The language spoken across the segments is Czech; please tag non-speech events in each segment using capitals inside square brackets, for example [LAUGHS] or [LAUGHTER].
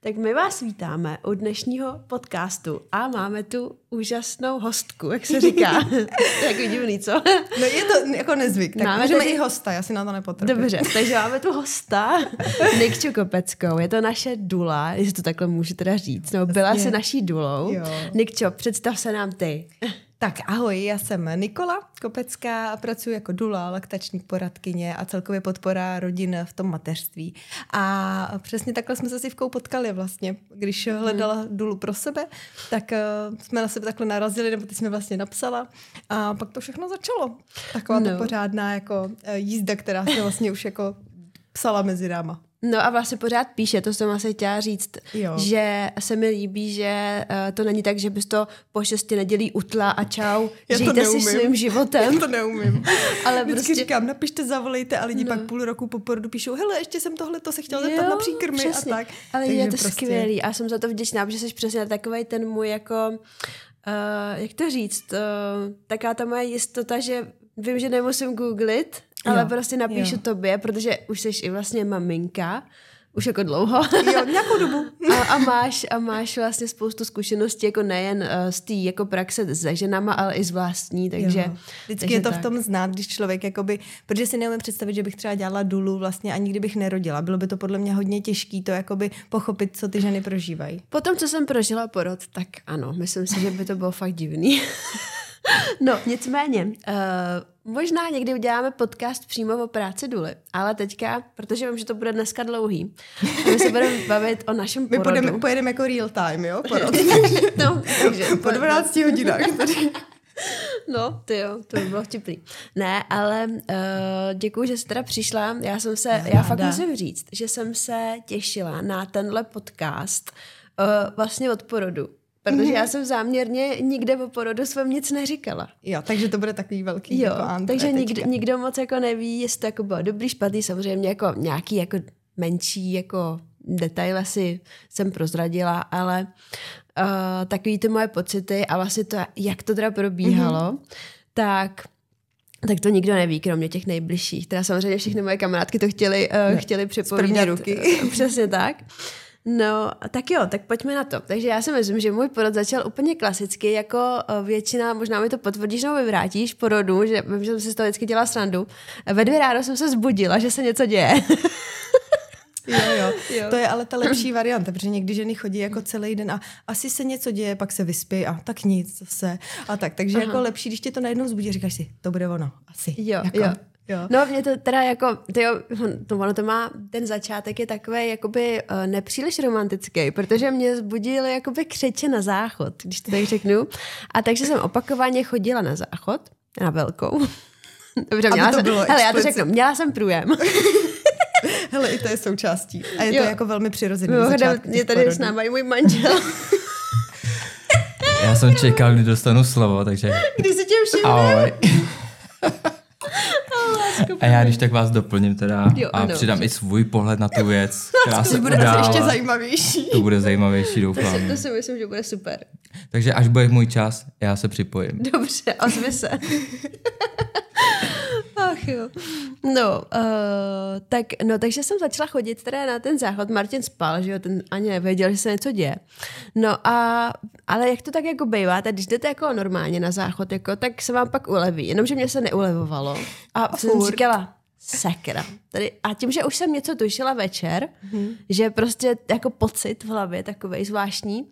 Tak my vás vítáme u dnešního podcastu a máme tu úžasnou hostku, jak se říká. [LAUGHS] [LAUGHS] tak divný, co? No je to jako nezvyk, tak máme můžeme tady... i hosta, já si na to nepotřebuji. Dobře, [LAUGHS] takže máme tu hosta, Nikču Kopeckou, je to naše dula, jestli to takhle můžu teda říct, no byla se naší dulou. Nikčo, představ se nám ty. Tak ahoj, já jsem Nikola Kopecká a pracuji jako dula, laktační poradkyně a celkově podpora rodin v tom mateřství. A přesně takhle jsme se s Ivkou potkali vlastně, když hmm. hledala dulu pro sebe, tak uh, jsme na sebe takhle narazili, nebo ty jsme vlastně napsala a pak to všechno začalo. Taková no. pořádná jako uh, jízda, která se vlastně už jako psala mezi náma. No a vlastně pořád píše, to jsem asi chtěla říct, jo. že se mi líbí, že uh, to není tak, že bys to po šesti nedělí utla a čau, [LAUGHS] Já žijte si svým životem. [LAUGHS] Já to neumím. [LAUGHS] Ale Vždycky prostě... říkám, napište, zavolejte a lidi no. pak půl roku po porodu píšou, hele, ještě jsem tohle to se chtěla zeptat na příkrmy přesně. a tak. Ale Takže je to prostě... skvělý a jsem za to vděčná, protože jsi přesně takový ten můj jako, uh, jak to říct, uh, taká ta moje jistota, že vím, že nemusím googlit, ale jo, prostě napíšu jo. tobě, protože už jsi i vlastně maminka, už jako dlouho. Jo, nějakou dobu. [LAUGHS] a, a, máš, a máš vlastně spoustu zkušeností, jako nejen uh, z té jako praxe se ženama, ale i z vlastní, takže... Jo. Vždycky takže je to tak. v tom znát, když člověk jakoby, protože si neumím představit, že bych třeba dělala dulu vlastně ani kdybych nerodila. Bylo by to podle mě hodně těžké to jakoby pochopit, co ty ženy prožívají. Potom, co jsem prožila porod, tak ano, myslím si, že by to bylo fakt divný. [LAUGHS] [LAUGHS] no, nicméně, uh, možná někdy uděláme podcast přímo o práci Duly, ale teďka, protože vím, že to bude dneska dlouhý, my se budeme bavit o našem porodu. My pojedeme, pojedeme jako real time, jo? Porod. [LAUGHS] no, takže, [LAUGHS] po 12 hodinách. Tady. No, ty jo, to by bylo vtipný. Ne, ale uh, děkuji, že jsi teda přišla. Já jsem se, já, já fakt musím říct, že jsem se těšila na tenhle podcast uh, vlastně od porodu protože já jsem záměrně nikde o porodu svém nic neříkala. Jo, takže to bude takový velký jo, jako takže nikdo, nikdo moc jako neví, jestli to jako bylo dobrý, špatný, samozřejmě jako nějaký jako menší jako detail asi jsem prozradila, ale uh, takový ty moje pocity a vlastně to, jak to teda probíhalo, mm-hmm. tak tak to nikdo neví, kromě těch nejbližších. Teda samozřejmě všechny moje kamarádky to chtěli, uh, chtěli přepovídat. ruky. [LAUGHS] Přesně tak. No, tak jo, tak pojďme na to. Takže já si myslím, že můj porod začal úplně klasicky, jako eh, většina, možná mi to potvrdíš nebo vyvrátíš porodu, že vím, že jsem si z toho vždycky dělala srandu. Ve dvě ráno jsem se zbudila, že se něco děje. [LAUGHS] Jo, jo, jo. To je ale ta lepší varianta, protože někdy ženy chodí jako celý den a asi se něco děje, pak se vyspí a tak nic zase a tak. Takže Aha. jako lepší, když tě to najednou zbudí, říkáš si, to bude ono, asi. Jo, jako. jo. Jo. No mě to teda jako, tyjo, to, ono to má, ten začátek je takový jakoby uh, nepříliš romantický, protože mě zbudily jakoby křeče na záchod, když to tak řeknu. A takže jsem opakovaně chodila na záchod, na velkou. [LAUGHS] Dobře, měla jsem, hele, já to řeknu, měla jsem průjem. [LAUGHS] hele, i to je součástí. A je jo. to jako velmi přirozený. Jo, je tady s náma i můj manžel. [LAUGHS] já jsem čekal, kdy dostanu slovo, takže... Když si tě všimne. A já když tak vás doplním teda jo, a ano, přidám i svůj pohled na tu věc, která se bude udála. ještě zajímavější. To bude zajímavější, doufám. To si, to si myslím, že bude super. Takže až bude můj čas, já se připojím. Dobře, ozvi se. Jo. No, uh, tak, no, takže jsem začala chodit teda na ten záchod. Martin spal, že jo, ten ani nevěděl, že se něco děje. No a, ale jak to tak jako bývá, tak když jdete jako normálně na záchod, jako, tak se vám pak uleví. Jenomže mě se neulevovalo. A, a jsem říkala, sakra. Tady, a tím, že už jsem něco tušila večer, mm-hmm. že prostě jako pocit v hlavě takovej zvláštní,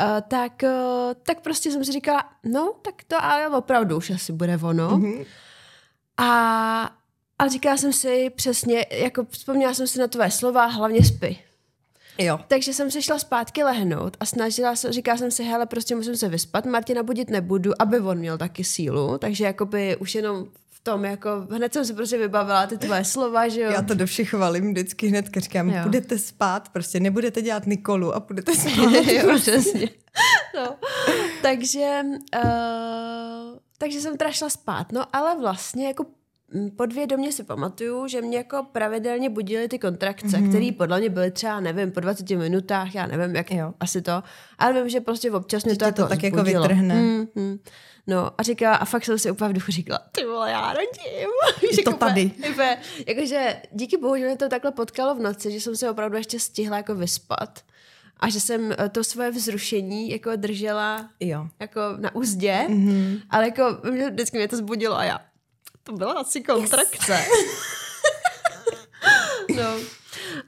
Uh, tak, uh, tak prostě jsem si říkala, no, tak to ale opravdu už asi bude ono. Mm-hmm. A, a říkala jsem si přesně, jako vzpomněla jsem si na tvoje slova, hlavně spy. Jo. Takže jsem se šla zpátky lehnout a snažila se, říkala jsem si, hele, prostě musím se vyspat, Martina budit nebudu, aby on měl taky sílu, takže jakoby už jenom v tom, jako hned jsem si prostě vybavila ty tvoje slova, že jo. Já to do všech valím vždycky hned, říkám, jo. budete spát, prostě nebudete dělat Nikolu a budete [LAUGHS] spát. jo, přesně. no. takže, uh, takže jsem teda šla spát, no ale vlastně jako podvědomě si pamatuju, že mě jako pravidelně budily ty kontrakce, mm-hmm. které podle mě byly třeba, nevím, po 20 minutách, já nevím, jak jo. asi to, ale vím, že prostě občas mě to, jako to tak jako vytrhne. Mm-hmm. No a říká, a fakt jsem si úplně v duchu říkala, ty vole, já rodím. [LAUGHS] Je to tady. Úplně, jakože díky bohu, že mě to takhle potkalo v noci, že jsem se opravdu ještě stihla jako vyspat a že jsem eh, to svoje vzrušení jako držela jo. jako na úzdě, mm-hmm. ale jako vždycky mě to zbudilo a já, to byla asi kontrakce. Yes. [LAUGHS] no.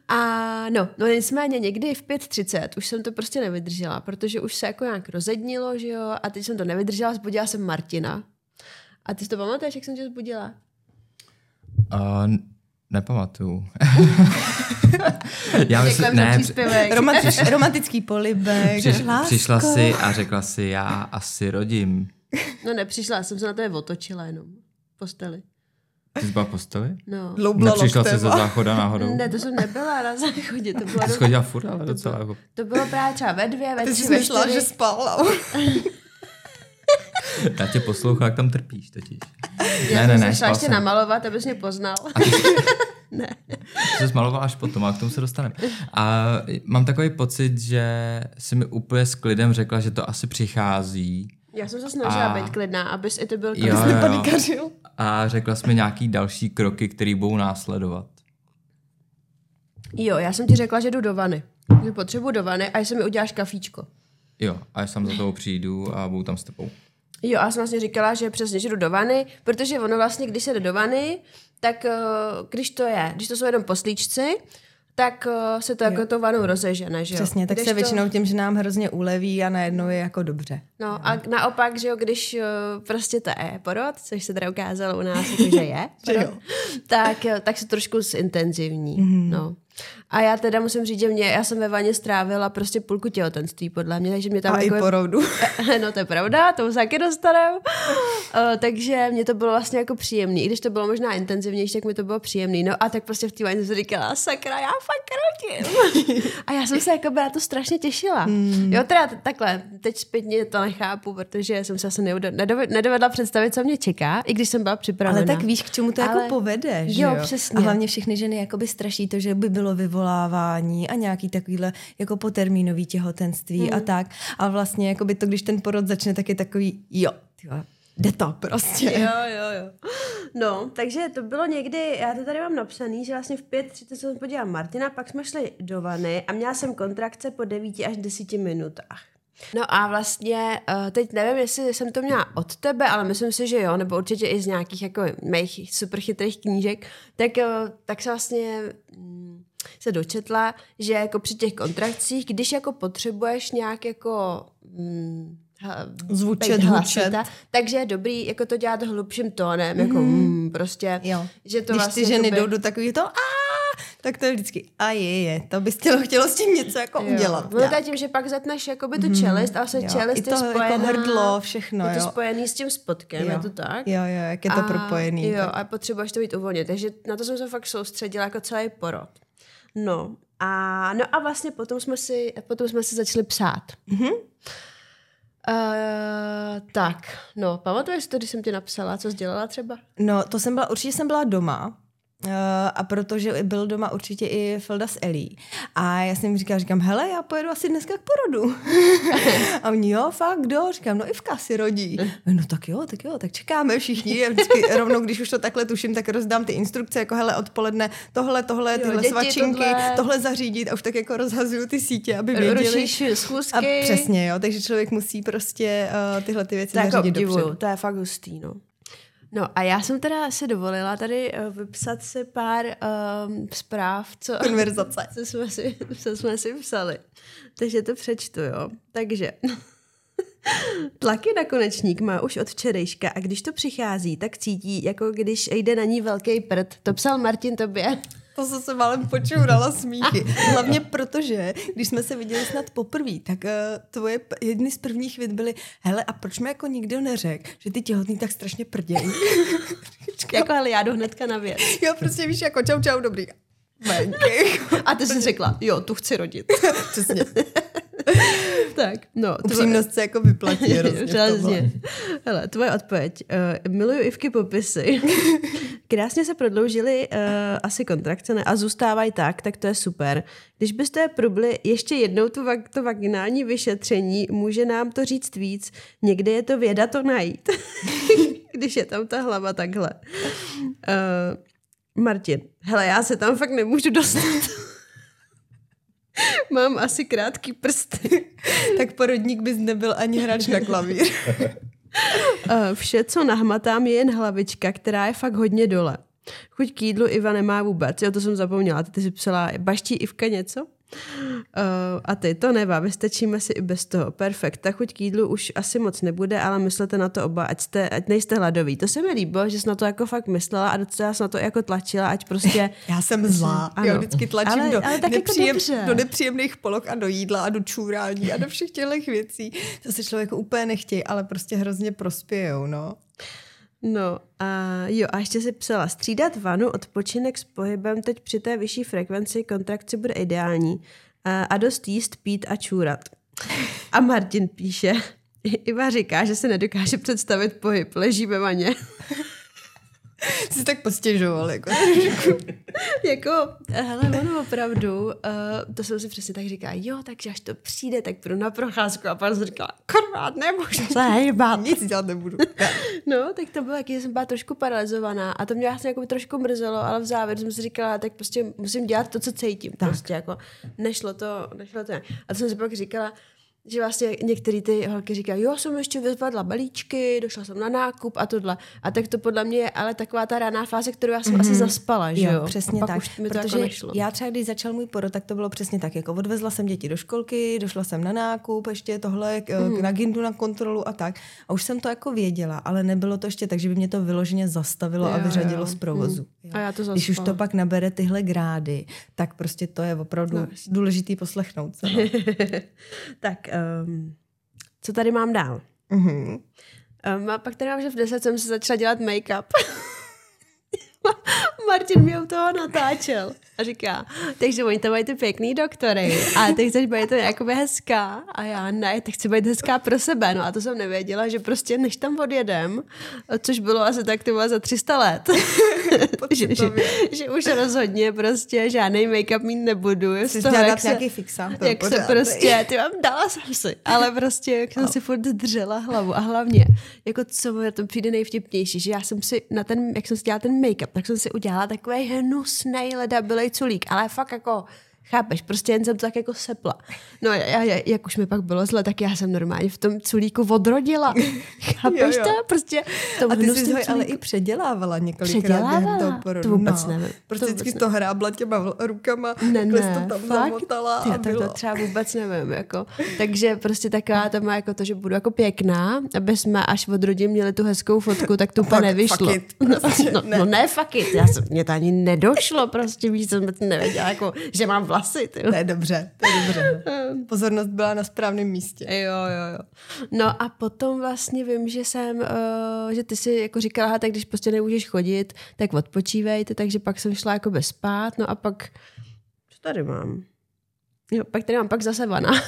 A no, no nicméně někdy v 5.30 už jsem to prostě nevydržela, protože už se jako nějak rozednilo, že jo, a teď jsem to nevydržela, zbudila jsem Martina. A ty si to pamatuješ, jak jsem tě zbudila? Uh, nepamatuju. [LAUGHS] Já myslím, ne, Romantič, [LAUGHS] romantický polibek. Přiš, přišla si a řekla si, já asi rodím. No nepřišla, jsem se na to otočila jenom. Posteli. Ty jsi byla posteli? No. Nepřišla jsi ze záchoda náhodou? Ne, to jsem nebyla na záchodě. To bylo Ty jsi chodila furt, ale docela jako... To bylo právě třeba ve dvě, ve tři, Ty jsi myslela, že spala. [LAUGHS] Já tě poslouchám, jak tam trpíš totiž. Já ne, ne, ne, šla ještě namalovat, abys mě poznal. A ty jsi... [LAUGHS] ne. To jsi malovala až potom, a k tomu se dostaneme. A mám takový pocit, že jsi mi úplně s klidem řekla, že to asi přichází. Já jsem se snažila a... být klidná, abys i to byl klidný. A řekla jsi mi nějaký další kroky, které budou následovat. Jo, já jsem ti řekla, že jdu do vany. Že potřebuji do vany a že mi uděláš kafíčko. Jo, a já sam za toho přijdu a budu tam s tebou. Jo, a já jsem vlastně říkala, že přesně, že jdu do vany, protože ono vlastně, když se jde do vany, tak eh, když to je, když to jsou jenom poslíčci, tak uh, se to jo. jako to vanu rozežene, že jo? Přesně, tak když se většinou tím, že nám hrozně uleví a najednou je jako dobře. No a naopak, že jo, když uh, prostě to je porod, což se teda ukázalo u nás, jako, že je [LAUGHS] porod, tak, tak se trošku zintenzivní, mm-hmm. no. A já teda musím říct, že mě, já jsem ve vaně strávila prostě půlku těhotenství podle mě, takže mě tam... A jako i porodu. [LAUGHS] no to je pravda, to už taky dostanem. uh, takže mě to bylo vlastně jako příjemný, i když to bylo možná intenzivnější, tak mi to bylo příjemný. No a tak prostě v té vaně jsem říkala, sakra, já fakt rodím. [LAUGHS] a já jsem se jako na to strašně těšila. Mm. Jo, teda takhle, teď zpětně to nechápu, protože jsem se asi nedovedla představit, co mě čeká, i když jsem byla připravena. Ale tak víš, k čemu to jako Ale... jako povede, že jo? jo? přesně. A hlavně všechny ženy jakoby straší to, že by bylo vyvolávání a nějaký takovýhle jako potermínový těhotenství mm. a tak. A vlastně jako by to, když ten porod začne, tak je takový, jo, tyjo, jde to prostě. Jo, jo, jo. No, takže to bylo někdy, já to tady mám napsaný, že vlastně v 5.30 jsem podívala Martina, pak jsme šli do vany a měla jsem kontrakce po 9 až 10 minutách. No a vlastně uh, teď nevím, jestli jsem to měla od tebe, ale myslím si, že jo, nebo určitě i z nějakých jako mých super chytrých knížek, tak, uh, tak se vlastně um, se dočetla, že jako při těch kontrakcích, když jako potřebuješ nějak jako um, zvučet, hlasita, takže je dobrý jako to dělat hlubším tónem, jako mm, prostě, jo. že to Když vlastně ty ženy jdou do takového to tak to je vždycky a je, je, to bys chtělo, chtělo s tím něco jako jo. udělat. No to tím, že pak zatneš jakoby tu mhm. čelist a se jo. čelist I to je spojená, jako hrdlo, všechno, je to spojený s tím spodkem, jo. je to tak? Jo, jo, jak je to a, propojený. Jo, tak. a potřebuješ to být uvolnit, takže na to jsem se fakt soustředila jako celý porod. No a, no a vlastně potom jsme si, potom jsme si začali psát. Mm-hmm. Uh, tak, no, pamatuješ to, když jsem ti napsala, co jsi dělala třeba? No, to jsem byla, určitě jsem byla doma, a protože byl doma určitě i Felda s Elí. A já jsem jim říkala, říkám, hele, já pojedu asi dneska k porodu. [LAUGHS] a oni, jo, fakt, kdo? Říkám, no i v kasi rodí. No tak jo, tak jo, tak čekáme všichni. A vždycky [LAUGHS] rovnou, když už to takhle tuším, tak rozdám ty instrukce, jako hele, odpoledne tohle, tohle, tyhle jo, děti, svačinky, tohle. tohle zařídit a už tak jako rozhazuju ty sítě, aby věděli. Rušíš schůzky. A přesně, jo, takže člověk musí prostě uh, tyhle ty věci tak zařídit dobře. To je fakt hustý, no. No a já jsem teda si dovolila tady uh, vypsat si pár um, zpráv, co, Konverzace. [LAUGHS] co, jsme si, co jsme si psali. Takže to přečtu, jo. Takže... [LAUGHS] Tlaky na konečník má už od včerejška a když to přichází, tak cítí, jako když jde na ní velký prd. To psal Martin tobě. To jsem se málem počurala smíchy. Hlavně protože, když jsme se viděli snad poprvé, tak uh, tvoje jedny z prvních věd byly, hele, a proč mi jako nikdo neřekl, že ty těhotný tak strašně prdějí? [LAUGHS] jako, ale já jdu hnedka na věc. Jo, prostě víš, jako čau, čau, dobrý. a ty jsi řekla, jo, tu chci rodit. [LAUGHS] Přesně. [LAUGHS] [LAUGHS] tak, no. Upřímnost se jako vyplatí. [LAUGHS] Přesně. Hele, tvoje odpověď. Uh, miluju Ivky popisy. [LAUGHS] Krásně se prodloužily uh, asi kontrakce ne? a zůstávají tak, tak to je super. Když byste probli ještě jednou tu, to vaginální vyšetření, může nám to říct víc. Někde je to věda to najít. Když je tam ta hlava takhle. Uh, Martin, hele, já se tam fakt nemůžu dostat. [LAUGHS] Mám asi krátký prsty. [LAUGHS] tak porodník bys nebyl ani hráč na klavír. [LAUGHS] Vše, co nahmatám, je jen hlavička, která je fakt hodně dole. Chuť k jídlu Iva nemá vůbec. Jo, to jsem zapomněla. Ty jsi psala, baští Ivka něco? Uh, a ty to nevá, vystačíme si i bez toho. Perfekt. Ta chuť k jídlu už asi moc nebude, ale myslete na to oba, ať, jste, ať nejste hladoví. To se mi líbilo, že jsi na to jako fakt myslela a docela jsi na to jako tlačila, ať prostě... [LAUGHS] Já jsem zlá. Ano. Já vždycky tlačím ale, do, ale tak jako nepříjem, jako do nepříjemných polok a do jídla a do čůrání a do všech těch věcí. To se člověk úplně nechtějí, ale prostě hrozně prospějou, no. No a jo, a ještě si psala, střídat vanu, odpočinek s pohybem, teď při té vyšší frekvenci kontrakci bude ideální. A, a dost jíst, pít a čůrat. A Martin píše, [LAUGHS] Iva říká, že se nedokáže představit pohyb, leží ve vaně. [LAUGHS] jsi tak postěžoval, jako [LAUGHS] jako, hele, ono opravdu, uh, to jsem si přesně tak říká, jo, takže až to přijde, tak půjdu na procházku a pak jsem říkala, korvát, nemůžu se hejbat. [LAUGHS] Nic dělat nebudu. [LAUGHS] no, tak to bylo, jak jsem byla trošku paralizovaná a to mě vlastně jako trošku mrzelo, ale v závěru jsem si říkala, tak prostě musím dělat to, co cítím. Tak. Prostě jako nešlo to, nešlo to. A to jsem si pak říkala, že vlastně některé ty holky říkají, jo, jsem ještě vyzvedla balíčky, došla jsem na nákup a tohle. A tak to podle mě je ale taková ta raná fáze, kterou já jsem mm-hmm. asi mhm. zaspala, že jo? jo přesně tak. Už mi Protože to jako nešlo. já třeba, když začal můj porod, tak to bylo přesně tak, jako odvezla jsem děti do školky, došla jsem na nákup, ještě tohle k, mm. na gindu na kontrolu a tak. A už jsem to jako věděla, ale nebylo to ještě tak, že by mě to vyloženě zastavilo jo, a vyřadilo jo. z provozu. Mm. A já to zaspala. Když už to pak nabere tyhle grády, tak prostě to je opravdu no, důležitý poslechnout se. No. [LAUGHS] tak um, co tady mám dál? Mm-hmm. Um, a pak tady mám, že v 10 jsem se začala dělat make-up. [LAUGHS] Martin mě u toho natáčel a říká, takže oni tam mají ty pěkný doktory a ty chceš být to jakoby hezká a já ne, tak chci být hezká pro sebe, no a to jsem nevěděla, že prostě než tam odjedem, což bylo asi tak to za 300 let, [LAUGHS] že, že, že, už rozhodně prostě žádný make-up mít nebudu. Jsi toho, jak se, nějaký fixátor. Jak se prostě, ty vám dala jsem si, ale prostě jak jsem si furt držela hlavu a hlavně, jako co mi to přijde nejvtipnější, že já jsem si na ten, jak jsem si dělala ten make-up, tak jsem si udělala takový hnusný culík, ale fakt jako Chápeš, prostě jen jsem to tak jako sepla. No já, já, jak už mi pak bylo zle, tak já jsem normálně v tom culíku odrodila. [LAUGHS] Chápeš jo, jo. to? Prostě to A ty jsi ho ale i předělávala několikrát předělávala? toho porodu. To vůbec no. nevím. Prostě to vždycky to hrábla těma rukama, ne, ne, to tam fakt? zamotala a bylo. Tak to třeba vůbec nevím. Jako. [LAUGHS] Takže prostě taková to má jako to, že budu jako pěkná, aby jsme až od rodin měli tu hezkou fotku, tak to úplně nevyšlo. Fuck it, prostě, no, ne. no, ne, fuck it. Já jsem, mě to ani nedošlo prostě, víš, jsem nevěděla, jako, že mám vlasy. Ty. To je dobře, to je dobře. [LAUGHS] Pozornost byla na správném místě. Jo, jo, jo. No a potom vlastně vím, že jsem, uh, že ty si jako říkala, tak když prostě nemůžeš chodit, tak odpočívejte, takže pak jsem šla jako bez spát, no a pak, co tady mám? Jo, pak tady mám pak zase vana. [LAUGHS]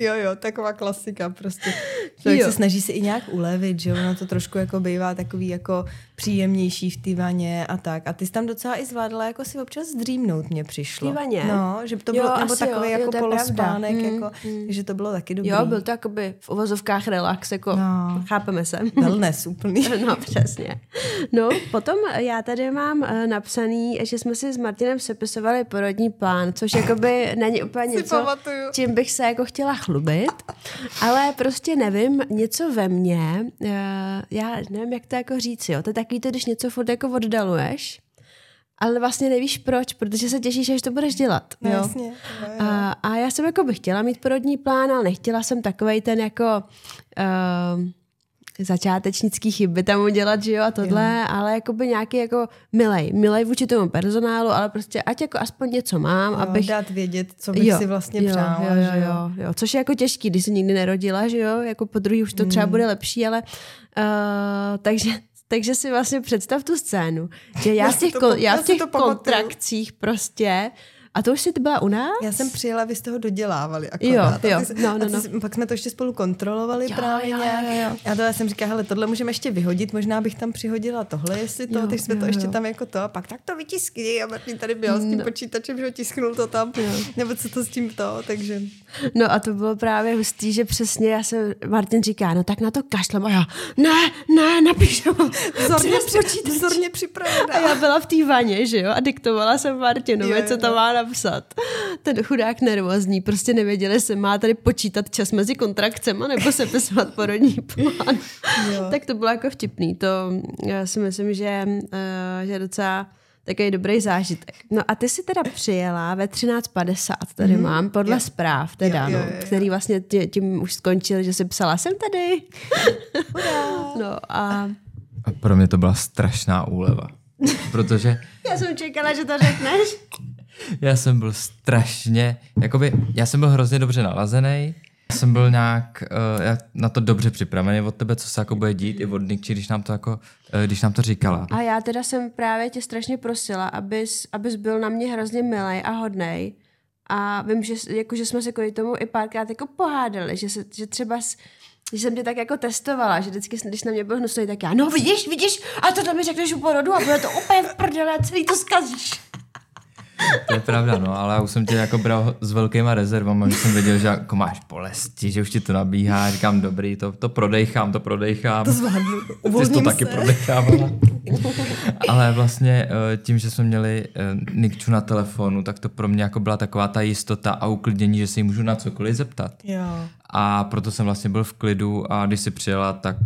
jo, jo, taková klasika prostě. Člověk jo. se snaží si i nějak ulevit, že ono to trošku jako bývá takový jako příjemnější v té vaně a tak. A ty jsi tam docela i zvládla jako si občas zdřímnout, mně přišlo. V vaně? No, že to bylo, jo, nebo takový jo, jako jo, polospánek, mm, jako, mm. že to bylo taky dobrý. Jo, byl to jakoby v uvozovkách relax, jako no. chápeme se. [LAUGHS] Wellness úplný. [LAUGHS] no, přesně. No, potom já tady mám uh, napsaný, že jsme si s Martinem sepisovali porodní plán, což jakoby není úplně něco, čím bych se jako chtěla chlubit, ale prostě nevím, něco ve mně, uh, já nevím, jak to jako říct, jo, to je takový to, když něco furt jako oddaluješ, ale vlastně nevíš proč, protože se těšíš, že to budeš dělat. No, jo? Jasně, jo, jo. A, a já jsem jako bych chtěla mít porodní plán, ale nechtěla jsem takovej ten jako... Uh, začátečnický chyby tam udělat, že jo, a tohle, jo. ale jako by nějaký jako milej, milej vůči tomu personálu, ale prostě ať jako aspoň něco mám, jo, abych... dát vědět, co bych jo, si vlastně jo, přála, jo, jo, jo, jo, což je jako těžký, když jsi nikdy nerodila, že jo, jako po druhý už to třeba hmm. bude lepší, ale uh, takže takže si vlastně představ tu scénu, že já, já v těch, to, já v těch kontrakcích prostě A to už jsi byla u nás? Já jsem přijela, vy jste ho dodělávali akorát. Jo, jo, ty, no, no, no. Pak jsme to ještě spolu kontrolovali Jo, právě jo, nějak. jo, jo. A to já jsem říkala, hele, tohle můžeme ještě vyhodit, možná bych tam přihodila tohle, jestli to, Jo, teď jsme jo, to ještě jo. tam jako to, a pak tak to vytiskni a Martin tady byl s tím No. počítačem, že ho tisknul to tam, nebo co to s tím to, takže... No a to bylo právě hustý, že přesně já jsem, Martin říká, no tak na to kašlem a já, ne, ne, napíšu. [LAUGHS] Přines při, vzorně připravená. A já byla v té vaně, že jo, a diktovala jsem Martinovi, Jo, co tam jo. má napsat. Ten chudák nervózní, prostě nevěděl, jestli má tady počítat čas mezi kontrakcemi nebo se pisovat porodní [LAUGHS] plán. Jo. tak to bylo jako vtipný. To já si myslím, že, uh, že docela takový dobrý zážitek. No a ty si teda přijela ve 13.50, tady mm-hmm. mám, podle Jo. zpráv teda, Jo, jo, no, jo, jo. který vlastně tě, tím už skončil, že si psala, jsem tady. [LAUGHS] no a A pro mě to byla strašná úleva. Protože [LAUGHS] já jsem čekala, že to řekneš. já jsem byl strašně, jakoby, já jsem byl hrozně dobře nalazený, jsem byl nějak uh, na to dobře připravený od tebe, co se jako bude dít, i od Nikči, když nám to jako, uh, když nám to říkala. A já teda jsem právě tě strašně prosila, abys, abys byl na mě hrozně milej a hodnej. A vím, že, jako, že jsme se kvůli tomu i párkrát jako pohádali, že, se, že třeba s, že jsem tě tak jako testovala, že vždycky, když na mě byl hnusný, tak já, no vidíš, vidíš, a tohle mi řekneš u porodu a bude to úplně v prdele a celý to zkazíš. To je pravda, no, ale já už jsem tě jako bral s velkýma rezervama, že jsem věděl, že jako máš bolesti, že už ti to nabíhá, říkám, dobrý, to, to prodejchám, to prodejchám. To zvládnu. Ty jsi to Uvolním taky se. prodechávala. Ale vlastně eh, tím, že jsme měli eh, Nikču na telefonu, tak to pro mě jako byla taková ta jistota a uklidnění, že se jí můžu na cokoliv zeptat. Jo. A proto jsem vlastně byl v klidu a když si přijela, tak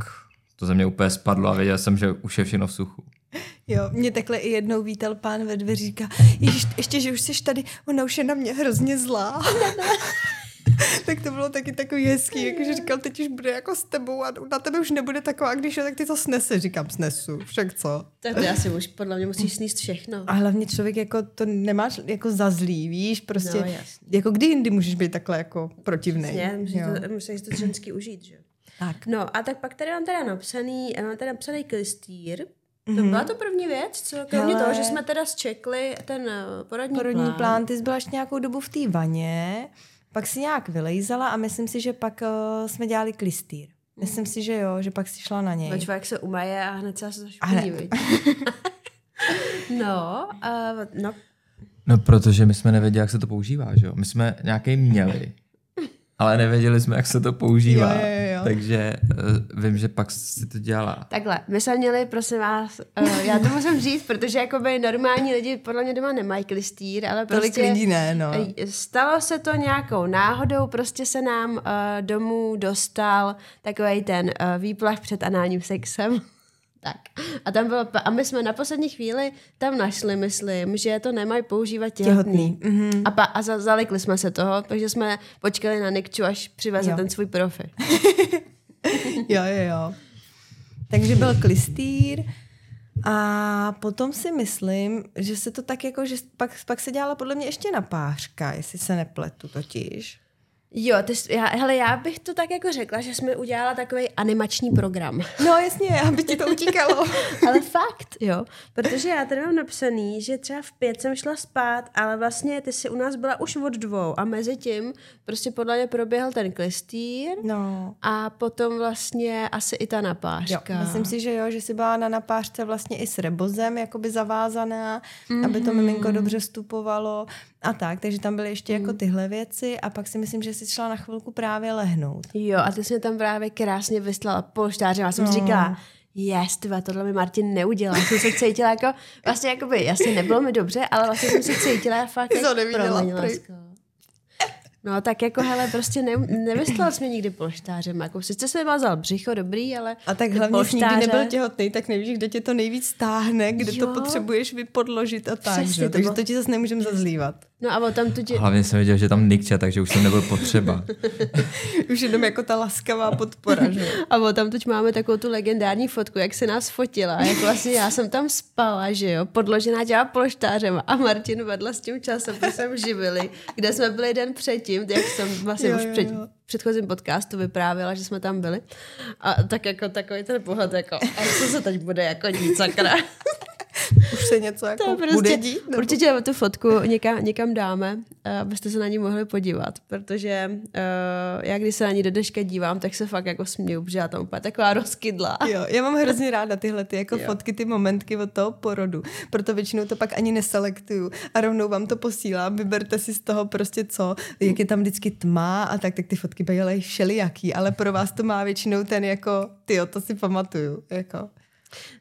to ze mě úplně spadlo a věděl jsem, že už je všechno v suchu. Jo, mě takhle i jednou vítal pán ve dveří, říká, Ježiš, ještě, že už jsi tady, ona už je na mě hrozně zlá. [LAUGHS] tak to bylo taky takový hezký, jakože říkal, teď už bude jako s tebou a na tebe už nebude taková, když jo, tak ty to snese, říkám, snesu, však co. Tak to asi už podle mě musíš sníst všechno. A hlavně člověk jako to nemáš jako za zlý, víš, prostě, No, jasně. jako kdy jindy můžeš být takhle jako protivnej. Ne, musíš to, musíš to ženský užít, že jo. Tak. No a tak pak tady mám teda napsaný, mám teda napsaný klistýr. To Mhm. byla to první věc, co kromě Hele. toho, že jsme teda zčekli ten eh, porodní, Porodní plán. plán, ty jsi byla ještě nějakou dobu v té vaně, pak si nějak vylejzala a myslím si, že pak uh, jsme dělali klistýr. Myslím si, že jo, že pak si šla na něj. No, člověk se umaje a hned se viď? [LAUGHS] No, uh, no, No, protože my jsme nevěděli, jak se to používá, že jo? My jsme nějaký měli, ale nevěděli jsme, jak se to používá. Jo, jo, jo. Takže uh, vím, že pak si to dělala. takhle, my jsme měli, prosím vás, uh, já to musím říct, protože jakoby normální lidi podle mě doma nemají klistýr, ale Tolik prostě... lidí ne, no. Ej, Stalo se to nějakou náhodou, prostě se nám uh, domů dostal takový ten uh, výplach před análním sexem. Tak. A tam bylo, a my jsme na poslední chvíli tam našli, myslím, že to nemají používat těhotný. Těhotný. Mm-hmm. A, pa, a za, zalikli jsme se toho, takže jsme počkali na Nikču, až přiveze Jo. ten svůj profi. [LAUGHS] Jo, jo, jo. Takže byl klistýr a potom si myslím, že se to tak jako, že pak, pak se dělala podle mě ještě napářka, jestli se nepletu totiž. Jo, ty, jsi- já, hele, já bych to tak jako řekla, že jsme udělala takový animační program. No jasně, aby ti to utíkalo. [LAUGHS] Ale fakt, jo. Protože já tady mám napsaný, že třeba v pět jsem šla spát, ale vlastně ty si u nás byla už od dvou a mezi tím prostě podle mě proběhl ten klistýr No. a potom vlastně asi i ta Jo, napářka. myslím si, že jo, že jsi byla na napářce vlastně i s rebozem jakoby zavázaná, mm-hmm. aby to miminko dobře vstupovalo a tak, takže tam byly ještě jako tyhle věci a pak si myslím, že jsi šla na chvilku právě lehnout. Jo, a ty jsi mě tam právě krásně vyslala polštářem. Já jsem No. si říkala, yes, tyva, tohle mi Martin neudělal. Jsem se cítila jako, vlastně jakoby, jasně nebylo mi dobře, ale vlastně jsem se cítila fakt jak lásko. No tak jako, hele, prostě ne, nevyslal jsi mě nikdy polštářem. Jako, sice jsem vázal břicho, dobrý, ale A tak hlavně jsi nikdy polštáře- nebyl těhotný, tak nevíš, kde tě to nejvíc stáhne, kde Jo. to potřebuješ vypodložit a tak. Přesně, že? jo? to Takže to ti zase nemůžeme zazlívat. No a o tam tu tě... Hlavně jsem věděl, že tam Nikča, takže už jsem nebyl potřeba. [LAUGHS] Už jenom jako ta laskavá podpora. Že? A o tam teď máme takovou tu legendární fotku, jak se nás fotila. Jak vlastně já jsem tam spala, že jo, podložená těma polštářem a Martin vedla s tím časopisem živili, kde jsme byli den předtím, jak jsem vlastně Jo, už jo, před jo. předchozím podcastu vyprávěla, že jsme tam byli. A tak jako takový ten pohled, jako, a co se teď bude jako dít, sakra? [LAUGHS] [LAUGHS] Už se něco jako To prostě, bude dít? Nebo? Určitě tu fotku někam, někam dáme, eh, abyste se na ní mohli podívat, protože uh, já když se na ní do dneška dívám, tak se fakt jako směju, protože já tam úplně taková rozkydla. Jo, já mám hrozně ráda tyhle ty jako Jo. fotky, ty momentky od toho porodu. Proto většinou to pak ani neselektuju a rovnou vám to posílám. Vyberte si z toho prostě co, jak je tam vždycky tma a tak, tak ty fotky bývaly všelijaký, ale pro vás to má většinou ten jako, ty to si pamatuju. Jako.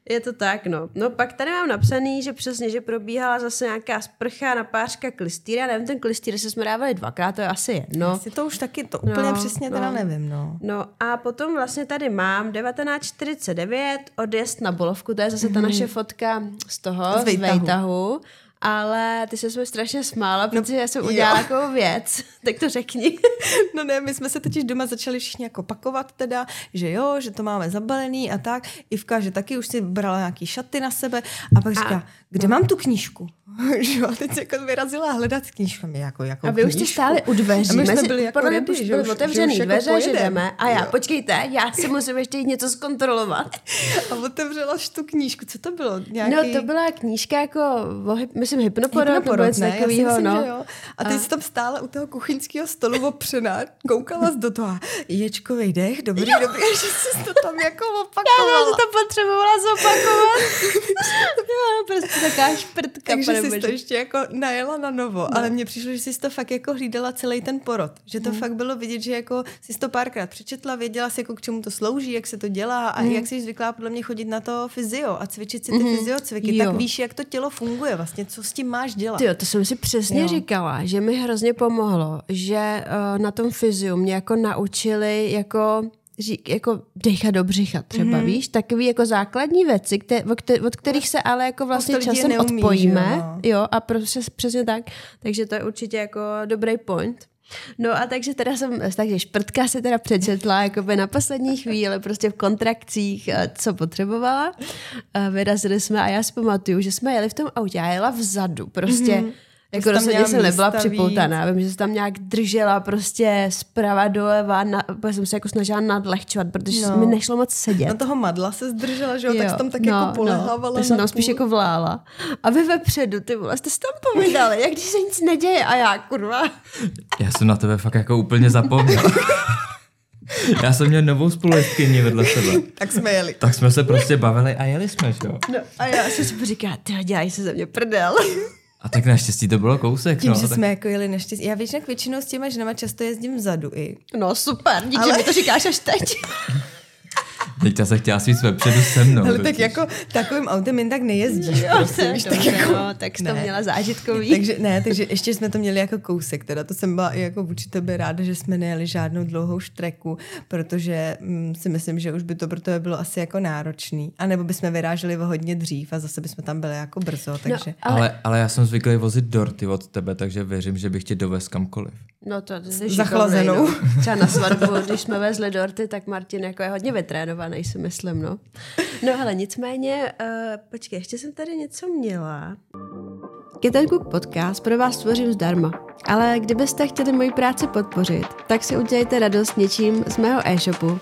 Je to tak, no. No pak tady mám napsaný, že přesně, že probíhala zase nějaká sprcha na pářka klistýra. Nevím, ten klistýr se jsme dávali dvakrát, to je asi jedno. Asi to už taky, to úplně No, přesně no. teda nevím, no. No a potom vlastně tady mám 1949 odjezd na Bolovku, to je zase ta naše fotka z toho. Z z Vejtahu. Ale ty se mi strašně smála, No, protože já jsem jo. udělala takovou věc. [LAUGHS] Tak to řekni. [LAUGHS] No ne, my jsme se totiž doma začali všichni jako pakovat teda, že jo, že to máme zabalený a tak. Ivka, že taky už si brala nějaký šaty na sebe a pak říká, kde mám tu knížku? [LAUGHS] že jo, a teď jako vyrazila hledat knížku. A my jako, jako A vy už jste stáli u dveří. A my jsme Mezi- byli jako podle ready, už že už- že otevřený už jako dveře, že pojedem. jdeme. A já, Jo. počkejte, já si musím ještě jít něco zkontrolovat. [LAUGHS] A otevřela tu knížku. Co to bylo? Nějaký... No, to byla knížka jako, o, myslím, hypnoporod, nebo Hypnoporod, něco ne? Já si takového, myslím, no. že jo. A ty jsi tam stála u toho kuchyňského stolu opřená, koukala do toho a ječkovej dech, dobrý, dobrý, [LAUGHS] a že jsi to tam jako Já opakovala. jsem to potřebovala zopakovat. Já, prostě taková šprtka, Takže jsi to ještě jako najela na novo, no. ale mně přišlo, že jsi to fakt jako hlídala celý ten porod. Že to Hmm. fakt bylo vidět, že jako jsi to párkrát přečetla, věděla jsi jako k čemu to slouží, jak se to dělá a Hmm. jak jsi zvyklá podle mě chodit na to fyzio a cvičit si ty mm. fyziocviky, Jo. tak víš, jak to tělo funguje vlastně, co s tím máš dělat. Ty jo, to jsem si přesně Jo. říkala, že mi hrozně pomohlo, že uh, na tom fyziu mě jako naučili jako řík, jako dechat do břicha třeba, mm-hmm. víš, takový jako základní věci, kte, od, kte, od kterých se ale jako vlastně časem neumí, odpojíme, že jo, no. jo, a prostě, přesně tak, takže to je určitě jako dobrý point. No a takže teda jsem, takže šprtka se teda přečetla jakoby na poslední chvíli, prostě v kontrakcích, eh, co potřebovala. Eh, Vyrazili jsme a já si pamatuju, že jsme jeli v tom autě, já jela vzadu, prostě mm-hmm. Jako rozhodně jsem nebyla připoutaná. Vím, že se tam nějak držela prostě zprava doleva, na, protože jsem se jako snažila nadlehčovat, protože No. no. mi nešlo moc sedět. Na toho madla se zdržela, že jo, tak jsi tam tak jako polehávala. tak jsem tam spíš jako vlála. A vy vepředu, ty vole, jste se tam povídali, jak když se nic neděje a já, kurva. Já jsem na tebe fakt jako úplně zapomněl. [LAUGHS] Já jsem měl novou spolujezdkyni vedle sebe. Tak jsme jeli. Tak jsme se prostě bavili a jeli jsme, že jo? No a já jsem si říkala, ty dělají se ze mě prdel. A tak naštěstí to bylo kousek, Tím, no. že tak... jsme jako jeli neštěstí. Já většinou většinou s těma ženama často jezdím vzadu i. No super, díky, Ale- že mi to říkáš až teď. [LAUGHS] Teď se chtěla svít vepředu se mnou. Ale tak jako takovým autem jen tak nejezdíš. Jo, prostě, víš, tak jako, no, tak jsi to měla zážitkový. Takže ne, takže ještě jsme to měli jako kousek, teda to jsem byla i jako vůči tebe ráda, že jsme nejeli žádnou dlouhou štreku, protože mm, si myslím, že už by to pro tebe bylo asi jako náročný. A nebo bychom vyráželi o hodně dřív a zase bychom tam byli jako brzo, takže... No, Ale... ale, ale já jsem zvyklý vozit dorty od tebe, takže věřím, že bych tě dovez kamkoliv. No to jsi Zachlazenou. šikovnej, No. Třeba na svatbu, když jsme vezli dorty, tak Martin jako je hodně vytrénovaný, si myslím, no. No ale nicméně, uh, počkej, ještě jsem tady něco měla. Kitten Cook podcast pro vás tvořím zdarma, ale kdybyste chtěli moji práci podpořit, tak si udělejte radost něčím z mého e-shopu.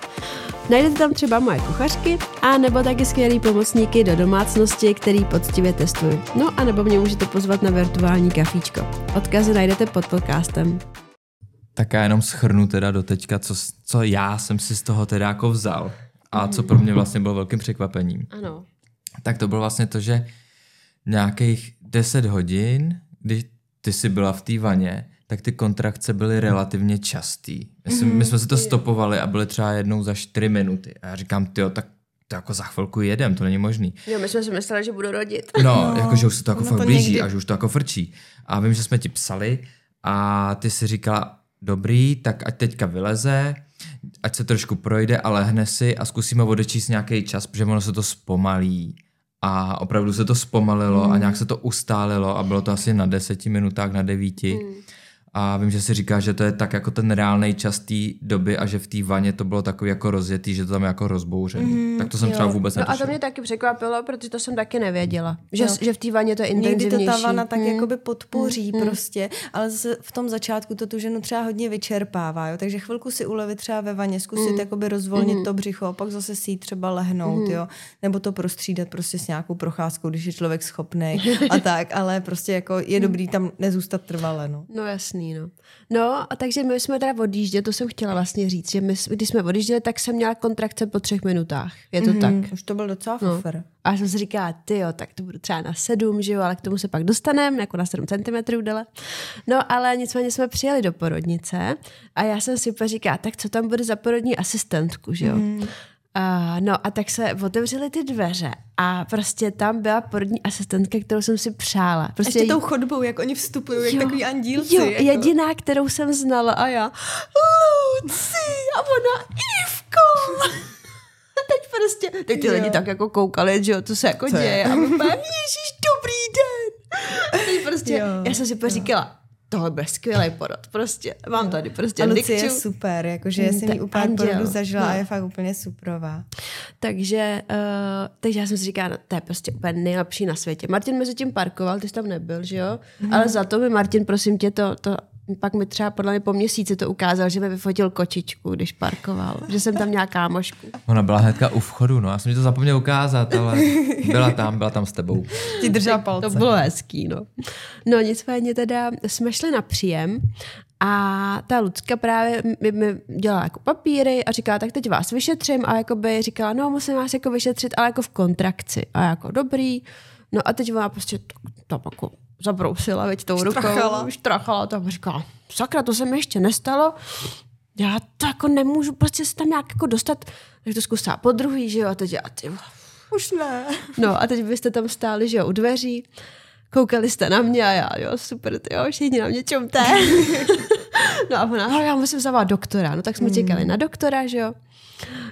Najdete tam třeba moje kuchařky, a nebo taky skvělý pomocníky do domácnosti, který poctivě testuji. No a nebo mě můžete pozvat na virtuální kafíčko. Odkazy najdete pod podcastem. Tak já jenom schrnu teda do teďka, co, co já jsem si z toho teda jako vzal a co pro mě vlastně bylo velkým překvapením. Ano. Tak to bylo vlastně to, že nějakých 10 hodin, když ty jsi byla v té vaně, tak ty kontrakce byly relativně častý. My, jsme, my jsme si to stopovali a byly třeba jednou za 4 minuty. A já říkám, tyjo, tak to jako za chvilku jedem, to není možný. Jo, my jsme si mysleli, že budu rodit. No, no jako, že už se to jako fakt to blíží někdy- a že už to jako frčí. A vím, že jsme ti psali a ty si říkala, dobrý, tak ať teďka vyleze, ať se trošku projde a lehne si a zkusíme odečíst nějaký čas, protože ono se to zpomalí. A opravdu se to zpomalilo Hmm. a nějak se to ustálilo a bylo to asi na deseti minutách, na devíti. A vím, že si říká, že to je tak jako ten reálný čas té doby a že v té vaně to bylo takový jako rozjetý, že to tam je jako rozbouřený. Mm, tak to jsem Jo. třeba vůbec No a to mě taky překvapilo, protože to jsem taky nevěděla. Že, Jo. že v té vaně to je Někdy intenzivnější. to ta vana tak Hmm. jakoby podpoří prostě, ale zase v tom začátku to tu ženu třeba hodně vyčerpává, jo? takže chvilku si ulevit třeba ve vaně, zkusit jakoby rozvolnit to břicho, a pak zase si jít třeba lehnout, jo? nebo to prostřídat prostě s nějakou procházkou, když je člověk schopný [LAUGHS] a tak, ale prostě jako je dobrý tam nezůstat trvale, no. No jasný, no. No, a takže my jsme teda odjížděli, to jsem chtěla vlastně říct, že my, když jsme odjížděli, tak jsem měla kontrakce po třech minutách. Je to tak? Mm, už to byl docela No. fofer. A já jsem si říkala, ty jo, tak to budu třeba na sedm, že jo, ale k tomu se pak dostaneme, jako na 7 cm dele. No, ale nicméně jsme přijeli do porodnice a já jsem si říkala, tak co tam bude za porodní asistentku, že jo. Mm. A, no a tak se otevřely ty dveře a prostě tam byla porodní asistentka, kterou jsem si přála. Prostě Ještě tou chodbou, jak oni vstupují, jak Jo, takový andílci. Jo, jako. jediná, kterou jsem znala a já Luci a ona Ivko. A teď prostě, teď ty Jo. lidi tak jako koukali, že jo, co se jako Co je? děje. A my úplně, ježíš, dobrý den. A teď prostě, Jo, já jsem si úplně říkala, tohle bude skvělý porod, prostě, mám tady prostě A Lucie je super, jakože já jsem ji úplně anděl. porodu zažila a No. je fakt úplně superová. Takže, uh, takže já jsem si říkala, no, to je prostě úplně nejlepší na světě. Martin mezi tím parkoval, ty jsi tam nebyl, že jo? Mm. Ale za to mi Martin, prosím tě, to, to pak mi třeba podle mě po měsíci to ukázal, že mi vyfotil kočičku, když parkoval. že jsem tam měla kámošku. Ona byla hnedka u vchodu, no. Já jsem ti to zapomněl ukázat, ale byla tam, byla tam s tebou. Ti držela palce. To bylo hezký, no. No nicméně teda jsme šli na příjem a ta Lucka právě mi, mi dělala jako papíry a říkala, tak teď vás vyšetřím a jakoby říkala, no musím vás jako vyšetřit, ale jako v kontrakci. A jako dobrý. No a teď ona prostě to, to jako zabrousila, veď tou Štrachala. rukou, štrachala a říkala, sakra, to se mi ještě nestalo. Já to jako nemůžu prostě se tam nějak jako dostat, tak to zkusila po druhý, že jo, a teď já, ty, Už ne. No a teď byste tam stáli, že jo, u dveří, koukali jste na mě a já, jo, super, ty jo, všichni na mě čumte. [LAUGHS] no a ona, no, já musím zavolat doktora. No tak jsme čekali na doktora, že jo.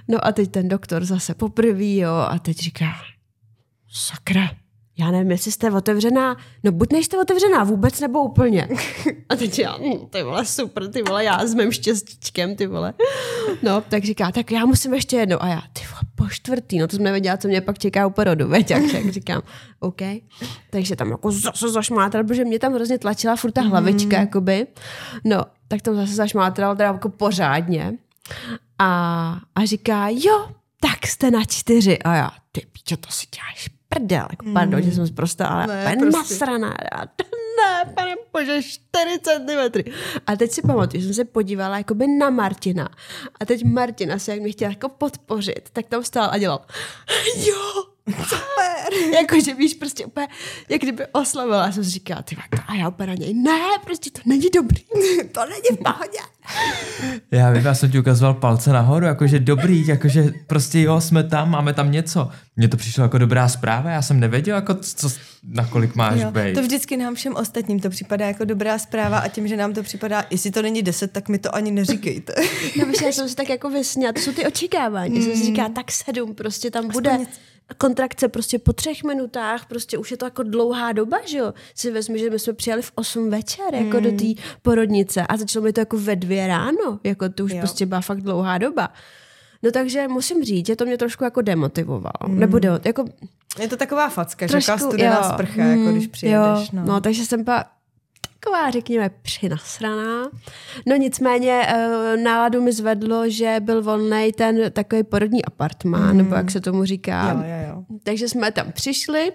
No a teď ten doktor zase poprvé, jo, a teď říká, sakra, já nevím, jestli jste otevřená, no buď nejste otevřená vůbec, nebo úplně. [LAUGHS] A teď já, hm, ty vole, super, ty vole, já s mým štěstíčkem, ty vole. No, tak říká, tak já musím ještě jednou. A já, ty vole, po čtvrtý, no to jsem nevěděla, co mě pak čeká u porodu, [LAUGHS] veď, jak, jak říkám, OK. Takže tam jako zase zašmátral, protože mě tam hrozně tlačila furt ta hlavička, mm. jakoby. No, tak tam zase zašmátral teda jako pořádně. A, a říká, jo, tak jste na čtyři. A já, ty píčo, to si děláš prdel. Jako, pardon, že jsem zprostá, ale Ne, ne, prostě. nasraná. Já, ne, pane bože, 4 cm. A teď si pamatuju, že jsem se podívala jakoby na Martina. A teď Martina se jak mě chtěla jako podpořit, tak tam stál a dělal, [LAUGHS] jo, Super. [LAUGHS] Jakože víš, prostě úplně, jak kdyby oslavila. Já jsem si říkala, ty vole, a já úplně na něj, ne, prostě to není dobrý. [LAUGHS] to není v pohodě. Já vím, já jsem ti ukazoval palce nahoru, jakože dobrý, jakože prostě jo, jsme tam, máme tam něco. Mně to přišlo jako dobrá zpráva, já jsem nevěděl, jako co, na kolik máš Jo, být. to vždycky nám všem ostatním to připadá jako dobrá zpráva a tím, že nám to připadá, jestli to není deset, tak mi to ani neříkejte. No [LAUGHS] víš, já jsem si tak jako vysněla, to jsou ty očekávání. Mm. Jsem si říkala, tak sedm, prostě tam bude něco. Kontrakce prostě po třech minutách, prostě už je to jako dlouhá doba, že jo. Si vezmi, že my jsme přijeli v 8 večer, jako do té porodnice a začalo mi to jako ve dvě ráno, jako to už Jo. prostě byla fakt dlouhá doba. No takže musím říct, že to mě trošku jako demotivovalo. Mm. Nebo demo, jako Je to taková facka, že trošku, taková studená jo, sprcha, jako když mm, přijedeš. Jo, no. no, takže jsem pa taková, řekněme, přinasraná. No nicméně eh, náladu mi zvedlo, že byl volný ten takový porodní apartmán, nebo jak se tomu říká. jo, jo, jo. Takže jsme tam přišli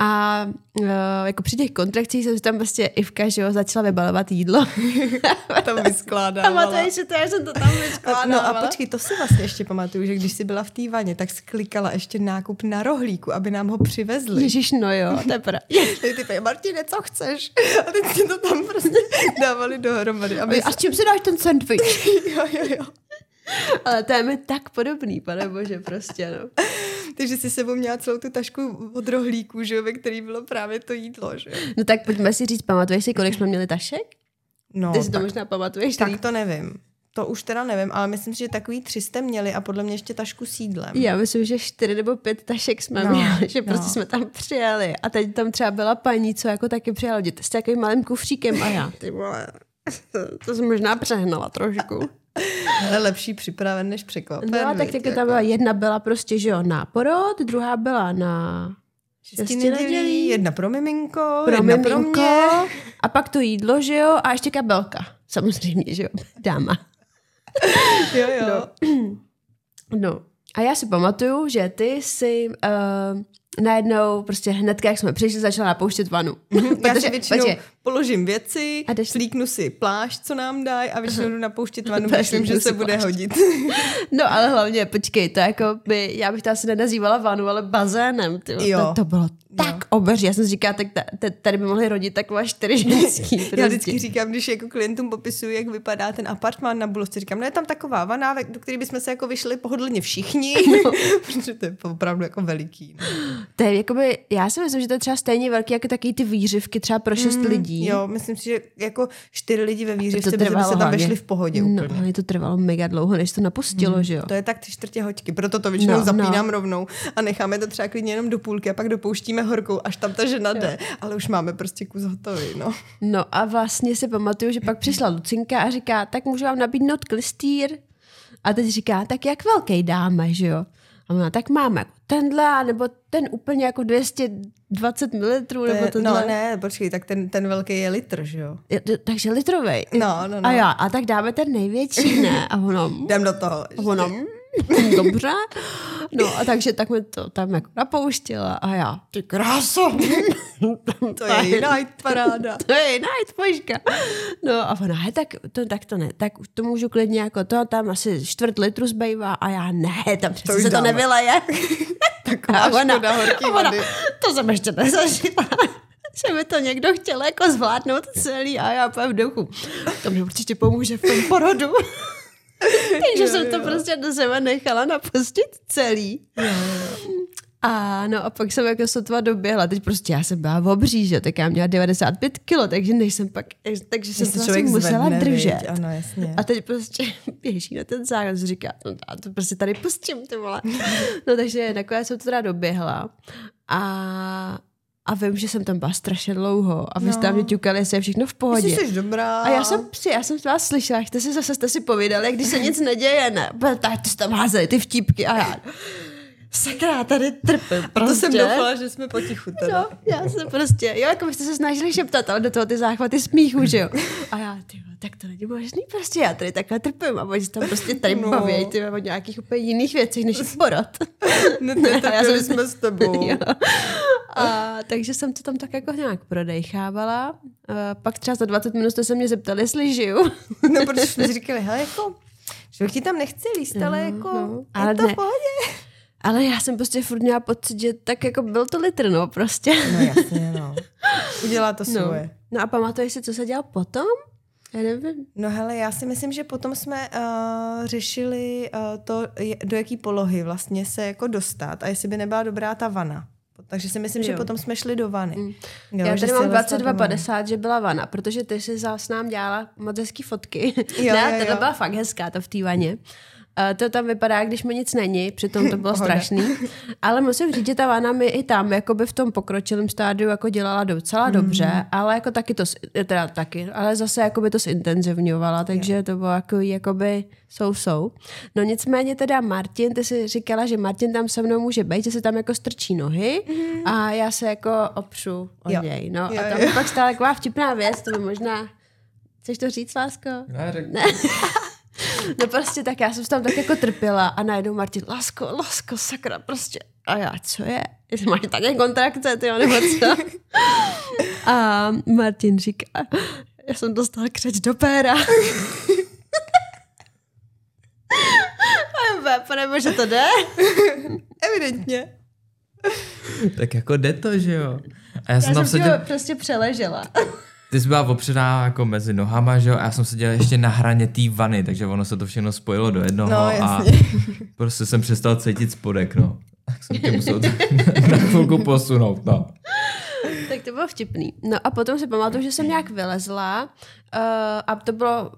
a uh, jako při těch kontrakcích jsem si tam prostě Ivka, že jo, začala vybalovat jídlo. [LAUGHS] Tam vyskládávala. Pamatuješ si to, já jsem to tam A- vyskládávala. No a počkej, to si vlastně ještě pamatuju, že když jsi byla v té vaně, tak sklikala ještě nákup na rohlíku, aby nám ho přivezli. Ježíš, no jo, to je pravda. [LAUGHS] Ty ty Martine, co chceš? A teď si to tam prostě [LAUGHS] dávali dohromady. Aby A s čím si dáš ten sandwich? Jo, jo, jo. [LAUGHS] Ale to je mi tak podobný, pane bože, prostě, no. Takže si sebou měla celou tu tašku od rohlíku, že jo, ve který bylo právě to jídlo, že jo. No tak pojďme si říct, pamatuješ si, kolik jsme měli tašek? No, Ty si to tak, možná pamatuješ. tak líp. to nevím. To už teda nevím, ale myslím si, že takový tři jste měli a podle mě ještě tašku s jídlem. Já myslím, že čtyři nebo pět tašek jsme No, měli, že prostě no. jsme tam přijeli. A teď tam třeba byla paní, co jako taky přijela děti s takovým malým kufříkem a já, ty vole. [LAUGHS] to jsem možná přehnala trošku. [LAUGHS] Ale lepší připraven než překvapen. No tak taky jako. tam byla, jedna byla prostě, že jo, na porod, druhá byla na Šesti nedělí, jedna pro miminko, pro jedna miminko, pro mě. a pak to jídlo, že jo, a ještě kabelka. Samozřejmě, že jo, [LAUGHS] dáma. Jo, jo. [CLEARS THROAT] No, a já si pamatuju, že ty si uh, najednou prostě hned, jak jsme přišli, začala napouštět vanu. [LAUGHS] Já si [LAUGHS] většinou počkej, položím věci, A jdeš- slíknu si plášť, co nám dají a většinou jdu napouštět vanu, [LAUGHS] myslím, že se bude hodit. No ale hlavně, počkej, to jako by, já bych to asi nenazývala vanu, ale bazénem. Ty, Jo. To, to bylo tak obří. Já jsem si říkala, tak ta, ta, tady by mohly rodit takové čtyři ženský. Prostě. Já vždycky říkám, když jako klientům popisuju, jak vypadá ten apartmán na Bulovce, říkám, no je tam taková vana, do které bychom se jako vyšli pohodlně všichni, protože to je opravdu jako veliký. No. To je jakoby, já si myslím, že to je třeba stejně velký jako taky ty výřivky třeba pro šest lidí. Jo, myslím si, že jako čtyři lidi ve To výřivce by se tam hlavně. vešli v pohodě No, úplně. ale to trvalo mega dlouho, než to napustilo, že jo? To je tak tři čtvrtě hoďky, proto to většinou No, no, zapínám no. rovnou a necháme to třeba klidně jenom do půlky a pak dopouštíme horkou, až tam ta žena jde. Ale už máme prostě kus hotový, no. No a vlastně si pamatuju, že pak přišla Lucinka a říká, tak můžu vám nabídnout klistýr? A teď říká, tak jak velký dáme, že jo? A ona, tak máme jako tenhle, nebo ten úplně jako 220 ml, nebo je, tenhle. no ne, počkej, tak ten, ten velký je litr, že jo? Je- Takže litrovej. No, no, no. A já, a tak dáme ten největší, ne? A ono, [LAUGHS] Jdem do toho. a ono, [LAUGHS] "Mm, dobře. No a takže tak mi to tam jako napouštěla a já, ty kráso. [LAUGHS] To je jiná paráda. [LAUGHS] to je jiná tvožka. No a ona, he, tak to, tak to ne, tak to můžu klidně jako to, tam asi čtvrt litru zbývá a já ne, tam přece už se to dáme. nevyleje. [LAUGHS] Taková A ona, škoda horký a ona, vody. to jsem ještě nezažila. že by to někdo chtěl jako zvládnout celý a já úplně v duchu. To mi určitě pomůže v tom porodu. [LAUGHS] Takže Jo, jsem to jo. prostě do sebe nechala napustit celý. A no a pak jsem jako sotva doběhla, teď prostě já jsem byla v obří, že tak já měla 95 kilo, takže než jsem pak, takže jsem to člověk musela zvedne, držet. viď? Ano, jasně. A teď prostě [LAUGHS] běží na ten záchod, říká, no a to prostě tady pustím, ty vole. [LAUGHS] No takže nakonec jsem to teda doběhla a, a vím, že jsem tam byla strašně dlouho a vy jste No. no. mě ťukali, jestli je všechno v pohodě. Jsi jsi dobrá. A já jsem si, já jsem vás slyšela, jste si zase jste si povídali, když se nic neděje, ne? Tak ty jste tam házeli ty vtípky a já, sakra, tady trpím To prostě. jsem doufala, že jsme potichu teda. No, já jsem prostě, jo, jako byste se snažili šeptat, ale do toho ty záchvaty smíchu, že jo. A já, ty tak to není možný, prostě já tady takhle trpím a oni se tam prostě tady No. no. baví, ty o nějakých úplně jiných věcech, než je porod. [LAUGHS] Ne, ne, [LAUGHS] já trpěli jsem- jsme s tebou. [LAUGHS] Jo. A takže jsem to tam tak jako nějak prodejchávala. A pak třeba za 20 minut jste se mě zeptali, jestli žiju. No, protože jsme říkali, hele, jako, člověk ti tam nechce líst, ale jako, no. je Ale to ne. v pohodě. Ale já jsem prostě furt měla pocit, že tak jako byl to litr, no prostě. No jasně, no. [LAUGHS] Udělá to No. svoje. no a pamatuješ si, co se dělal potom? Já nevím. No hele, já si myslím, že potom jsme uh, řešili uh, to, do jaký polohy vlastně se jako dostat a jestli by nebyla dobrá ta vana. Takže si myslím, že Jo. potom jsme šli do vany. Mm. Jo, já že tady mám Silvestra do vany. 22,50, že byla vana, protože ty si zás nám dělala moc hezký fotky. Jo, [LAUGHS] ne, jo, jo. byla fakt hezká, to v té vaně. To tam vypadá, když mi nic není, přitom to bylo [LAUGHS] strašný. Ale musím říct, že ta vana mi i tam jakoby v tom pokročilém stádiu jako dělala docela Mhm. dobře, ale jako taky to, teda taky, ale zase jakoby to zintenzivňovala, takže to bylo jako, jakoby jsou, jsou. No nicméně teda Martin, ty si říkala, že Martin tam se mnou může být, že se tam jako strčí nohy a já se jako opřu o. Jo. něj. No Jo, a tam jo. pak stala taková vtipná věc, to by možná Chceš to říct, lásko? Ne, řek... Ne. No prostě tak já jsem se tam tak jako trpěla a najednou Martin, lásko, lásko, sakra, prostě. A já, co je? Jestli máš také kontrakce, ty nebo co? A Martin říká, já jsem dostal křeč do péra. A pane že to jde? Evidentně. tak jako jde to, že jo. A já jsem Já tam jsem seděl, prostě přeležela. Ty jsi byla opřená jako mezi nohama, že jo, a já jsem seděl ještě na hraně té vany, takže ono se to všechno spojilo do jednoho No, a [LAUGHS] prostě jsem přestal cítit spodek, no. Tak jsem tě musel [LAUGHS] na chvilku posunout, no. Tak to bylo vtipný. No a potom si pamatuju, že jsem nějak vylezla uh, a to bylo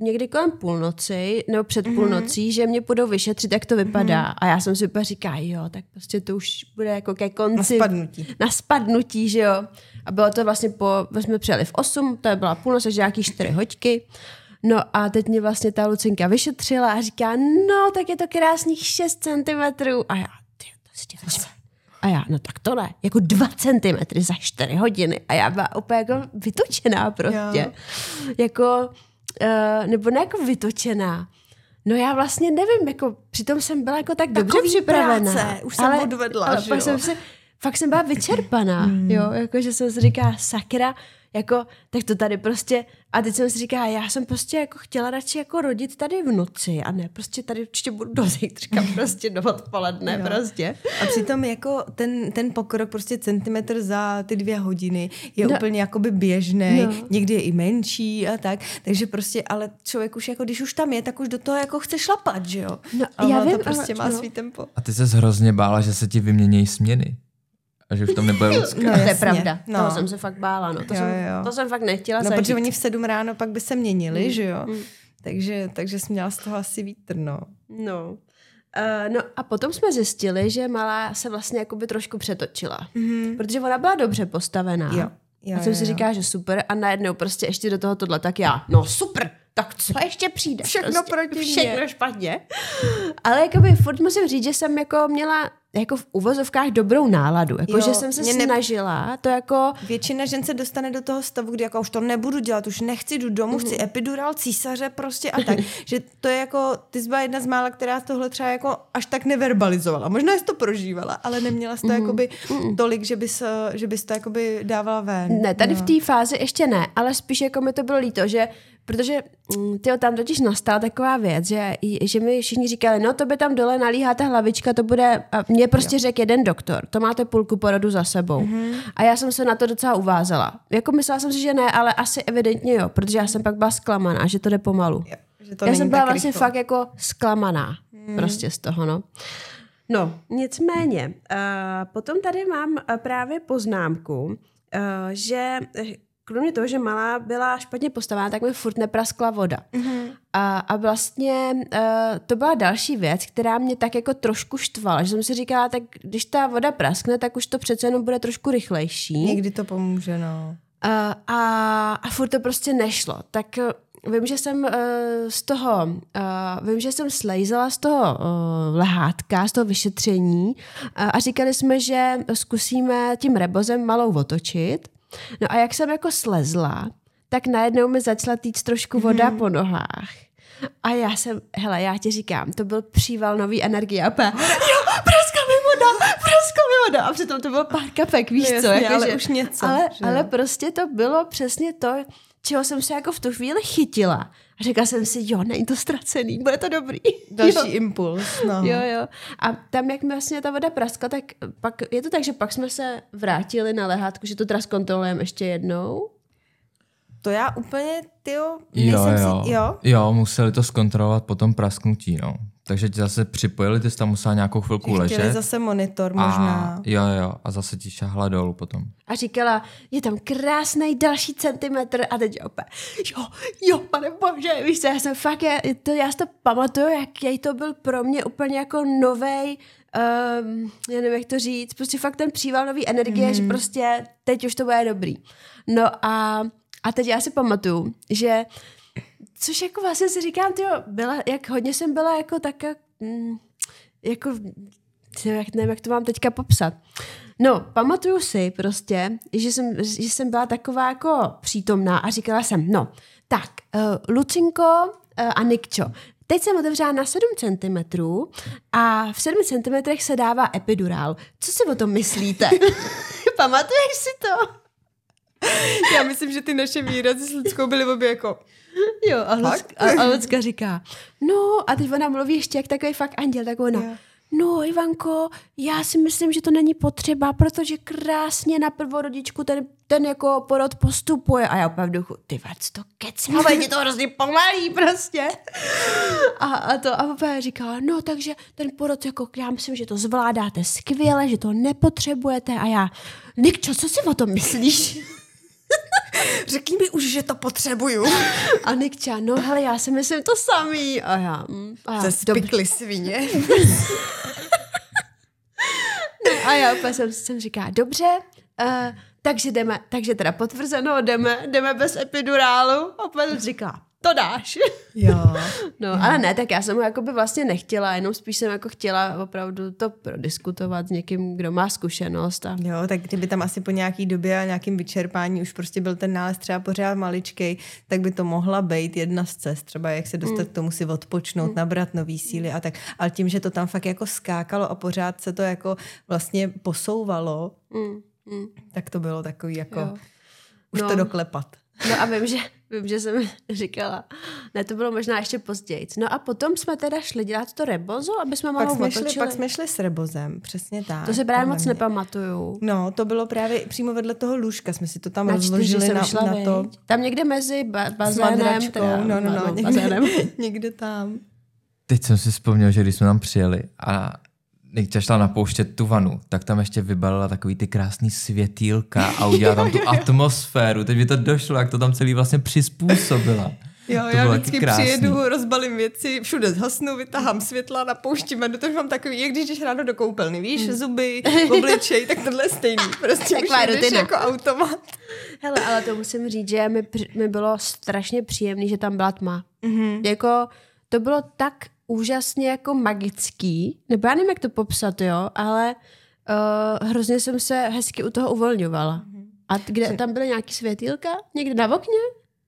někdy kolem půlnoci, nebo před Mhm. půlnocí, že mě budou vyšetřit, jak to vypadá. A já jsem si úplně říká, jo, tak prostě to už bude jako ke konci. Na spadnutí. Na spadnutí, že jo. A bylo to vlastně po, my jsme přijeli v 8, to byla půlnoc, takže nějaký 4 hoďky. No a teď mě vlastně ta Lucinka vyšetřila a říká, no tak je to krásných 6 cm. A já, ty, to si. A já, no tak to ne, jako 2 cm za 4 hodiny. A já byla úplně jako vytočená prostě. Jo. Jako, uh, nebo ne jako vytočená. No já vlastně nevím, jako přitom jsem byla jako tak dobře Takový připravená. práce, už jsem odvedla, ale že pak jo? jsem se, fakt jsem byla vyčerpaná, jo, jako že jsem si říká, sakra, jako, tak to tady prostě, a teď jsem si říká, já jsem prostě jako chtěla radši jako rodit tady v noci a ne, prostě tady určitě budu do zítřka, [LAUGHS] prostě do odpoledne, Jo. prostě. A přitom jako ten, ten pokrok prostě centimetr za ty dvě hodiny je No. úplně jakoby běžný, No. někdy je i menší a tak, takže prostě, ale člověk už jako, když už tam je, tak už do toho jako chce šlapat, že jo? No, a já vím, to prostě ale- má no. svý tempo. A ty se hrozně bála, že se ti vyměnějí směny. A že už tam nebude Lucka. No, to je pravda, no. toho jsem se fakt bála, no, to, Jo, jsem, jo. to jsem fakt nechtěla No, zažít. protože oni v sedm ráno pak by se měnili, Mm, že jo? Takže, takže jsi měla z toho asi vítr, no. No. Uh, no a potom jsme zjistili, že malá se vlastně jakoby trošku přetočila. Mm-hmm. Protože ona byla dobře postavená. Jo, jo, a jsem jo, si jo. říká, že super a najednou prostě ještě do toho tohle, tak já, no super, tak co ještě přijde? Všechno prostě, proti mně. Všechno špatně. Ale jakoby furt musím říct, že jsem jako měla jako v uvozovkách dobrou náladu. Jako, Jo, že jsem se ne- snažila to jako Většina žen se dostane do toho stavu, kdy jako už to nebudu dělat, už nechci, jdu domů, Mhm. chci epidural, císaře prostě a [LAUGHS] tak. že to je jako, ty jsi byla jedna z mála, která tohle třeba jako až tak neverbalizovala. Možná jsi to prožívala, ale neměla jsi to jakoby tolik, že bys, že bys to jakoby dávala ven. Ne, tady no. v té fázi ještě ne, ale spíš jako mi to bylo líto, že protože mm, tyjo, tam totiž nastala taková věc, že, že mi všichni říkali, no to by tam dole nalíhá ta hlavička, to bude, a mě prostě řekl jeden doktor, to máte půlku porodu za sebou. Mhm. Mm-hmm. A já jsem se na to docela uvázala. Jako myslela jsem si, že ne, ale asi evidentně jo, protože já jsem pak byla zklamaná, že to jde pomalu. Jo, že to já jsem byla vlastně rychle. fakt jako zklamaná hmm. prostě z toho, no. No, nicméně, uh, potom tady mám uh, právě poznámku, uh, že eh, kromě toho, že malá byla špatně postavená, tak mi furt nepraskla voda. Mm-hmm. A, a vlastně uh, to byla další věc, která mě tak jako trošku štvala, že jsem si říkala, tak když ta voda praskne, tak už to přece jenom bude trošku rychlejší. Někdy to pomůže, no. Uh, a, a furt to prostě nešlo. Tak uh, vím, že jsem uh, z toho, uh, vím, že jsem slejzala z toho uh, lehátka, z toho vyšetření uh, a říkali jsme, že zkusíme tím rebozem malou otočit. No a jak jsem jako slezla, tak najednou mi začala týct trošku voda Mhm. po nohách. A já jsem, hele, já ti říkám, to byl příval nový energie. A úplně, jo, praskla mi voda, praskla mi voda. A přitom to bylo pár kapek, víš No co? jasně, jako, ale že- už něco, Ale, že ale prostě to bylo přesně to, čeho jsem se jako v tu chvíli chytila. A řekla jsem si, jo, není to ztracený, bude to dobrý. [LAUGHS] Další jo. impuls, no. Jo, jo. A tam, jak mi vlastně ta voda praskla, tak pak je to tak, že pak jsme se vrátili na lehátku, že to teda zkontrolujeme ještě jednou. To já úplně, tyjo, Jo, nejsem jo. si, jo? jo, museli to zkontrolovat po tom prasknutí, no. Takže ti zase připojili, ty jsi tam musela nějakou chvilku Chtěli ležet. zase monitor A, možná. jo, jo, a zase ti šahla dolů potom. A říkala, je tam krásný další centimetr a teď opět, jo, jo, pane bože, víš co, já jsem fakt, já, to, já si to pamatuju, jaký to byl pro mě úplně jako novej, um, já nevím, jak to říct, prostě fakt ten příval nový energie, mm. že prostě teď už to bude dobrý. No a, a teď já si pamatuju, že což jako vlastně si říkám, tyjo, byla, jak hodně jsem byla jako tak, mm, jako nevím, jak to mám teďka popsat. No, pamatuju si prostě, že jsem, že jsem byla taková jako přítomná a říkala jsem, no, tak, uh, Lucinko uh, a Nikčo, teď jsem otevřela na 7 cm a v 7 cm se dává epidurál. Co si o tom myslíte? [LAUGHS] Pamatuješ si to? Já myslím, že ty naše výrazy s lidskou byly obě jako... Jo, a, Lucka, a, a Lucka říká, no a teď ona mluví ještě jak takový fakt anděl, tak ona, Jo. no Ivanko, já si myslím, že to není potřeba, protože krásně na prvorodičku ten, ten jako porod postupuje. A já duchu, ty vec, to kecá, je [LAUGHS] to hrozně pomalý prostě. A, a to a úplně říkala, no takže ten porod, jako já myslím, že to zvládáte skvěle, že to nepotřebujete. A já, Nikčo, co si o tom myslíš? [LAUGHS] Řekni mi už, že to potřebuju. [LAUGHS] A Nikča, no hele, já si myslím to samý. A já, mm, a já To spikli svině. [LAUGHS] A já úplně jsem, jsem říká, dobře, uh, takže jdeme, takže teda potvrzeno, jdeme, jdeme bez epidurálu. A jsem říká, to dáš. Jo. [LAUGHS] No, jo. ale ne, tak já jsem ho jako by vlastně nechtěla, jenom spíš jsem jako chtěla opravdu to prodiskutovat s někým, kdo má zkušenost. A... Jo, tak kdyby tam asi po nějaký době a nějakým vyčerpání už prostě byl ten nález třeba pořád maličkej, tak by to mohla být jedna z cest, třeba jak se dostat mm. k tomu si odpočnout, mm. nabrat nový síly a tak. Ale tím, že to tam fakt jako skákalo a pořád se to jako vlastně posouvalo, mm. Mm. tak to bylo takový jako jo. už no. to doklepat. No a vím, že, vím, že jsem [LAUGHS] říkala, ne, to bylo možná ještě později. No a potom jsme teda šli dělat to rebozo, aby jsme pak jsme šli, Pak jsme šli s rebozem, přesně tak. To si právě moc mě. nepamatuju. No, to bylo právě přímo vedle toho lůžka, jsme si to tam na rozložili na, šla, na to. Tam někde mezi ba- bazénem, teda, no, no, no, no, někde, bazénem. [LAUGHS] někde tam. Teď jsem si vzpomněl, že když jsme tam přijeli a Nikča šla napouštět tu vanu, tak tam ještě vybalila takový ty krásný světýlka a udělala tam tu [LAUGHS] atmosféru. Teď mi to došlo, jak to tam celý vlastně přizpůsobila. Jo, to já vždycky přijedu, rozbalím věci, všude zhasnu, vytahám světla, napouštím vanu, to mám takový, jak když jdeš ráno do koupelny, víš, mm. zuby, [LAUGHS] obličej, tak tohle je stejný. Prostě Taková už jdeš jako automat. Hele, ale to musím říct, že mi, mi bylo strašně příjemný, že tam byla tma. Mm-hmm. Jako, to bylo tak úžasně jako magický, nebo já nevím, jak to popsat, jo, ale uh, hrozně jsem se hezky u toho uvolňovala. A kde tam byly nějaký světýlka? Někde na okně?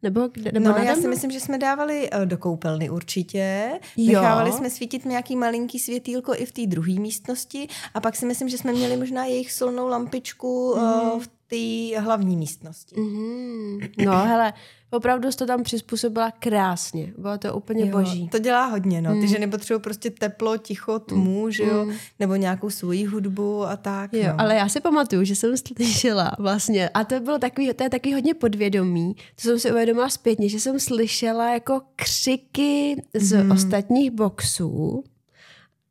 Nebo, kde, nebo no, já si myslím, že jsme dávali uh, do koupelny určitě. Jo. Nechávali jsme svítit nějaký malinký světýlko i v té druhé místnosti a pak si myslím, že jsme měli možná jejich solnou lampičku mm. v té hlavní místnosti. Mm-hmm. No hele, opravdu to tam přizpůsobila krásně. Bylo to úplně jo, boží. To dělá hodně, no. Mm. Ty ženy potřebují prostě teplo, ticho, tmu, mm. že jo? Mm. Nebo nějakou svoji hudbu a tak. Jo, no. ale já si pamatuju, že jsem slyšela vlastně, a to bylo takový, to je taky hodně podvědomí, to jsem si uvědomila zpětně, že jsem slyšela jako křiky z mm. ostatních boxů,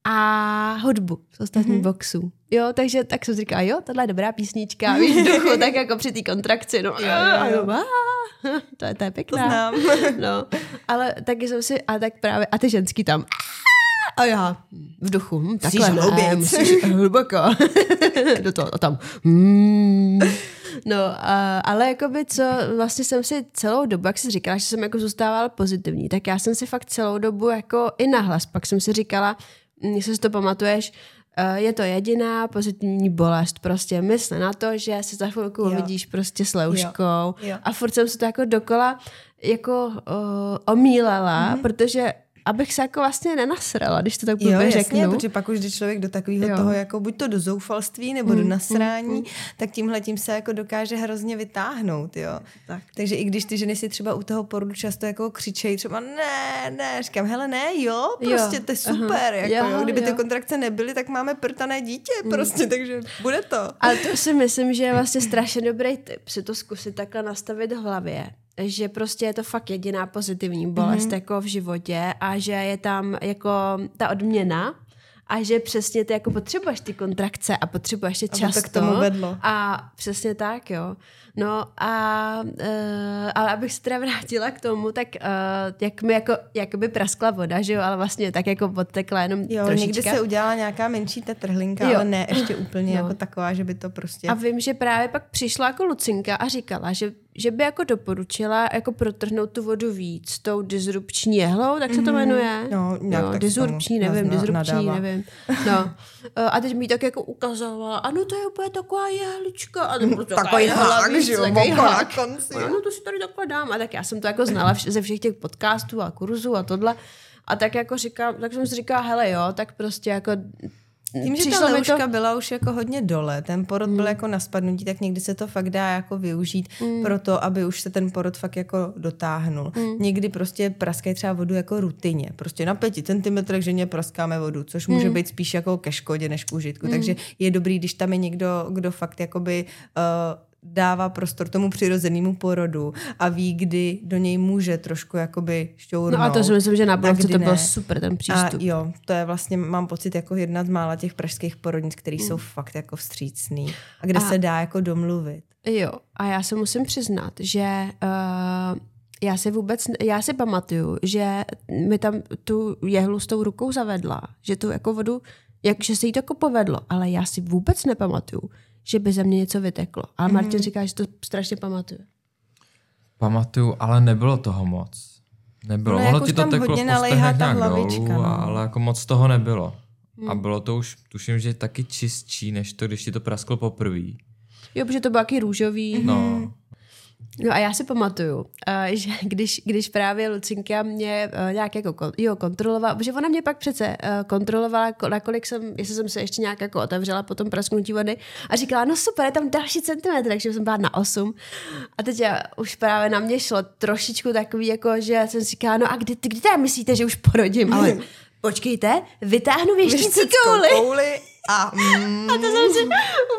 a hudbu z ostatních mm-hmm. boxů. Jo, takže tak jsem říkala, jo, tohle je dobrá písnička, [LAUGHS] víš, duchu, tak jako při té kontrakci, no. Jo, jo, jo. [LAUGHS] to je, to je pěkná. To znám. [LAUGHS] no, ale taky jsem si, a tak právě, a ty ženský tam, a já v duchu, hm, takhle ne, musíš hluboko. Do toho, a tam, hmm. No, a, ale jakoby co, vlastně jsem si celou dobu, jak jsi říkala, že jsem jako zůstávala pozitivní, tak já jsem si fakt celou dobu jako i nahlas, pak jsem si říkala, jestli si to pamatuješ, je to jediná pozitivní bolest. Prostě mysli na to, že se za chvilku jo. uvidíš prostě s leuškou. Jo. Jo. A furt jsem se to jako dokola jako uh, omílela, mm-hmm. protože abych se jako vlastně nenasrala, když to tak jo, jasně, řeknu. protože pak už jde člověk do takového toho, jako buď to do zoufalství, nebo mm, do nasrání, mm, mm. tak tímhle tím se jako dokáže hrozně vytáhnout, jo. Tak. Takže i když ty ženy si třeba u toho porodu často jako křičejí, třeba ne, ne, říkám, hele ne, jo, prostě jo. to je super, Aha. jako jo, jo. kdyby jo. ty kontrakce nebyly, tak máme prtané dítě, mm. prostě, takže bude to. Ale to si myslím, že je vlastně strašně dobrý tip, si to zkusit takhle nastavit v hlavě že prostě je to fakt jediná pozitivní bolest mm-hmm. jako v životě a že je tam jako ta odměna a že přesně ty jako potřebuješ ty kontrakce a potřebuješ je často. A to k tomu vedlo. A přesně tak, jo. No a, uh, ale abych se teda vrátila k tomu, tak uh, jak mi jako, jakoby praskla voda, že jo, ale vlastně tak jako odtekla jenom Jo, trošička. někdy se udělala nějaká menší tetrhlinka, jo. ale ne ještě úplně no. jako taková, že by to prostě... A vím, že právě pak přišla jako Lucinka a říkala, že že by jako doporučila jako protrhnout tu vodu víc tou disrupční jehlou, tak se to mhm. jmenuje. No, nějak no, disrupční, nevím, na, disrupční, nadává. nevím. No. A teď mi tak jako ukazovala, ano, to je úplně taková jehlička. A to prostě takový hák, že jo, na konci. Ano, to si tady takhle dám. A tak já jsem to jako znala ze všech těch podcastů a kurzů a tohle. A tak jako říkám, tak jsem si říkala, hele jo, tak prostě jako Tím, že ta leuška to... byla už jako hodně dole, ten porod hmm. byl jako na spadnutí, tak někdy se to fakt dá jako využít hmm. pro to, aby už se ten porod fakt jako dotáhnul. Hmm. Někdy prostě praskají třeba vodu jako rutině. Prostě na pěti centimetrech ženě praskáme vodu, což může hmm. být spíš jako ke škodě než k užitku. Hmm. Takže je dobrý, když tam je někdo, kdo fakt jakoby uh, dává prostor tomu přirozenému porodu a ví, kdy do něj může trošku jakoby šťournout. No a to si myslím, že na Blavce to bylo super ten přístup. A jo, to je vlastně, mám pocit, jako jedna z mála těch pražských porodnic, které mm. jsou fakt jako vstřícný a kde a, se dá jako domluvit. Jo, a já se musím přiznat, že uh, já si vůbec, já si pamatuju, že mi tam tu jehlu s tou rukou zavedla, že tu jako vodu, jak, že se jí to jako povedlo, ale já si vůbec nepamatuju, že by ze mě něco vyteklo. Ale mm-hmm. Martin říká, že to strašně pamatuje. Pamatuju, ale nebylo toho moc. Nebylo. No, ono ti to teklo po nějak dolů, no. ale jako moc toho nebylo. Hmm. A bylo to už, tuším, že taky čistší, než to, když ti to prasklo poprvé. Jo, protože to bylo taky růžový. No. No a já si pamatuju, uh, [LAUGHS] že když, když právě Lucinka mě uh, nějak jako jo, kontrolovala, protože ona mě pak přece uh, kontrolovala, nakolik jsem, jestli jsem se ještě nějak jako otevřela po tom prasknutí vody a říkala, no super, je tam další centimetr, takže jsem byla na 8. A teď já, už právě na mě šlo trošičku takový, jako, že jsem si říkala, no a kdy, kdy teda myslíte, že už porodím? Ale [LAUGHS] počkejte, vytáhnu věštící kouli. kouli a, mm. [LAUGHS] a to jsem si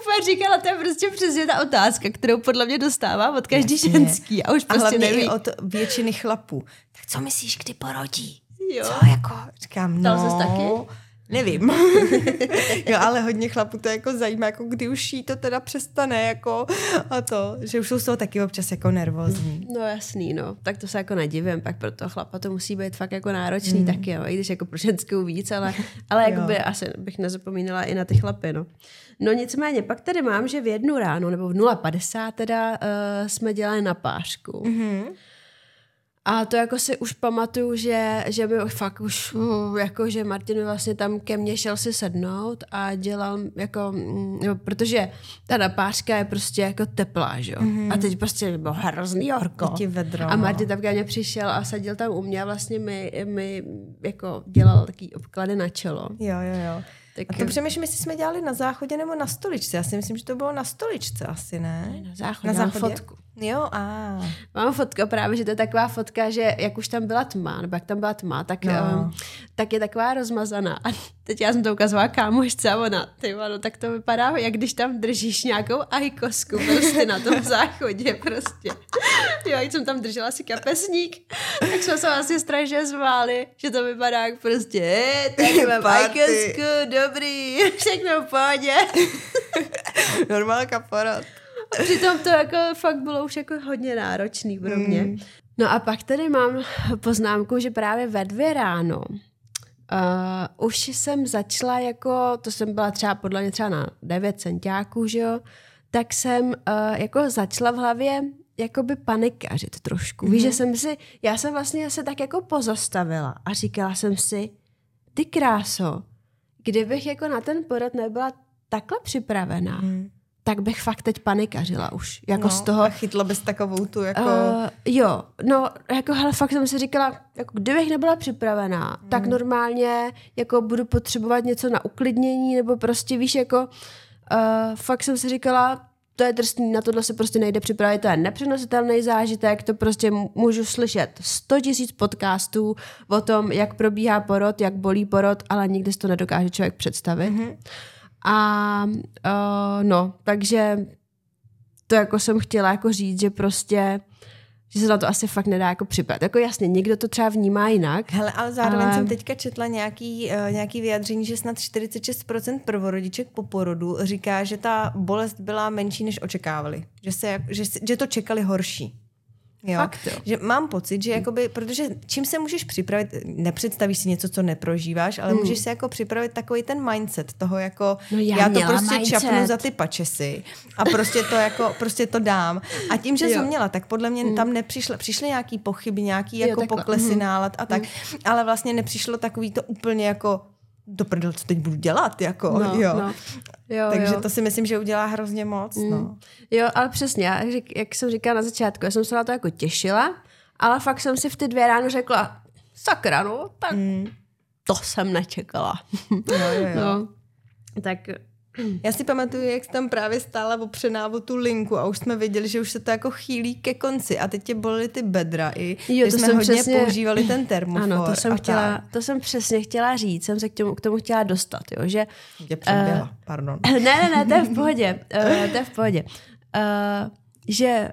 úplně říkala, to je prostě přesně ta otázka, kterou podle mě dostává od každý Jasně. ženský a už prostě a neví. i od většiny chlapů. Tak co myslíš, kdy porodí? Jo. Co jako? Říkám, no. taky? Nevím. [LAUGHS] jo, ale hodně chlapů to jako zajímá, jako kdy už jí to teda přestane, jako a to, že už jsou z toho taky občas jako nervózní. No jasný, no. Tak to se jako nedivím, pak pro toho chlapa to musí být fakt jako náročný mm. taky, jo. I když jako pro ženskou víc, ale, ale [LAUGHS] by asi bych nezapomínala i na ty chlapy, no. No nicméně, pak tady mám, že v jednu ráno, nebo v 0.50 teda uh, jsme dělali na pářku. Mm-hmm. A to jako si už pamatuju, že, že by fakt už, uh, jako že Martin vlastně tam ke mně šel si sednout a dělal jako, no, protože ta napářka je prostě jako teplá, že jo. Mm-hmm. A teď prostě bylo hrozný horko. Vedro, a Martin tam ke mně přišel a sadil tam u mě a vlastně mi, mi jako dělal taký obklady na čelo. Jo, jo, jo. Tak a to přemýšlím, jestli jsme dělali na záchodě nebo na stoličce. Já si myslím, že to bylo na stoličce asi, ne? ne na záchodě. Na záchodě. fotku. Jo, a. Mám fotku právě, že to je taková fotka, že jak už tam byla tma, nebo jak tam byla tma, tak, no. um, tak je taková rozmazaná. A teď já jsem to ukazovala kámošce a ona, ty no, tak to vypadá, jak když tam držíš nějakou ajkosku prostě na tom záchodě prostě. Jo, jak jsem tam držela si kapesník, tak jsme se vlastně strašně zváli, že to vypadá jak prostě, tady [LAUGHS] mám ajkosku, dobrý, [LAUGHS] všechno v pohodě. Normálka porod. Přitom to jako fakt bylo už jako hodně náročný pro mě. Mm. No a pak tady mám poznámku, že právě ve dvě ráno uh, už jsem začala jako, to jsem byla třeba podle mě třeba na 9 centiáků, že jo, tak jsem uh, jako začala v hlavě jakoby panikařit trošku. Mm-hmm. Víš, že mhm. jsem si, já jsem vlastně se tak jako pozastavila a říkala jsem si, ty kráso, kdybych jako na ten porod nebyla takhle připravená, mm tak bych fakt teď panikařila už. Jako no, z toho... A chytla bys takovou tu jako... Uh, jo, no jako hele, fakt jsem si říkala, jako kdybych nebyla připravená, mm. tak normálně jako budu potřebovat něco na uklidnění, nebo prostě víš, jako uh, fakt jsem si říkala, to je trstný, na tohle se prostě nejde připravit, to je nepřenositelný zážitek, to prostě můžu slyšet 100 tisíc podcastů o tom, jak probíhá porod, jak bolí porod, ale nikdy si to nedokáže člověk představit. Mm-hmm. A uh, no, takže to jako jsem chtěla jako říct, že prostě že se na to asi fakt nedá jako připravit. Jako jasně, někdo to třeba vnímá jinak. Hele, ale zároveň ale... jsem teďka četla nějaký, uh, nějaký vyjádření, že snad 46% prvorodiček po porodu říká, že ta bolest byla menší, než očekávali. Že, se, že, že to čekali horší. Jo. Fakt, jo. Že mám pocit, že jakoby, protože čím se můžeš připravit, nepředstavíš si něco, co neprožíváš, ale hmm. můžeš si jako připravit takový ten mindset toho jako, no já, já to prostě mindset. čapnu za ty pačesy a prostě to jako, prostě to dám. A tím, že jo. jsem měla, tak podle mě hmm. tam nepřišly, přišly nějaký pochyby, nějaký jo, jako takhle. poklesy hmm. nálad a tak, hmm. ale vlastně nepřišlo takový to úplně jako do prdel, co teď budu dělat, jako, no, jo. No. jo. Takže jo. to si myslím, že udělá hrozně moc, mm. no. Jo, ale přesně, jak jsem říkala na začátku, já jsem se na to jako těšila, ale fakt jsem si v ty dvě ráno řekla, sakra, no, tak mm. to jsem nečekala. Jo, jo, jo. [LAUGHS] No. tak Já si pamatuju, jak jsi tam právě stála opřená o tu linku a už jsme věděli, že už se to jako chýlí ke konci a teď tě bolely ty bedra i, Jo, to jsme jsem hodně přesně- používali ten [CLEARS THROAT] termofor. ano, to jsem, chtěla, tak. to jsem přesně chtěla říct, jsem se k tomu, k tomu chtěla dostat, jo, že Tě předběhla, pardon. [LAUGHS] ne, ne, ne, to je v pohodě, uh, to je v pohodě. Uh, že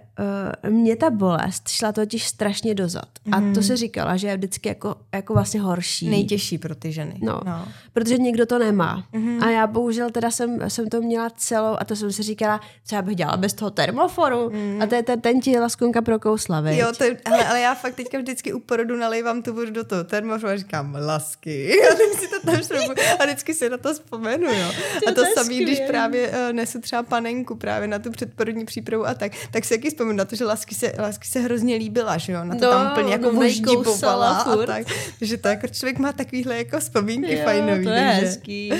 uh, mě ta bolest šla totiž strašně dozad. A to se říkala, že je vždycky jako, jako vlastně horší. Nejtěžší pro ty ženy. No, no. protože někdo to nemá. Mhm. Mm-hmm. A já bohužel teda jsem, jsem to měla celou a to jsem si říkala, co já bych dělala bez toho termoforu. Mm. A to je ten, ten ti laskunka prokousla? Mhm. Jo, to je, ale, ale já fakt teďka vždycky u porodu nalejvám tu vodu do toho termoforu a říkám lasky. [LAUGHS] A teď si to tam šroubu a vždycky si na to vzpomenu, jo. A to to samý, když právě uh, nesu třeba panenku právě na tu předporodní přípravu a tak, tak si jaký vzpomenu na to, že lasky se, lasky se hrozně líbila, že jo. Na to No, tam úplně jako nejkousala a tak. Takže to jako člověk má takovýhle jako vzpomínky Jo, fajnový. to je takže... hezký.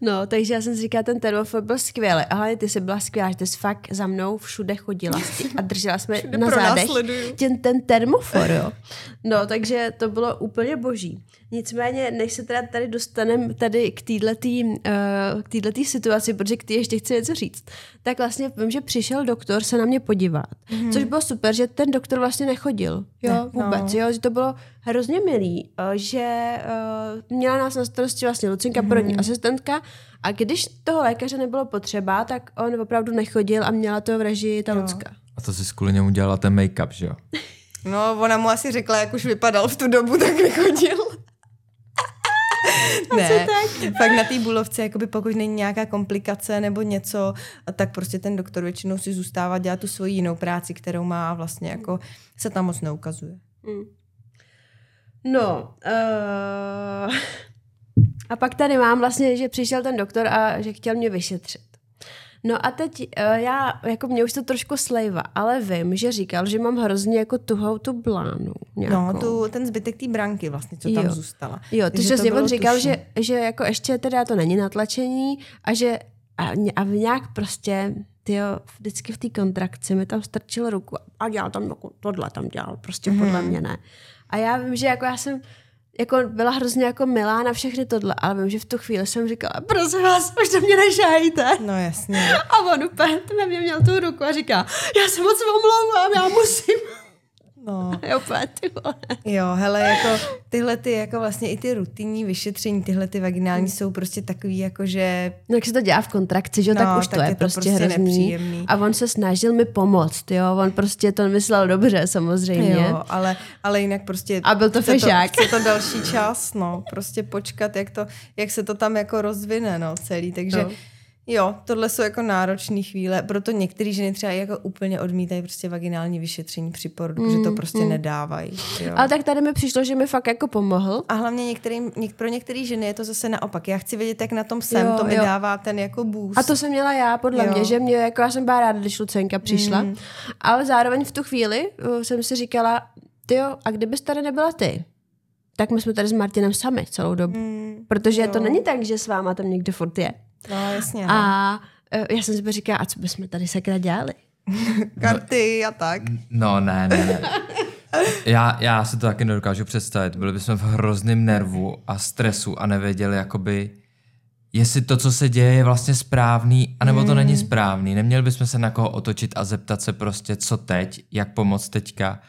No, takže já jsem si říkala, ten termofor byl skvělý. A hlavně ty jsi byla skvělá, že ty jsi fakt za mnou všude chodila a držela jsme na zádech ten, ten termofor, jo. No, takže to bylo úplně boží. Nicméně, než se teda tady dostaneme tady k této uh, k této situaci, protože k ty ještě chci něco říct, tak vlastně vím, že přišel doktor se na mě podívat. Mm-hmm. Což bylo super, že ten doktor vlastně nechodil. Jo, Ne, ne, vůbec. no. Jo, že to bylo hrozně milý, eh, že uh, měla nás na starosti vlastně Lucinka, mm-hmm. porodní asistentka a když toho lékaře nebylo potřeba, tak on opravdu nechodil a měla to v režii ta Lucka. A to si kvůli němu dělala ten make-up, že jo? No, ona mu asi řekla, jak už vypadal v tu dobu, tak nechodil. [LAUGHS] ne, fakt na té bulovce, jakoby pokud není nějaká komplikace nebo něco, tak prostě ten doktor většinou si zůstává dělat tu svoji jinou práci, kterou má a vlastně jako se tam moc neukazuje. No, uh, [LAUGHS] a pak tady mám vlastně, že přišel ten doktor a že chtěl mě vyšetřit. No a teď uh, já, jako mě už to trošku slejva, ale vím, že říkal, že mám hrozně jako tuhou tu blánu. Nějakou. No, tu, ten zbytek té branky vlastně, co tam Jo. zůstala. Jo, Takže to to on říkal, tušný. že, že jako ještě teda to není natlačení a že a, a v nějak prostě tyjo, vždycky v té kontrakci mi tam strčil ruku a dělal tam jako tohle tam dělal, prostě podle mě ne. A já vím, že jako já jsem jako byla hrozně jako milá na všechny tohle, ale vím, že v tu chvíli jsem říkala, prosím vás, už do mě nežajte. No jasně. A on úplně na mě měl tu ruku a říká, já se moc omlouvám, já musím. No. [LAUGHS] Úplně, ty. Jo, hele, jako tyhle ty, jako vlastně i ty rutinní vyšetření, tyhle ty vaginální jsou prostě takový, jako že No, jak se to dělá v kontrakci, že jo, No, tak už tak to je, je to prostě, prostě hrozný. nepříjemný. A on se snažil mi pomoct, jo, on prostě to myslel dobře samozřejmě. Jo, ale, ale jinak prostě... A byl to fežák. To, to další čas, no. Prostě počkat, jak, to, jak se to tam jako rozvine, no, celý. Takže No. Jo, tohle jsou jako náročné chvíle, proto některé ženy třeba jako úplně odmítají prostě vaginální vyšetření při porodu, mm, že to prostě nedávají. Jo. Ale tak tady mi přišlo, že mi fakt jako pomohl. A hlavně některým, něk, pro některé ženy je to zase naopak. Já chci vědět, jak na tom jsem, Jo, to mi jo. dává ten jako boost. A to jsem měla já, podle Jo. mě, že mě, jako já jsem byla ráda, když Lucenka přišla, mm. ale zároveň v tu chvíli uh, jsem si říkala, ty jo, a kdybys tady nebyla ty, tak my jsme tady s Martinem sami celou dobu. Mm, Protože jo. to není tak, že s váma tam někde furt je. No, jasně. No. A uh, já jsem si říkala, a co bychom tady sakra dělali? [LAUGHS] Karty a tak. No, ne, ne, ne. Já, já si to taky nedokážu představit. Byli bychom v hrozném nervu a stresu a nevěděli, jakoby, jestli to, co se děje, je vlastně správný, anebo to není správný. Neměli bychom se na koho otočit a zeptat se prostě, co teď, jak pomoct teďka.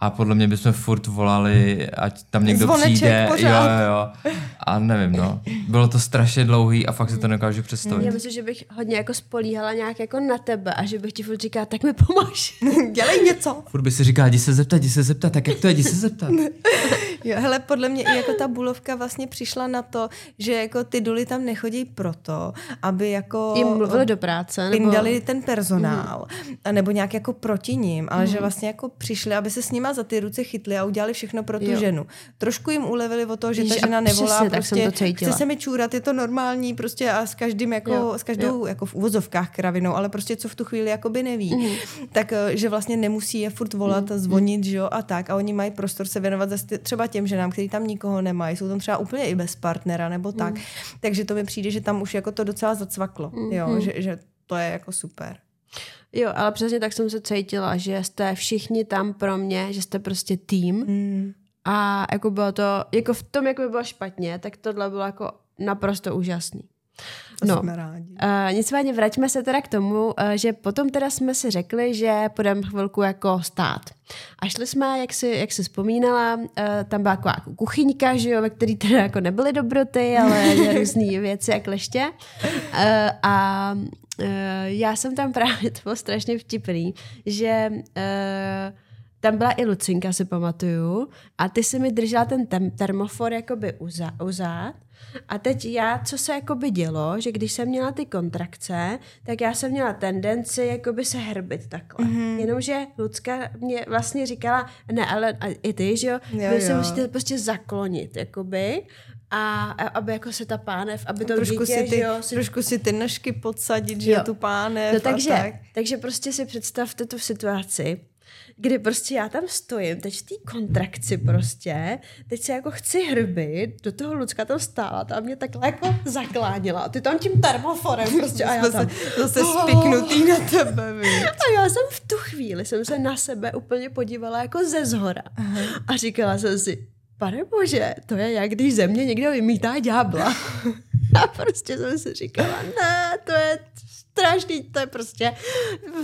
A podle mě bychom furt volali, ať tam někdo Zvoneček přijde. pořád. Jo, jo, jo. A nevím, no. Bylo to strašně dlouhý a fakt si to nedokážu představit. Já myslím, že bych hodně jako spolíhala nějak jako na tebe a že bych ti furt říkala, tak mi pomož. [LAUGHS] Dělej něco. Furt by si říkala, jdi se zeptat, jdi se zeptat, tak jak to je, jdi se zeptat. [LAUGHS] Jo, hele, podle mě i jako ta bulovka vlastně přišla na to, že jako ty duly tam nechodí proto, aby jako Jim mluvili do práce. Nebo... ten personál, mm. nebo nějak jako proti ním, ale mm. že vlastně jako přišli, aby se s nima za ty ruce chytli a udělali všechno pro tu Jo. ženu. Trošku jim ulevili o to, že Ježiš, ta žena nevolá, přesně tak jsem prostě to cítila. chce se mi čůrat, je to normální, prostě a s každým jako, Jo, s každou jako v uvozovkách kravinou, ale prostě co v tu chvíli jakoby neví, mm. tak eh, že vlastně nemusí je furt volat a zvonit, že jo, a tak a oni mají prostor se věnovat zase třeba těm ženám, který tam nikoho nemají, jsou tam třeba úplně i bez partnera nebo tak. Takže to mi přijde, že tam už jako to docela zacvaklo, jo, že, že to je jako super. Jo, ale přesně tak jsem se cítila, že jste všichni tam pro mě, že jste prostě tým Mm. a jako bylo to, jako v tom, jako by bylo špatně, tak tohle bylo jako naprosto úžasný. No, jsme rádi. Uh, nicméně vraťme se teda k tomu, uh, že potom teda jsme si řekli, že půjdeme chvilku jako stát. A šli jsme, jak si, jak si vzpomínala, uh, tam byla taková jako kuchyňka, že jo, ve který teda jako nebyly dobroty, ale [LAUGHS] různé věci jak leště. Uh, a já jsem tam právě, [LAUGHS] to bylo strašně vtipný, že uh, tam byla i Lucinka, si pamatuju, a ty si mi držela ten tem- termofor jakoby u, za- u zád a teď já, co se jakoby dělo, že když jsem měla ty kontrakce, tak já jsem měla tendenci jakoby se hrbit takhle. Mm-hmm. Jenomže Lucka mě vlastně říkala, ne, ale i ty, že jo, Jo, vy se jo. musíte prostě zaklonit, jakoby, a, a aby jako se ta pánev, aby to trošku, dítě, si ty, jo, si trošku si ty nožky podsadit, že Jo. tu pánev No takže, tak. takže prostě si představte tu situaci, kdy prostě já tam stojím, teď v té kontrakci prostě, teď se jako chci hrbit, do toho Lucka tam stála, tam mě takhle jako zakláněla a ty tam tím termoforem prostě a já tam... se zase spiknutý na tebe, víš. A já jsem v tu chvíli, jsem se na sebe úplně podívala jako ze zhora a říkala jsem si, pane bože, to je jak když ze mě někdo vymítá ďábla. [LAUGHS] A prostě jsem si říkala, ne, to je strašný, to je prostě,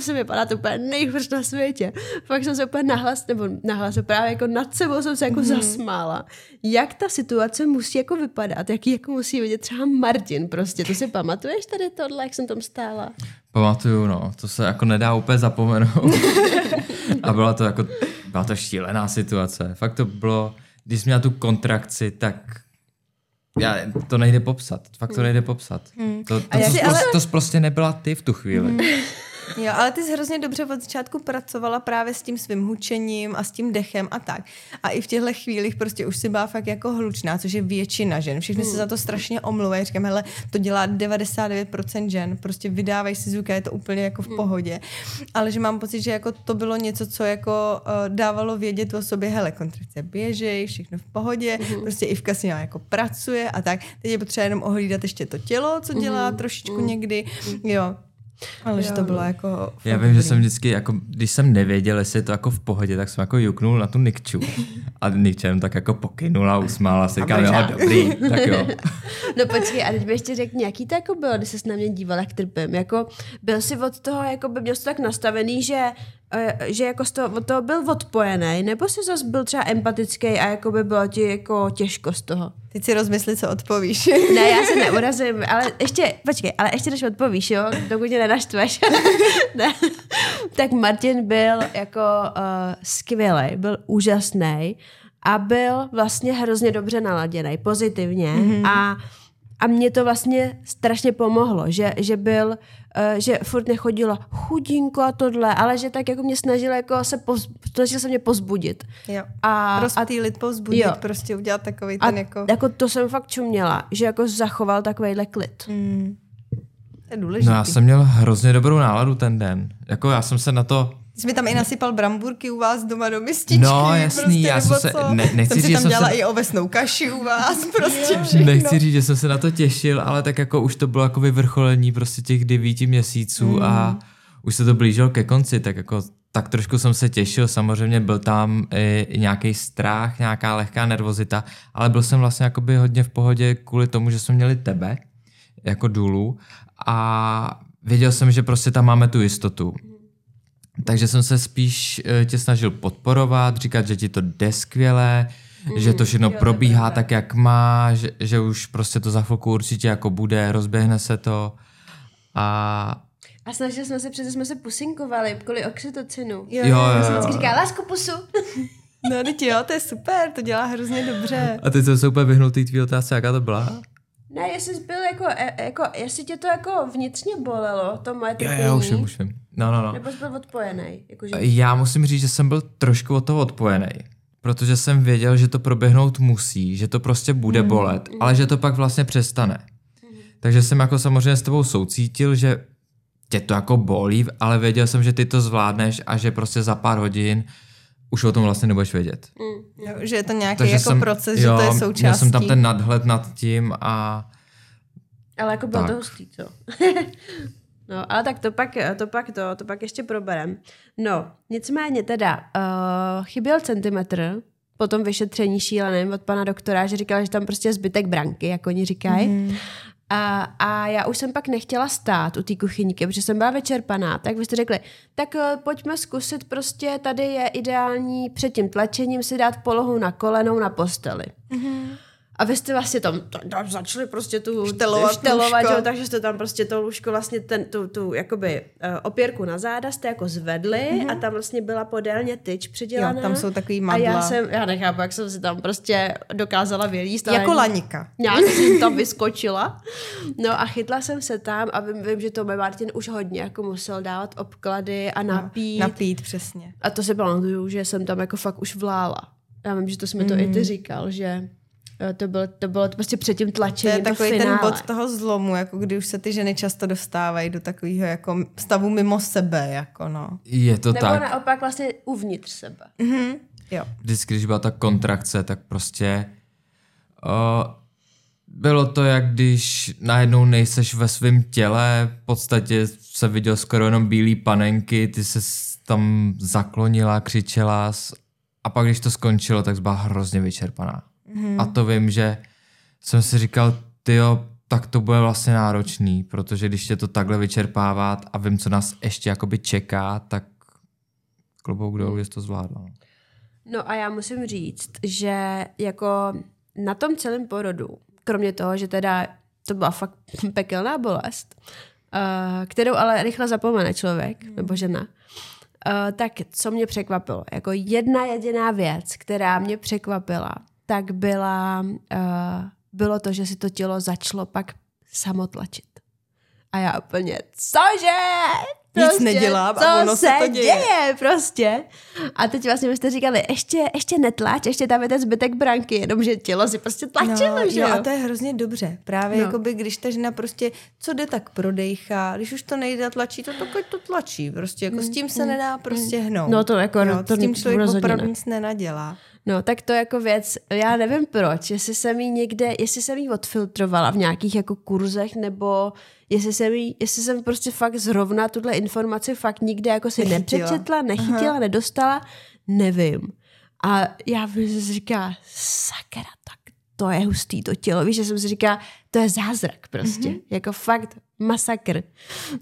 se vypadá to úplně nejhorší na světě. Fakt jsem se úplně nahlas, nebo nahlas, právě jako nad sebou jsem se jako mm. zasmála. Jak ta situace musí jako vypadat, jaký jako musí vidět třeba Martin prostě, to si pamatuješ tady tohle, jak jsem tam stála? Pamatuju, no, to se jako nedá úplně zapomenout. [LAUGHS] a byla to jako, byla to šílená situace. Fakt to bylo, když jsi měla tu kontrakci, tak já, to nejde popsat. Fakt to nejde popsat. To, to, jak to, si to, ale- to prostě nebyla ty v tu chvíli. [LAUGHS] Jo, ale ty jsi hrozně dobře od začátku pracovala právě s tím svým hučením a s tím dechem a tak. A i v těchto chvílích prostě už si byla fakt jako hlučná, což je většina žen. Všichni se za to strašně omluvají. Říkám, hele, to dělá 99% žen. Prostě vydávají si zvuk a je to úplně jako v pohodě. Ale že mám pocit, že jako to bylo něco, co jako uh, dávalo vědět o sobě, hele, kontrakce běžej, všechno v pohodě, prostě Ivka si nějak jako pracuje a tak. Teď je potřeba jenom ohlídat ještě to tělo, co dělá trošičku někdy. Jo, ale že to bylo jako... Já vím, že jsem vždycky, jako, když jsem nevěděl, jestli je to jako v pohodě, tak jsem jako juknul na tu Nikču. A Nikča jenom tak jako pokynula, usmála se, říkám, jo, dobrý, tak jo. [LAUGHS] No počkej, a teď mi ještě řekni, jaký to jako bylo, když jsi na mě díval, jak trpím. Jako, byl jsi od toho, jako by měl jsi tak nastavený, že, že jako z toho, od toho byl odpojený, nebo jsi zase byl třeba empatický a jako by bylo ti jako těžko z toho? Teď si rozmysli, co odpovíš. [LAUGHS] Ne, já se neurazím, ale ještě, počkej, ale ještě než odpovíš, jo, dokud mě nenaštveš. [LAUGHS] ne. Tak Martin byl jako uh, skvělý, byl úžasný a byl vlastně hrozně dobře naladěný, pozitivně mm-hmm. a a mě to vlastně strašně pomohlo, že, že byl, uh, že furt nechodila chudinko a tohle, ale že tak jako mě snažil jako se poz, se mě pozbudit. jo. A, a Rozptýlit, povzbudit, jo. prostě udělat takový a ten jako... jako to jsem fakt čuměla, že jako zachoval takovejhle klid. Mm, to je důležitý. No já jsem měl hrozně dobrou náladu ten den. Jako já jsem se na to jsi mi tam i nasypal bramburky u vás doma do mističky. No, jasný, prostě, já jsem se- ne- nechci jsem říct, tam že jsem dělala se- i ovesnou kaši u vás, [LAUGHS] prostě všechno. Nechci říct, že jsem se na to těšil, ale tak jako už to bylo jako vyvrcholení prostě těch devíti měsíců mm. a už se to blížilo ke konci, tak jako tak trošku jsem se těšil, samozřejmě byl tam i, i nějaký strach, nějaká lehká nervozita, ale byl jsem vlastně jakoby hodně v pohodě kvůli tomu, že jsme měli tebe jako důlu a věděl jsem, že prostě tam máme tu jistotu. Takže jsem se spíš eh, tě snažil podporovat, říkat, že ti to jde skvěle, mm, že to všechno probíhá tak, jak má, že, že už prostě to za chvilku určitě jako bude, rozběhne se to a A snažili jsme se, přece jsme se pusinkovali kvůli oxytocinu. Jo, Jo, jo, jo, Já jsem jo. vždycky říkala, lásku pusu. [LAUGHS] No, teď jo, to je super, to dělá hrozně dobře. a teď jsem se úplně vyhnul té tvý otázce, jaká to byla? Ne, jestli jsi byl jako, e- jako, jestli tě to jako vnitřně bolelo, to moje Jo, trpění, jo, už vím, už vím. No, no, no. nebo jsi byl odpojený. Jakože, Já musím říct, že jsem byl trošku od toho odpojený, protože jsem věděl, že to proběhnout musí, že to prostě bude bolet, ale že to pak vlastně přestane. Takže jsem jako samozřejmě s tebou soucítil, že tě to jako bolí, ale věděl jsem, že ty to zvládneš a že prostě za pár hodin už o tom vlastně nebudeš vědět. Jo, že je to nějaký Takže jako jsem, proces, že to je součástí. Měl jsem tam ten nadhled nad tím a ale jako bylo tak. to hustý, co? [LAUGHS] no, ale tak to pak, to pak to, to pak ještě proberem. No, nicméně teda, uh, chyběl centimetr po tom vyšetření šíleném od pana doktora, že říkal, že tam prostě zbytek branky, jak oni říkají. Mm. A, a já už jsem pak nechtěla stát u té kuchyňky, protože jsem byla vyčerpaná. Tak vy jste řekli, tak uh, pojďme zkusit prostě, tady je ideální před tím tlačením si dát polohu na kolenou na posteli. Mm-hmm. A vy jste vlastně tam, tam začali prostě tu Štelovat štelovat jo, takže jste tam prostě to lůžko vlastně ten, tu, tu jakoby uh, opěrku na záda jste jako zvedli mm-hmm. a tam vlastně byla podélně tyč přidělaná. Mhm. Jo, tam jsou takový A madla. já jsem, já nechápu, jak jsem si tam prostě dokázala vylíst. Jako lanika. Nějak jsem tam vyskočila. No a chytla jsem se tam a vím, vím že to mi Martin už hodně jako musel dávat obklady a napít. Napít, přesně. A to si pamatuju, že jsem tam jako fakt už vlála. Já vím, že to jsi mi to i ty říkal, že to bylo, to bylo prostě před tím To tlačením, je to, takový ten bod toho zlomu, jako kdy už se ty ženy často dostávají do takového jako stavu mimo sebe, jako no. Je to Nebo tak. naopak vlastně uvnitř sebe. Jo. Vždycky, když byla ta kontrakce, tak prostě uh, bylo to, jak když najednou nejseš ve svém těle, v podstatě se viděl skoro jenom bílý panenky, ty se tam zaklonila, křičela a pak když to skončilo, tak byla hrozně vyčerpaná. Mm. A to vím, že jsem si říkal, tyjo, tak to bude vlastně náročný, protože když tě to takhle vyčerpává a vím, co nás ještě jakoby čeká, tak klobouk dolů, že jsi to zvládla. no. A já musím říct, že jako na tom celém porodu, kromě toho, že teda to byla fakt [LAUGHS] pekelná bolest, uh, kterou ale rychle zapomene člověk, mm. nebo žena, uh, tak co mě překvapilo? Jako jedna jediná věc, která mě překvapila, tak byla, uh, bylo to, že si to tělo začalo pak samotlačit. A já úplně, cože? Nic nedělám a co ono se to děje. děje prostě. A teď vlastně vy jste říkali, ještě, ještě netlač, ještě tam je ten zbytek branky, jenomže tělo si prostě tlačilo, no, že jo, a to je hrozně dobře. Právě No. no. jakoby, když ta žena prostě, co jde, tak prodejchá. Když už to nejde, tlačí to, tak to tlačí. Prostě jako s tím se nedá prostě hnout. No to jako- jo, to s tím člověk opravdu nic nenadělá. No, tak to jako věc, já nevím proč, jestli jsem jí někde, jestli jsem jí odfiltrovala v nějakých jako kurzech, nebo jestli jsem, jí, jestli jsem prostě fakt zrovna tuhle informaci fakt nikde jako si Nechytila. nepřečetla, nechytila, Aha. nedostala, nevím. A já bych si říká, sakra, tak to je hustý to tělo. Víš, že jsem si říká, to je zázrak prostě. Mm-hmm. Jako fakt masakr.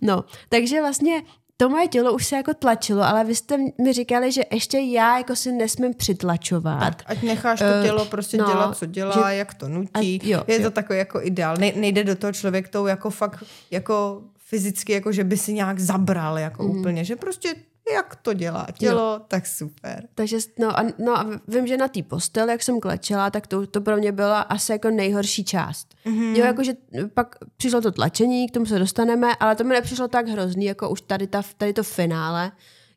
No, takže vlastně to moje tělo už se jako tlačilo, ale vy jste mi říkali, že ještě já jako si nesmím přitlačovat. Ať necháš to Eh, tělo prostě no, dělat, co dělá, že- jak to nutí. Ať- jo, je jo. to takový jako ideál. Ne, nejde do toho člověk tou jako fakt jako fyzicky, jako že by si nějak zabral jako mm. úplně, že prostě jak to dělá tělo, jo. tak super. Takže no a, no a vím, že na té posteli, jak jsem klečela, tak to, to pro mě byla asi jako nejhorší část. Mm-hmm. Jo, jakože pak přišlo to tlačení, k tomu se dostaneme, ale to mi nepřišlo tak hrozný, jako už tady, ta, tady to finále,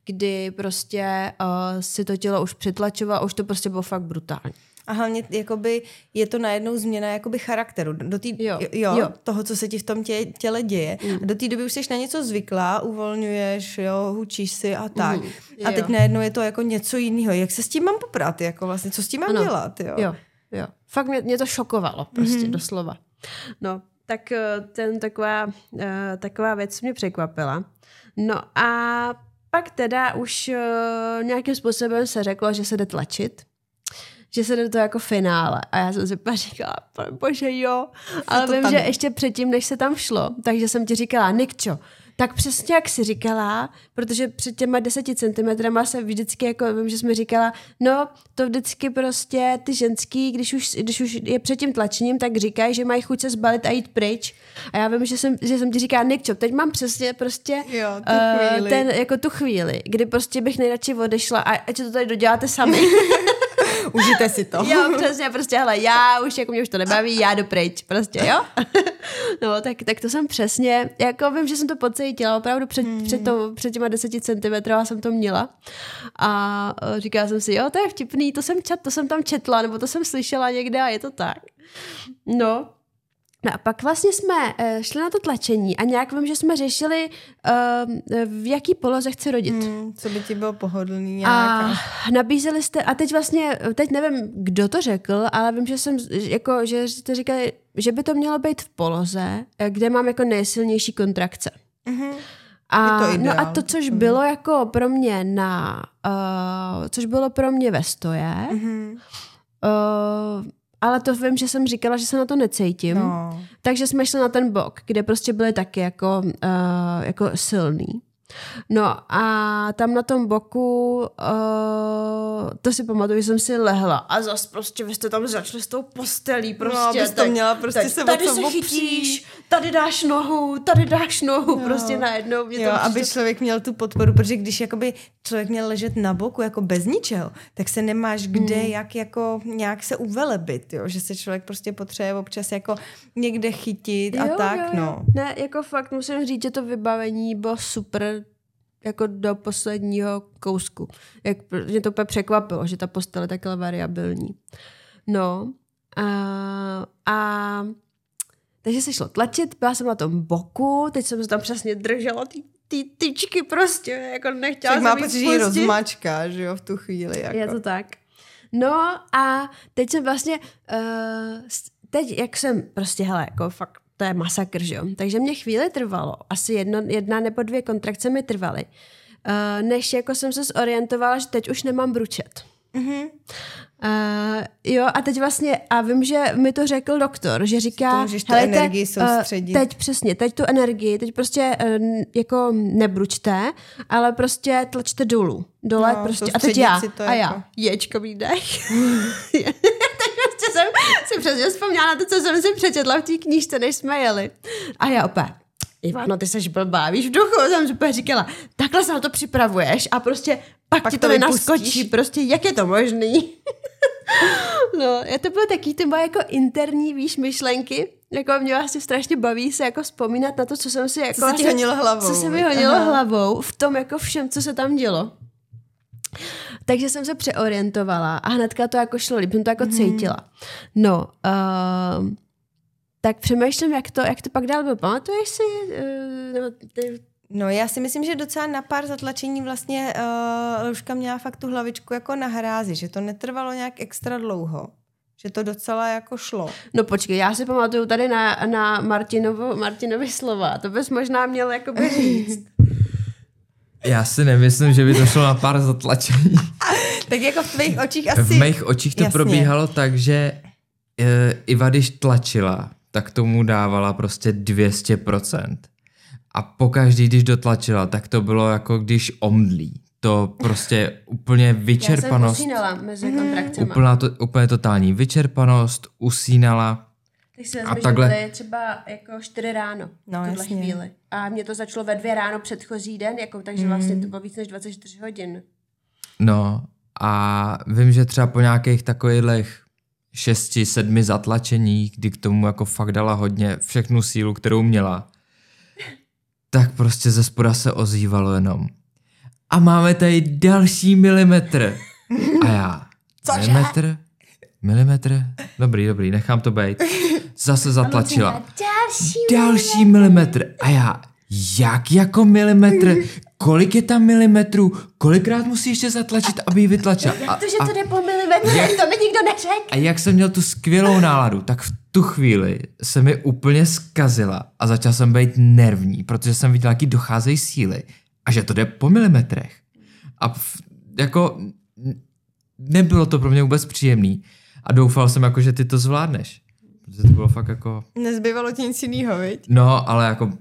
kdy prostě uh, si to tělo už přitlačovalo, už to prostě bylo fakt brutální. A hlavně jakoby, je to najednou změna jakoby charakteru. Do tý, Jo, jo, jo, toho, co se ti v tom tě, těle děje. Mm. A do té doby už jsi na něco zvyklá, uvolňuješ, jo, hučíš si a tak. Mm, a teď jo. najednou je to jako něco jiného. Jak se s tím mám poprat? Jako vlastně, co s tím mám Ano. dělat? Jo? Jo, jo. Fakt mě, mě to šokovalo, prostě mm-hmm. doslova. No, tak eh, ten taková, eh, taková věc mě překvapila. No a pak teda už eh, nějakým způsobem se řeklo, že se jde tlačit, že se jde to jako finále. A já jsem si pak říkala, "Pane bože jo. Ale vím, tam že je. ještě předtím, než se tam šlo, takže jsem ti říkala, Nikčo, tak přesně jak jsi říkala, protože před těma deseti centimetrama se vždycky, jako vím, že jsme říkala, no to vždycky prostě ty ženský, když už, když už je před tím tlačením, tak říkají, že mají chuť se zbalit a jít pryč. A já vím, že jsem, že jsem ti říkala, Nikčo, teď mám přesně prostě Jo, chvíli. ten, jako tu chvíli, kdy prostě bych nejradši odešla a ať to tady doděláte sami. [LAUGHS] [LAUGHS] Užijte si to. jo, přesně, prostě, hele, já už, jako mě už to nebaví, já jdu pryč, prostě, jo? [LAUGHS] no, tak, tak to jsem přesně, jako vím, že jsem to pocítila, opravdu před, mm. před, to, před těma deseti centimetrama jsem to měla a eh, říkala jsem si, jo, to je vtipný, to jsem, čet, to jsem tam četla, nebo to jsem slyšela někde a je to tak. No, No a pak vlastně jsme uh, šli na to tlačení a nějak vím, že jsme řešili, uh, v jaký poloze chci rodit. Hmm, co by ti bylo pohodlný nějak. A nabízeli jste, a teď vlastně, teď nevím, kdo to řekl, ale vím, že jsem, jako, že jste říkali, že by to mělo být v poloze, eh, kde mám jako nejsilnější kontrakce. Mhm. A, to no a ideál. to, což bylo jako pro mě na, uh, což bylo pro mě ve stoje, Mhm. uh, ale to vím, že jsem říkala, že se na to necítím. No. Takže jsme šli na ten bok, kde prostě byly taky jako, uh, jako silný. No a tam na tom boku, uh, to si pamatuju, že jsem si lehla a zas prostě vy jste tam začali s tou postelí prostě. No, abys to teď- měla prostě teď se Tady se chytíš, tady dáš nohu, tady dáš nohu, Jo. prostě najednou. Mě Jo, to aby prostě- člověk měl tu podporu, protože když jakoby člověk měl ležet na boku jako bez ničeho, tak se nemáš kde Hmm. jak jako nějak se uvelebit, jo? že se člověk prostě potřebuje občas jako někde chytit a Jo, tak, jo, jo. no. Ne, jako fakt musím říct, že to vybavení bylo super jako do posledního kousku. Jak, mě to úplně překvapilo, že ta postel je takhle variabilní. No a, a takže se šlo tlačit, byla jsem na tom boku, teď jsem se tam přesně držela ty, ty tyčky prostě, jako nechtěla Tak má jsem jít pocit, že rozmačká, že jo, v tu chvíli. Jako. Je to tak. No a teď jsem vlastně, uh, teď jak jsem prostě, hele, jako fakt, to je masakr, že jo. Takže mě chvíli trvalo, asi jedno, jedna nebo dvě kontrakce mi trvaly, uh, než jako jsem se zorientovala, že teď už nemám bručet. Mhm. Uh, jo, a teď vlastně, a vím, že mi to řekl doktor, že říká, To můžeš tu "Helejte, energii eh, soustředit." teď přesně, teď tu energii, teď prostě uh, jako nebručte, ale prostě tlačte dolů, dole No, prostě, a teď já, a jako. já, ječko výdech. teď [LAUGHS] [LAUGHS] [LAUGHS] prostě jsem si přesně vzpomněla na to, co jsem si přečetla v té knížce, než jsme jeli. A já opět, Ivano, ty seš blbá, víš, v duchu jsem si úplně říkala, takhle se na to připravuješ a prostě pak, Pak ti to to vypustíš. naskočí, prostě jak je to možný? [LAUGHS] no, je to bylo taky ty moje jako interní, víš, myšlenky, jako mě vlastně strašně baví se jako vzpomínat na to, co jsem si jako... Co se ti honilo hlavou, Co se mi honilo Aha. hlavou v tom jako všem, co se tam dělo. Takže jsem se přeorientovala a hnedka to jako šlo jsem to jako Mhm. cítila. No, uh, tak přemýšlím, jak to, jak to pak dál bylo. Pamatuješ si? Uh, nebo ty, No já si myslím, že docela na pár zatlačení vlastně uh, Luška měla fakt tu hlavičku jako na hrázi, že to netrvalo nějak extra dlouho. Že to docela jako šlo. no počkej, já si pamatuju tady na, na Martinovo, Martinovi slova. To bys možná měl jakoby říct. [LAUGHS] Já si nemyslím, že by to šlo na pár zatlačení. [LAUGHS] Tak jako v tvých očích asi... V mých očích to Jasně. probíhalo tak, že e, Iva, když tlačila, tak tomu dávala prostě 200%. A pokaždý, když dotlačila, tak to bylo jako když omdlí. To prostě úplně Já jsem vyčerpanost, usínala mezi kontrakcemi. úplná to, úplně totální vyčerpanost, usínala. Tak si A vezmi, takhle- že to je třeba jako 4 ráno No, v tuhle jasně. chvíli. A mě to začalo ve dvě ráno předchozí den, jako, takže vlastně to bylo víc než 24 hodin. No a vím, že třeba po nějakých takových šesti, sedmi zatlačení, kdy k tomu jako fakt dala hodně všechnu sílu, kterou měla, tak prostě ze spoda se ozývalo jenom. A máme tady další milimetr. A já. Cože? Milimetr? Milimetr? Dobrý, dobrý, nechám to být. Zase zatlačila. Další Další milimetr. A já, jak jako milimetr? Kolik je tam milimetrů? Kolikrát musí ještě zatlačit, aby ji vytlačila? Jak to, že to jde po milimetru, jak to mi nikdo neřekl? A jak jsem měl tu skvělou náladu, tak v tu chvíli se mi úplně zkazila a začal jsem být nervní, protože jsem viděl, jaký docházejí síly a že to jde po milimetrech. A v, jako nebylo to pro mě vůbec příjemný a doufal jsem jako, že ty to zvládneš. Protože to bylo fakt jako, Nezbývalo ti nic jiného, viď? no ale jako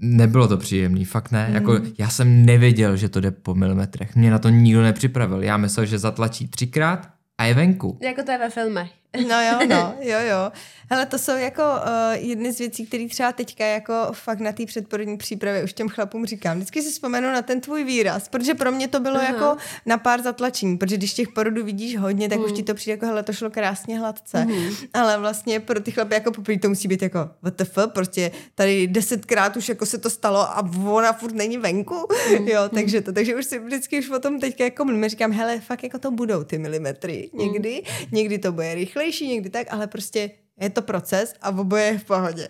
nebylo to příjemný, fakt ne. Jako, já jsem nevěděl, že to jde po milimetrech. Mě na to nikdo nepřipravil. Já myslel, že zatlačí třikrát a je venku. Jako to je ve filmech. No jo, [LAUGHS] no, jo, jo. Hele, to jsou jako uh, jedny z věcí, které třeba teďka jako fakt na té předporodní přípravě už těm chlapům říkám. Vždycky si vzpomenu na ten tvůj výraz, protože pro mě to bylo Aha. jako na pár zatlačení, protože když těch porodů vidíš hodně, tak už ti to přijde jako, hele, to šlo krásně hladce. Ale vlastně pro ty chlapy jako poprvé to musí být jako WTF, prostě tady desetkrát už jako se to stalo a ona furt není venku, jo, takže to, takže už si vždycky už o tom teďka jako mluvím, říkám, hele, fakt jako to budou ty milimetry někdy, někdy to bude rychlejší, někdy tak, ale prostě je to proces a oboje je v pohodě.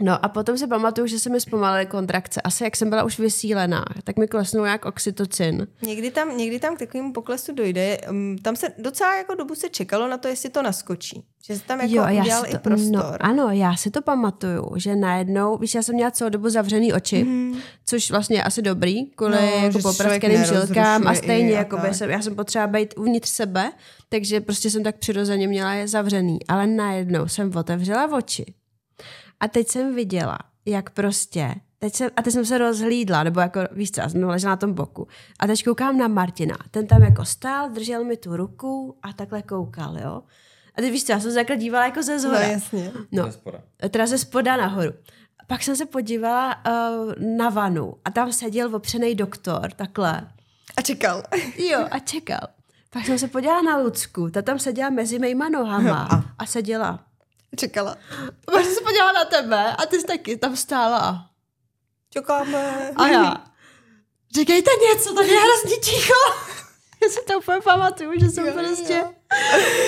No a potom si pamatuju, že se mi zpomalily kontrakce. Asi jak jsem byla už vysílená, tak mi klesnul jak oxytocin. Někdy tam, někdy tam k takovému poklesu dojde. Tam se docela jako dobu se čekalo na to, jestli to naskočí. Že se tam jako já udělal si i to, prostor. No, ano, já si to pamatuju, že najednou, víš, já jsem měla celou dobu zavřený oči, mm. což vlastně je asi dobrý, kvůli No, no, jako popraskeným žilkám a stejně i jako tak. jsem, já jsem potřeba být uvnitř sebe, takže prostě jsem tak přirozeně měla je zavřený, ale najednou jsem otevřela oči a teď jsem viděla, jak prostě Teď jsem, a teď jsem se rozhlídla, nebo jako, víš co, já jsem ležela na tom boku. A teď koukám na Martina. Ten tam jako stál, držel mi tu ruku a takhle koukal, jo. A teď víš co, já jsem se takhle dívala jako ze No zhora. jasně. No, Ze spoda. teda ze spoda nahoru. Pak jsem se podívala uh, na vanu a tam seděl opřený doktor, takhle. A čekal. Jo, a čekal. Pak jsem se podívala na Lucku, ta tam seděla mezi mýma nohama A? a seděla. Čekala. Pak jsem se podívala na tebe a ty jsi taky tam stála. Čekáme. A já. [LAUGHS] Říkejte něco, tady je hrozně ticho. Já [LAUGHS] si to úplně pamatuju, že jsem Jo, prostě jo.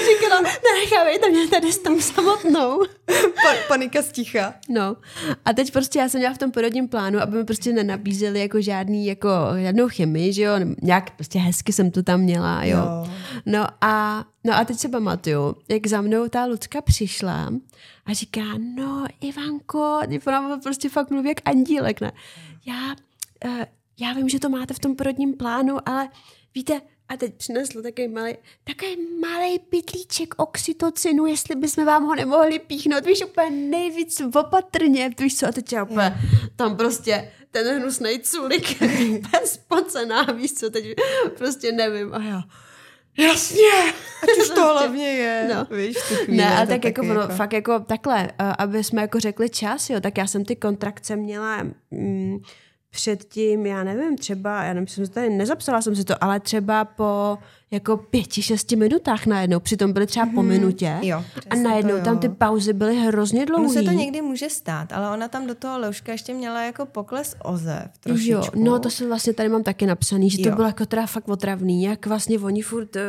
říkala, nenechávejte mě tady s tam samotnou. [LAUGHS] Pa, panika sticha. No a teď prostě já jsem měla v tom porodním plánu, aby mi prostě nenabízeli jako žádný, jako žádnou chemii, že jo, nějak prostě hezky jsem to tam měla, jo. Jo. No a, no a teď se pamatuju, jak za mnou ta Lucka přišla a říká, no Ivanko, ona prostě fakt mluví jak andílek, ne? Já, uh, já vím, že to máte v tom porodním plánu, ale víte, a teď přinesl takový malý, takový malý pytlíček oxytocinu, jestli bychom vám ho nemohli píchnout, víš, úplně nejvíc opatrně, víš co, a teď já úplně, tam prostě ten hnusnej culik, [LAUGHS] bez pocená, víš co, teď prostě nevím, a já, jasně. Ať už [LAUGHS] to hlavně je. No. Víš, chvíli, Ne, ale tak jako, ono, fakt jako takhle, aby jsme jako řekli čas, jo, tak já jsem ty kontrakce měla mm, předtím, já nevím, třeba, já nevím, jsem tady nezapsala jsem si to, ale třeba po jako pěti, šesti minutách najednou, přitom byly třeba po minutě Jo, a najednou to, tam jo. ty pauzy byly hrozně dlouhé. Ono se to někdy může stát, ale ona tam do toho Leuška ještě měla jako pokles ozev trošičku. Jo, no to jsem vlastně tady mám taky napsaný, že to Jo. bylo jako teda fakt otravný, jak vlastně oni furt, eh,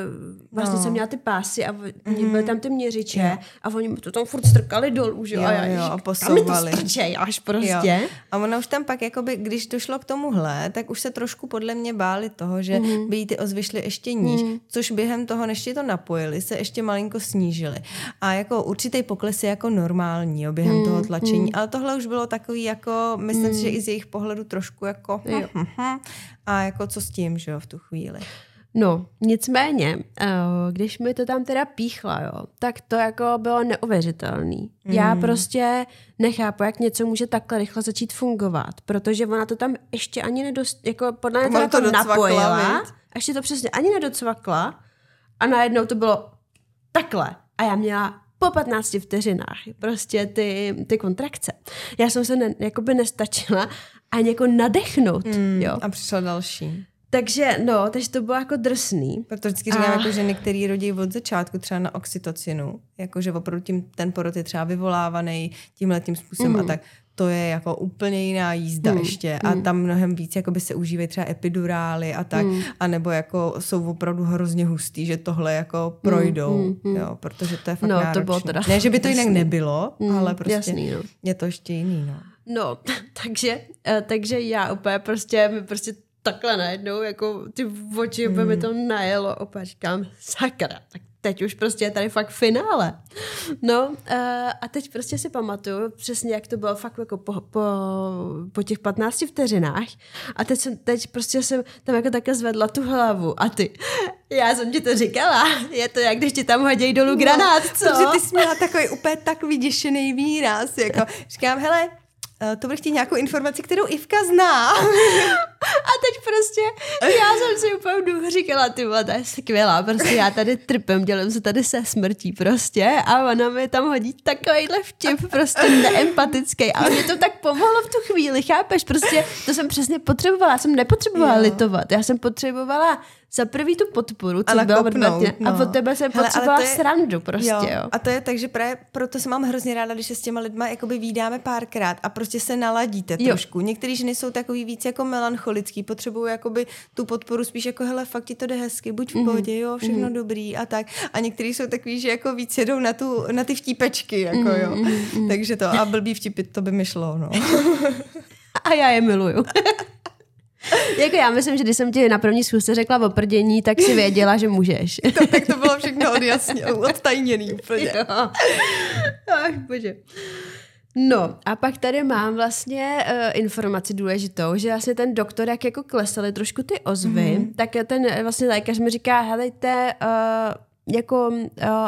vlastně No. jsem měla ty pásy a mm-hmm. byly tam ty měřiče a oni to tam furt strkali dolů, že jo, Jo, a já, jo, a kam mi to posouvali. strčej až prostě. Jo. A ona už tam pak, jakoby, když došlo k tomuhle, tak už se trošku podle mě báli toho, že mm. by jí ty ozvy šly ještě níž, mm. Což během toho, než ti to napojili, se ještě malinko snížily. A jako určitý pokles je jako normální jo, během mm. toho tlačení, ale tohle už bylo takový jako, myslím si, že i z jejich pohledu trošku jako Jo. a jako co s tím, že jo, v tu chvíli. No, nicméně, eh, když mi to tam teda píchla, jo, tak to jako bylo neuvěřitelný. Mm. Já prostě nechápu, jak něco může takhle rychle začít fungovat, protože ona to tam ještě ani nedost, jako podle mě to, jako to docvakla, napojila, viď? A ještě to přesně ani nedocvakla a najednou to bylo takhle. A já měla po 15 vteřinách prostě ty, ty kontrakce. Já jsem se ne, jakoby nestačila ani jako nadechnout, mm. jo. A přišla další. Takže no, takže to bylo jako drsný. Proto vždycky říkám, A- jako, že některý rodí od začátku třeba na oxytocinu, jako že opravdu tím, ten porod je třeba vyvolávaný tímhle tím způsobem Mhm. mm. a tak. To je jako úplně jiná jízda mm. ještě a tam mnohem víc jako by se užívají třeba epidurály a tak, mm. a nebo jako jsou opravdu hrozně hustý, že tohle jako projdou, mm, mm, jo, protože to je fakt No, to náročný. bylo teda Ne, že by to jinak jasný. nebylo, mm, ale prostě jasný, no. je to ještě jiný, no. No, [LAUGHS] takže, eh, takže já úplně prostě, mi prostě takhle najednou, jako ty oči, úplně mi to najelo, opět říkám, sakra, tak teď už prostě je tady fakt finále. No eh, a teď prostě si pamatuju přesně, jak to bylo fakt jako po, po, po těch 15 vteřinách a teď jsem, teď prostě jsem tam jako také zvedla tu hlavu a ty, já jsem ti to říkala, je to jak když ti tam hoděj dolů granát, co? No, Protože ty jsi měla takový úplně tak vyděšený výraz, jako říkám, hele, to bude chtít nějakou informaci, kterou Ivka zná. [LAUGHS] A teď prostě, já jsem si úplně v duchu říkala, ty vole, to je skvělá, prostě já tady trpím, dělám se tady se smrtí prostě a ona mi tam hodí takovýhle vtip, prostě neempatický, ale mě to tak pomohlo v tu chvíli, chápeš, prostě to jsem přesně potřebovala, já jsem nepotřebovala Jo. litovat, já jsem potřebovala za prvý tu podporu, co A byla nakopnout, odvetně, a no. od tebe Hele, ale potřebovala je- srandu prostě, jo. A to je tak, že právě proto se mám hrozně ráda, když se s těma lidma jakoby vídáme párkrát a prostě se naladíte Jo. trošku. Některý ženy jsou takový víc jako melancholický, potřebují jakoby tu podporu spíš jako hele, fakt ti to jde hezky, buď v Mhm. pohodě, jo, všechno dobrý a tak. A některý jsou takový, že jako víc jedou na, tu, na ty vtípečky, jako jo. Takže to, a blbý vtipy, to by mi šlo, no. [LAUGHS] A já je miluju. [LAUGHS] [LAUGHS] jako já myslím, že když jsem ti na první schůzce řekla o prdění, tak si věděla, že můžeš. [LAUGHS] To, tak to bylo všechno odjasně, odtajněný úplně. Jo. Ach, bože. No a pak tady mám vlastně uh, informaci důležitou, že vlastně ten doktor, jak jako klesaly trošku ty ozvy, mm-hmm. tak ten eh, vlastně lékař mi říká, helejte, uh, jako uh,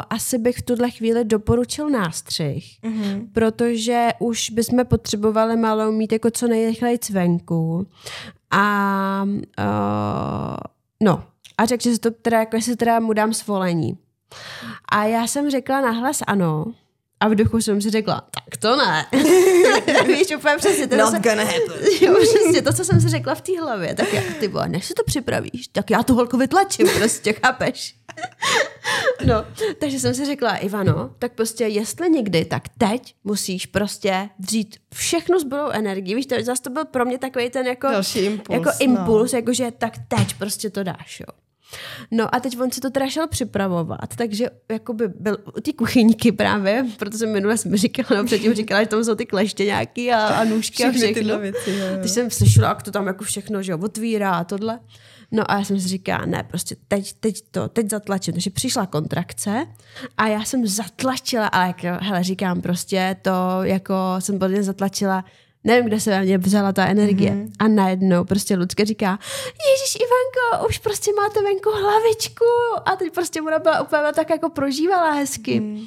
asi bych v tuhle chvíli doporučil nástřih, mm-hmm. protože už bychom potřebovali malou mít jako co nejrychleji venku. A uh, no, a řekl, že se to teda, jako jestli teda mu dám svolení. A já jsem řekla nahlas ano. A v duchu jsem si řekla, tak to ne. [LAUGHS] Víš, úplně přesně. To Not se, gonna happen. [LAUGHS] jo, přesně to, co jsem si řekla v té hlavě. Tak já, ty vole, než si to připravíš, tak já to holku vytlačím prostě, chápeš? [LAUGHS] No, takže jsem si řekla, Ivano, tak prostě jestli někdy, tak teď musíš prostě vzít všechnu zbylou energii. Víš, to zase to byl pro mě takový ten jako, Další impuls, jako no. impuls, jakože tak teď prostě to dáš, jo. No a teď on si to teda šel připravovat, takže jakoby byl u té kuchyňky právě, protože minule jsem říkala, no předtím říkala, že tam jsou ty kleště nějaký a, a nůžky a Všechny všechno. věci, jo, jo. Teď jsem slyšela, jak to tam jako všechno, že jo, otvírá a tohle. No a já jsem si říkala, ne, prostě teď, teď to, teď zatlačím. Takže přišla kontrakce a já jsem zatlačila, ale jako, hele, říkám prostě to, jako jsem podle zatlačila, nevím, kde se ve mně vzala ta energie. Mm-hmm. A najednou prostě Lucka říká, Ježíš Ivanko, už prostě máte venku hlavičku. A teď prostě ona byla úplně tak jako prožívala hezky. Mm.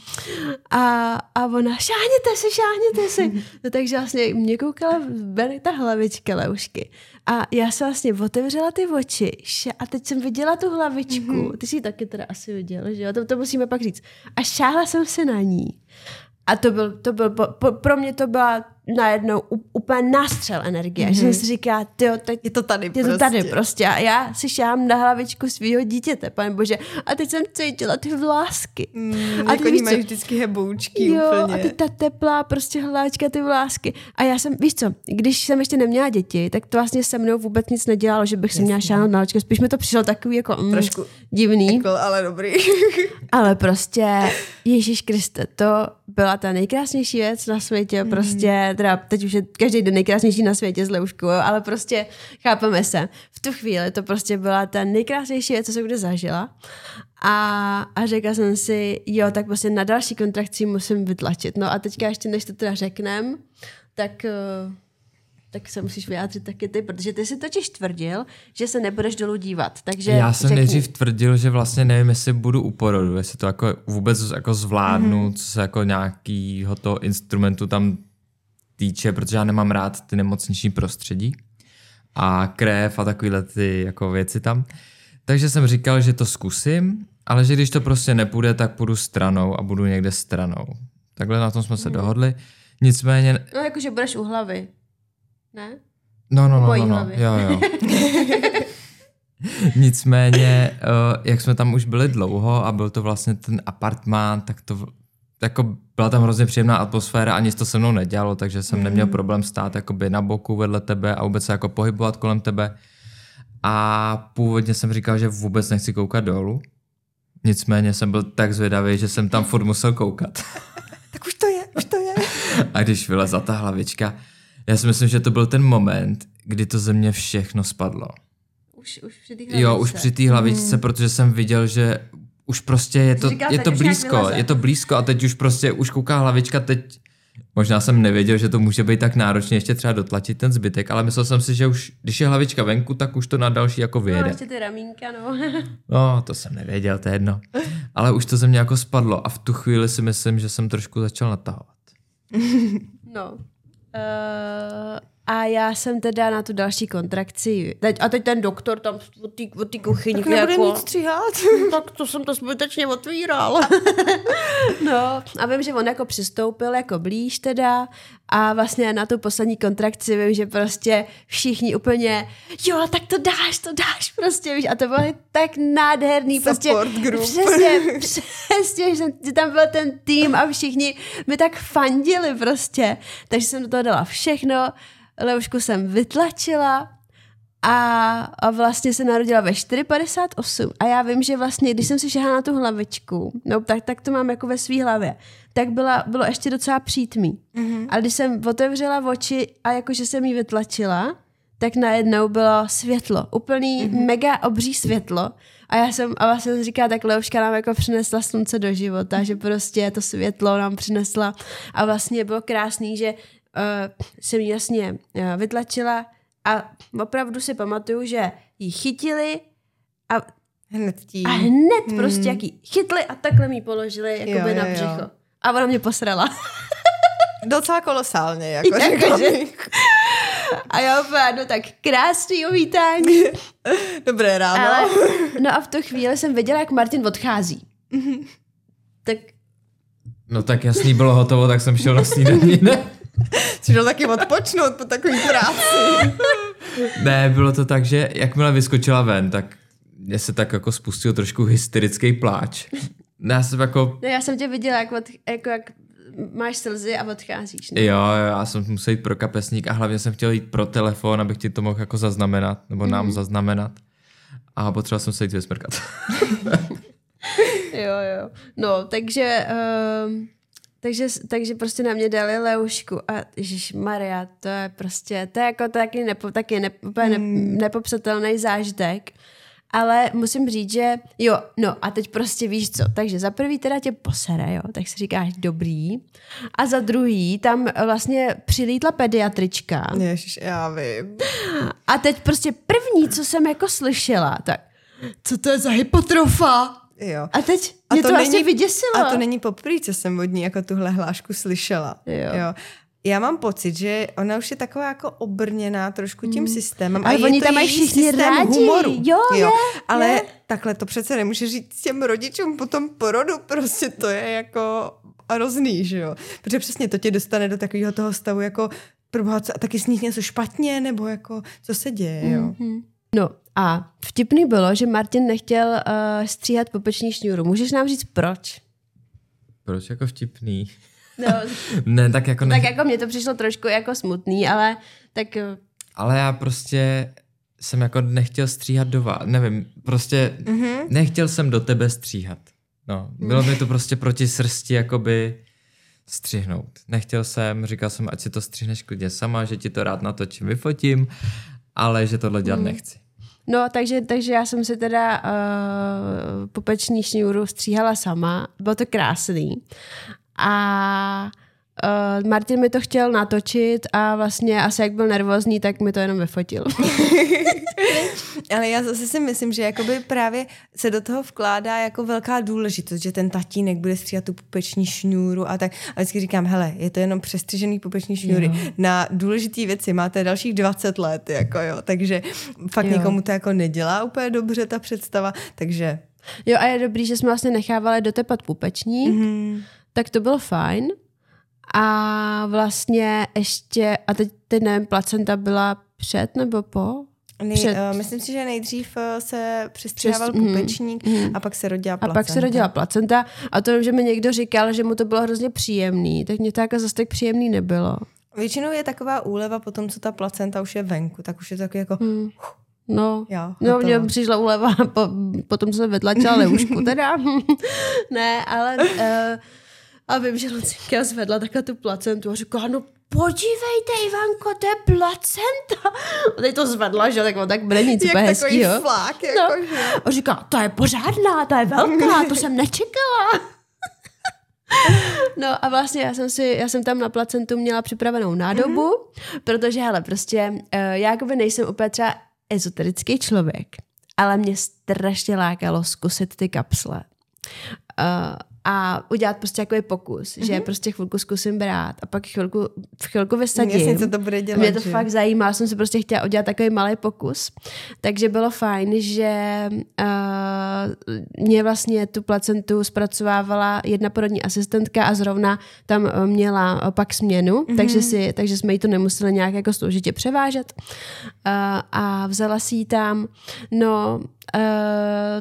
A, a ona, šáhněte se, šáhněte se. No takže vlastně mě koukala ta hlavička Leušky. A já jsem vlastně otevřela ty oči a teď jsem viděla tu hlavičku. Mm-hmm. Ty jsi ji taky teda asi viděla, že jo? To, to musíme pak říct. A šáhla jsem se na ní. A to byl, to byl po, po, pro mě to byla najednou úplně nástřel energie. Mm-hmm. Že jsem si říkala, tyjo, teď Je to tady je prostě. to tady prostě. A já si šám na hlavičku svého dítěte, pane bože. A teď jsem cítila ty vlásky. Mm, a jako ty co? vždycky heboučky Jo, úplně. a teď ta teplá prostě hlavička, ty vlásky. A já jsem, víš co, když jsem ještě neměla děti, tak to vlastně se mnou vůbec nic nedělalo, že bych se měla šáhnout na hlavičku. Spíš mi to přišlo takový jako mm, Trošku divný. Jako, ale dobrý. [LAUGHS] Ale prostě, Ježíš Kriste, to byla ta nejkrásnější věc na světě, prostě, teda teď už je každý den nejkrásnější na světě s Leuškou, ale prostě chápeme se. V tu chvíli to prostě byla ta nejkrásnější věc, co jsem kdy zažila. A, a řekla jsem si, jo, tak prostě na další kontrakci musím vytlačit. No a teďka ještě, než to teda řeknem, tak... eh, tak se musíš vyjádřit taky ty, protože ty si totiž tvrdil, že se nebudeš dolů dívat. Takže Já jsem řekni. nejdřív tvrdil, že vlastně nevím, jestli budu u porodu, jestli to jako vůbec jako zvládnu, mm-hmm. co se jako nějakýho toho instrumentu tam týče, protože já nemám rád ty nemocniční prostředí a krev a takovéhle ty jako věci tam. Takže jsem říkal, že to zkusím, ale že když to prostě nepůjde, tak půjdu stranou a budu někde stranou. Takhle na tom jsme se dohodli. Nicméně, No jakože budeš u hlavy. Ne? no, no, no, no, no, jo, jo. [LAUGHS] Nicméně, uh, jak jsme tam už byli dlouho a byl to vlastně ten apartmán, tak to jako byla tam hrozně příjemná atmosféra a nic to se mnou nedělalo, takže jsem mm. neměl problém stát jakoby na boku vedle tebe a vůbec se jako pohybovat kolem tebe. A původně jsem říkal, že vůbec nechci koukat dolů. Nicméně jsem byl tak zvědavý, že jsem tam furt musel koukat. [LAUGHS] tak už to je, už to je. A když vylezla ta hlavička, já si myslím, že to byl ten moment, kdy to ze mě všechno spadlo. Už, už při té Jo, už při té hlavičce, protože jsem viděl, že už prostě je to, Říkal, je to blízko, je to blízko a teď už prostě, už kouká hlavička, teď možná jsem nevěděl, že to může být tak náročně ještě třeba dotlačit ten zbytek, ale myslel jsem si, že už, když je hlavička venku, tak už to na další jako No, vyjede. ještě ty ramínka, no. [LAUGHS] No, to jsem nevěděl, to je jedno. Ale už to ze mě jako spadlo a v tu chvíli si myslím, že jsem trošku začal natahovat. [LAUGHS] no. Uh, a já jsem teda na tu další kontrakci. Teď, a teď ten doktor tam od té kuchyni. Tak nebude jako, nic stříhat. [LAUGHS] tak to jsem to zbytečně otvíral. [LAUGHS] no a vím, že on jako přistoupil jako blíž teda a vlastně na tu poslední kontrakci vím, že prostě všichni úplně jo, tak to dáš, to dáš prostě, víš, a to bylo tak nádherný. Prostě, Support group. Přesně, přesně, že tam byl ten tým a všichni mi tak fandili prostě. Takže jsem do toho dala všechno, Leušku jsem vytlačila a, a vlastně se narodila ve 4,58 a já vím, že vlastně, když jsem si šahala na tu hlavičku, no tak, tak to mám jako ve své hlavě, tak byla, bylo ještě docela přítmý. Mm-hmm. Ale když jsem otevřela oči a jakože jsem ji vytlačila, tak najednou bylo světlo, úplný mm-hmm. mega obří světlo. A já jsem, a vlastně říká, tak Leuška nám jako přinesla slunce do života, že prostě to světlo nám přinesla a vlastně bylo krásný, že uh, jsem ji jasně uh, vytlačila a opravdu si pamatuju, že ji chytili a, Hned tím. a hned hmm. prostě jak ji chytli a takhle mi ji položili jakoby Jo, na jo, jo. břicho. A ona mě posrala. [LAUGHS] Docela kolosálně, jako Jako řekla že-. A já úplně, no tak krásný uvítání. [LAUGHS] Dobré ráno. Ale, no a v tu chvíli jsem viděla, jak Martin odchází. tak No tak jasný, bylo hotovo, tak jsem šel na snídaní, ne? [LAUGHS] Jsi šel taky odpočnout po takový práci. Ne, bylo to tak, že jakmile vyskočila ven, tak mě se tak jako spustil trošku hysterický pláč. Já jsem jako, no, já jsem tě viděla, jak, od, jako jak máš slzy a odcházíš. Ne? jo, jo, já jsem musel jít pro kapesník a hlavně jsem chtěl jít pro telefon, abych ti to mohl jako zaznamenat, nebo nám zaznamenat. A potřeboval jsem se jít vysmrkat. [LAUGHS] Jo, jo. No, takže, um, takže, takže prostě na mě dali leušku a Ježíš Maria, to je prostě, to je jako taky, nepo, taky ne, úplně ne, nepopsatelný zážitek. Ale musím říct, že jo, no a teď prostě víš co, takže za prvý teda tě posere, jo, tak si říkáš dobrý. A za druhý tam vlastně přilítla pediatrička. Ježiš, já vím. A teď prostě první, co jsem jako slyšela, tak co to je za hypotrofa? Jo. A teď mě to, to vlastně vyděsilo. A to není poprvé, co jsem od ní jako tuhle hlášku slyšela. Jo. jo. Já mám pocit, že ona už je taková jako obrněná trošku tím systémem. Ale a je oni tam mají všichni systém rádi. humoru. Jo, je, Ale je. takhle to přece nemůže říct těm rodičům po tom porodu. Prostě to je jako hrozný, že jo. Protože přesně to tě dostane do takového toho stavu jako proboha, a taky s nich něco špatně, nebo jako, co se děje, jo. No a vtipný bylo, že Martin nechtěl uh, stříhat popeční šňůru. Můžeš nám říct proč? Proč jako vtipný? No, [LAUGHS] Ne, tak jako ne. tak jako mně to přišlo trošku jako smutný, ale tak eh, Ale já prostě jsem jako nechtěl stříhat do vás, nevím, prostě mm-hmm. nechtěl jsem do tebe stříhat. No, bylo mi to prostě proti srsti jakoby střihnout. Nechtěl jsem, říkal jsem, ať si to střihneš klidně sama, že ti to rád natočím, vyfotím, ale že tohle dělat nechci. No, takže, takže já jsem si teda uh, popeční šňůru stříhala sama. Bylo to krásný. A uh, Martin mi to chtěl natočit a vlastně asi jak byl nervózní, tak mi to jenom vyfotil. [LAUGHS] Ale já zase si myslím, že jakoby právě se do toho vkládá jako velká důležitost, že ten tatínek bude stříhat tu pupeční šňůru a tak. A vždycky říkám, hele, je to jenom přestřižený pupeční šňůry. Jo. Na důležitý věci máte dalších 20 let, jako jo. Takže fakt Jo. nikomu to jako nedělá úplně dobře ta představa, takže Jo a je dobrý, že jsme vlastně nechávali dotepat pupečník, mm-hmm. tak to bylo fajn. A vlastně ještě, a teď, teď nevím, placenta byla před nebo po? Nej, Před- uh, myslím si, že nejdřív uh, se přestřihával Přes- mhm, pupečník a pak se rodila A placenta. pak se rodila placenta a to, že mi někdo říkal, že mu to bylo hrozně příjemný, tak mě to jako zase tak příjemný nebylo. Většinou je taková úleva po tom, co ta placenta už je venku, tak už je to takový jako... Hmm. No, Jo, no mně přišla úleva [LAUGHS] po, potom se vytlačila leušku teda. [LAUGHS] ne, ale uh, a vím, že Lucinka zvedla takhle tu placentu a říká, no podívejte Ivanko, to je placenta. A teď to zvedla, že tak, tak bude nic úplně hezkýho. flák, No. jako, že? A říká, to je pořádná, to je velká, [LAUGHS] to jsem nečekala. [LAUGHS] No a vlastně já jsem si, já jsem tam na placentu měla připravenou nádobu, mm-hmm. protože hele, prostě uh, já jakoby nejsem úplně třeba ezoterický člověk, ale mě strašně lákalo zkusit ty kapsle. Uh, a udělat prostě takový pokus, mm-hmm. že prostě chvilku zkusím brát a pak chvilku, chvilku vysadím. Jasně, co to bude dělat, Mě to že? fakt zajímá, jsem si prostě chtěla udělat takový malý pokus. Takže bylo fajn, že uh, mě vlastně tu placentu zpracovávala jedna porodní asistentka a zrovna tam eh, měla pak směnu, mm-hmm. takže, si, takže jsme jí to nemuseli nějak jako složitě převážet. Uh, a vzala si ji tam. No, Uh,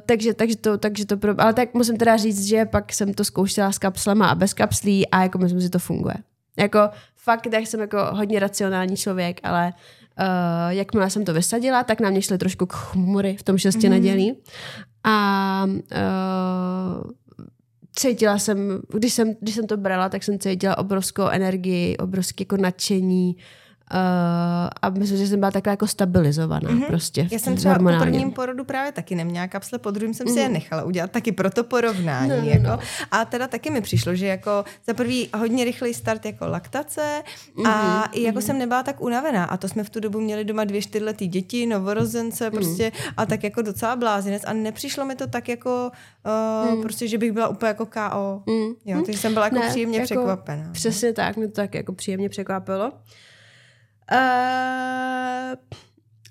takže, takže, to, takže to, pro, ale tak musím teda říct, že pak jsem to zkoušela s kapslama a bez kapslí a jako myslím, že to funguje. Jako fakt, tak jsem jako hodně racionální člověk, ale uh, jakmile jsem to vysadila, tak na mě šly trošku chmury v tom šesti mm. nedělí. A uh, cítila jsem, když jsem, když jsem to brala, tak jsem cítila obrovskou energii, obrovské jako nadšení, Uh, a myslím, že jsem byla taková jako stabilizovaná mm-hmm. prostě. Já jsem třeba po prvním porodu právě taky neměla kapsle, po druhém jsem mm-hmm. si je mhm. nechala udělat taky pro to porovnání. No, no, jako. no. A teda taky mi přišlo, že jako za prvý hodně rychlý start jako laktace mm-hmm. a i jako mm-hmm. jsem nebyla tak unavená a to jsme v tu dobu měli doma dvě čtyřletý děti, novorozence mm-hmm. prostě a tak jako docela blázinec a nepřišlo mi to tak jako uh, mm. prostě, že bych byla úplně jako KO. Mm. Jo, takže jsem byla jako ne, příjemně jako překvapená. Přesně tak, mě to tak jako příjemně překvapilo. Uh,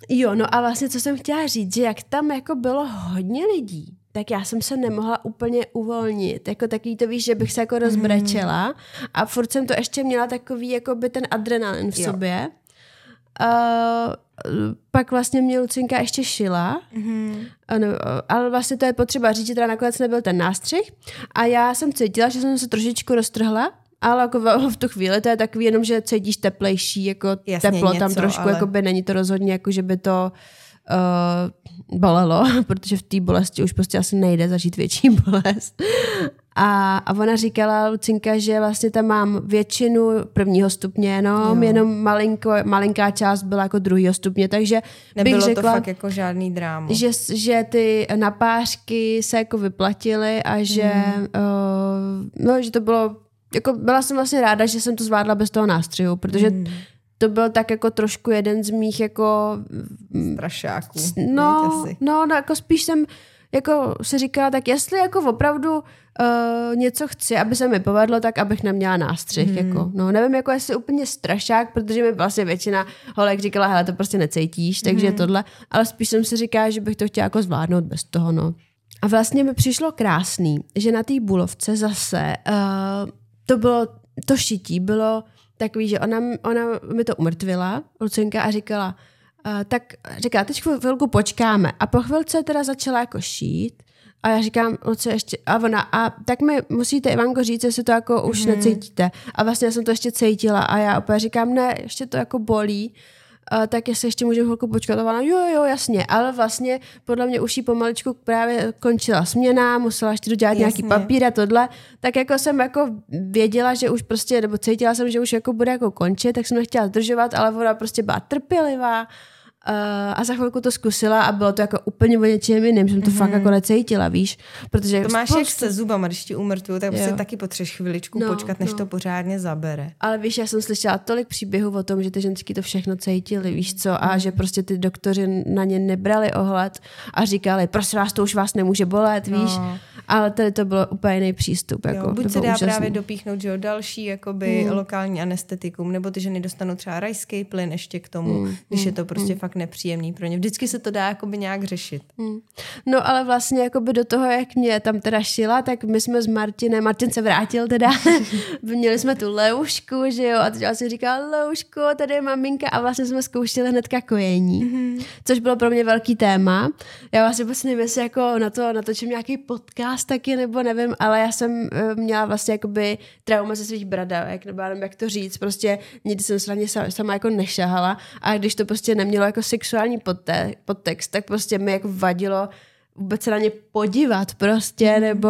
jo, no a vlastně co jsem chtěla říct, že jak tam jako bylo hodně lidí, tak já jsem se nemohla úplně uvolnit. Jako takový to víš, že bych se jako rozbrečela mm. a furt jsem to ještě měla takový jako by ten adrenalin v jo. sobě. Uh, pak vlastně mě Lucinka ještě šila, mm-hmm. ano, ale vlastně to je potřeba říct, že teda nakonec nebyl ten nástřih a já jsem cítila, že jsem se trošičku roztrhla ale jako v tu chvíli to je takový jenom, že cítíš teplejší, jako Jasně, teplo něco, tam trošku, ale... jako by není to rozhodně, jako že by to uh, bolelo, [LAUGHS] protože v té bolesti už prostě asi nejde zažít větší [LAUGHS] bolest. A, a ona říkala, Lucinka, že vlastně tam mám většinu prvního stupně jenom, jo. jenom malinko, malinká část byla jako druhého stupně, takže Nebylo bych řekla, to fakt jako žádný dráma. Že, že ty napářky se jako vyplatily a že, mm. uh, no, že to bylo jako byla jsem vlastně ráda, že jsem to zvládla bez toho nástřihu, protože mm. to byl tak jako trošku jeden z mých jako... Mm, Strašáků. No, no, no, jako spíš jsem jako si říkala, tak jestli jako opravdu uh, něco chci, aby se mi povedlo, tak abych neměla nástřih. Mm. Jako. No, nevím, jako jestli úplně strašák, protože mi vlastně většina holek říkala, hele, to prostě necítíš, takže mm. tohle, ale spíš jsem si říkala, že bych to chtěla jako zvládnout bez toho, no. A vlastně mi přišlo krásný, že na té bulovce zase uh, to bylo, to šití bylo takový, že ona, ona mi to umrtvila, Lucinka, a říkala, uh, tak říká, teď chvilku počkáme. A po chvilce teda začala jako šít a já říkám, Luce, ještě, a ona, a tak mi musíte, Ivanko, říct, jestli to jako už mm. necítíte. A vlastně já jsem to ještě cítila a já opět říkám, ne, ještě to jako bolí uh, tak jestli ještě můžeme chvilku počkat. A ona, jo, jo, jasně, ale vlastně podle mě už jí pomaličku právě končila směna, musela ještě dodělat nějaký papír a tohle, tak jako jsem jako věděla, že už prostě, nebo cítila jsem, že už jako bude jako končit, tak jsem nechtěla zdržovat, ale ona prostě byla trpělivá, Uh, a za chvilku to zkusila a bylo to jako úplně o něčem jiným, jsem to mm-hmm. fakt jako necítila, víš, protože... To máš spoustu... jak se zubama, když ti umrtuju, tak prostě taky potřebuješ chviličku no, počkat, než no. to pořádně zabere. Ale víš, já jsem slyšela tolik příběhů o tom, že ty ženský to všechno cítili, víš co, a mm. že prostě ty doktoři na ně nebrali ohled a říkali, prosím vás, to už vás nemůže bolet, víš, no. ale tady to bylo úplně jiný přístup. Jako, jo, buď se dá úžasný. právě dopíchnout, že jo, další jakoby mm. lokální anestetikum, nebo ty ženy dostanou třeba rajský plyn ještě k tomu, mm. když je to prostě mm. fakt nepříjemný pro ně. Vždycky se to dá jakoby nějak řešit. Hmm. No ale vlastně jakoby do toho, jak mě tam teda šila, tak my jsme s Martinem, Martin se vrátil teda, [LAUGHS] měli jsme tu Leušku, že jo, a teď si říkal, Leuško, tady je maminka a vlastně jsme zkoušeli hnedka kojení, mm-hmm. což bylo pro mě velký téma. Já vlastně vůbec nevím, jestli jako na to natočím nějaký podcast taky, nebo nevím, ale já jsem eh, měla vlastně jakoby trauma ze svých bradavek, nebo nevím, jak to říct, prostě nikdy jsem se na ně sama jako nešahala a když to prostě nemělo jako sexuální podte- podtext, tak prostě mi jako vadilo vůbec se na ně podívat prostě, mm. nebo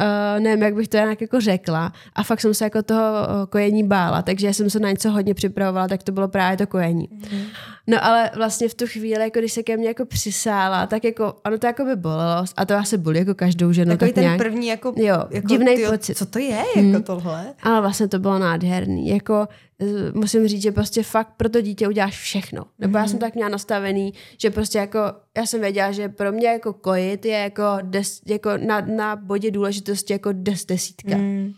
uh, nevím, jak bych to nějak jako řekla. A fakt jsem se jako toho kojení bála, takže jsem se na něco hodně připravovala, tak to bylo právě to kojení. Mm. No ale vlastně v tu chvíli, jako když se ke mně jako přisála, tak jako, ano to jako by bolelo a to asi bolí jako každou ženu. Takový tak ten nějak. první jako, Jo, jako divnej tyjo, pocit. Co to je, jako Hmm. tohle? Ale vlastně to bylo nádherný. Jako eh, musím říct, že prostě fakt pro to dítě uděláš všechno. Nebo já Mhm. jsem tak měla nastavený, že prostě jako, já jsem věděla, že pro mě jako kojit je jako, des, jako na, na bodě důležitosti jako des, desítka. Mm.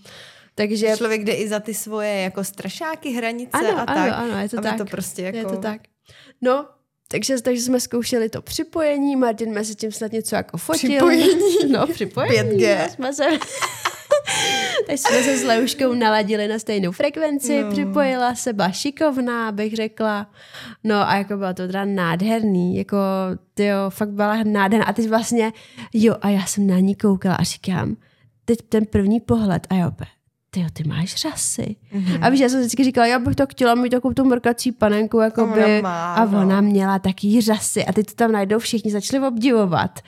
Takže Člověk jde i za ty svoje jako strašáky, hranice ano, a ano, tak. ano, je to aby tak. to prostě jako... Je to tak. No, takže, takže jsme zkoušeli to připojení, Martin mezi tím snad něco jako fotil. Připojení? [LAUGHS] No, připojení. 5G. No, jsme se... [LAUGHS] tak jsme se s Leuškou naladili na stejnou frekvenci, No. připojila se, byla šikovná, bych řekla. No a jako bylo to teda nádherný, jako tyjo, fakt byla nádherná. A teď vlastně, jo, a já jsem na ní koukala a říkám, teď ten první pohled a jo, ty ty máš řasy. Mhm. Mm-hmm. A víš, já jsem vždycky říkala, já bych to chtěla mít takovou tu mrkací panenku, jakoby, ona má, a no. ona měla taky řasy a teď to tam najdou všichni, začali obdivovat.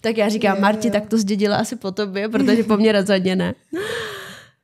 Tak já říkám, Jo, Marti, jo. tak to zdědila asi po tobě, protože po mně rozhodně ne.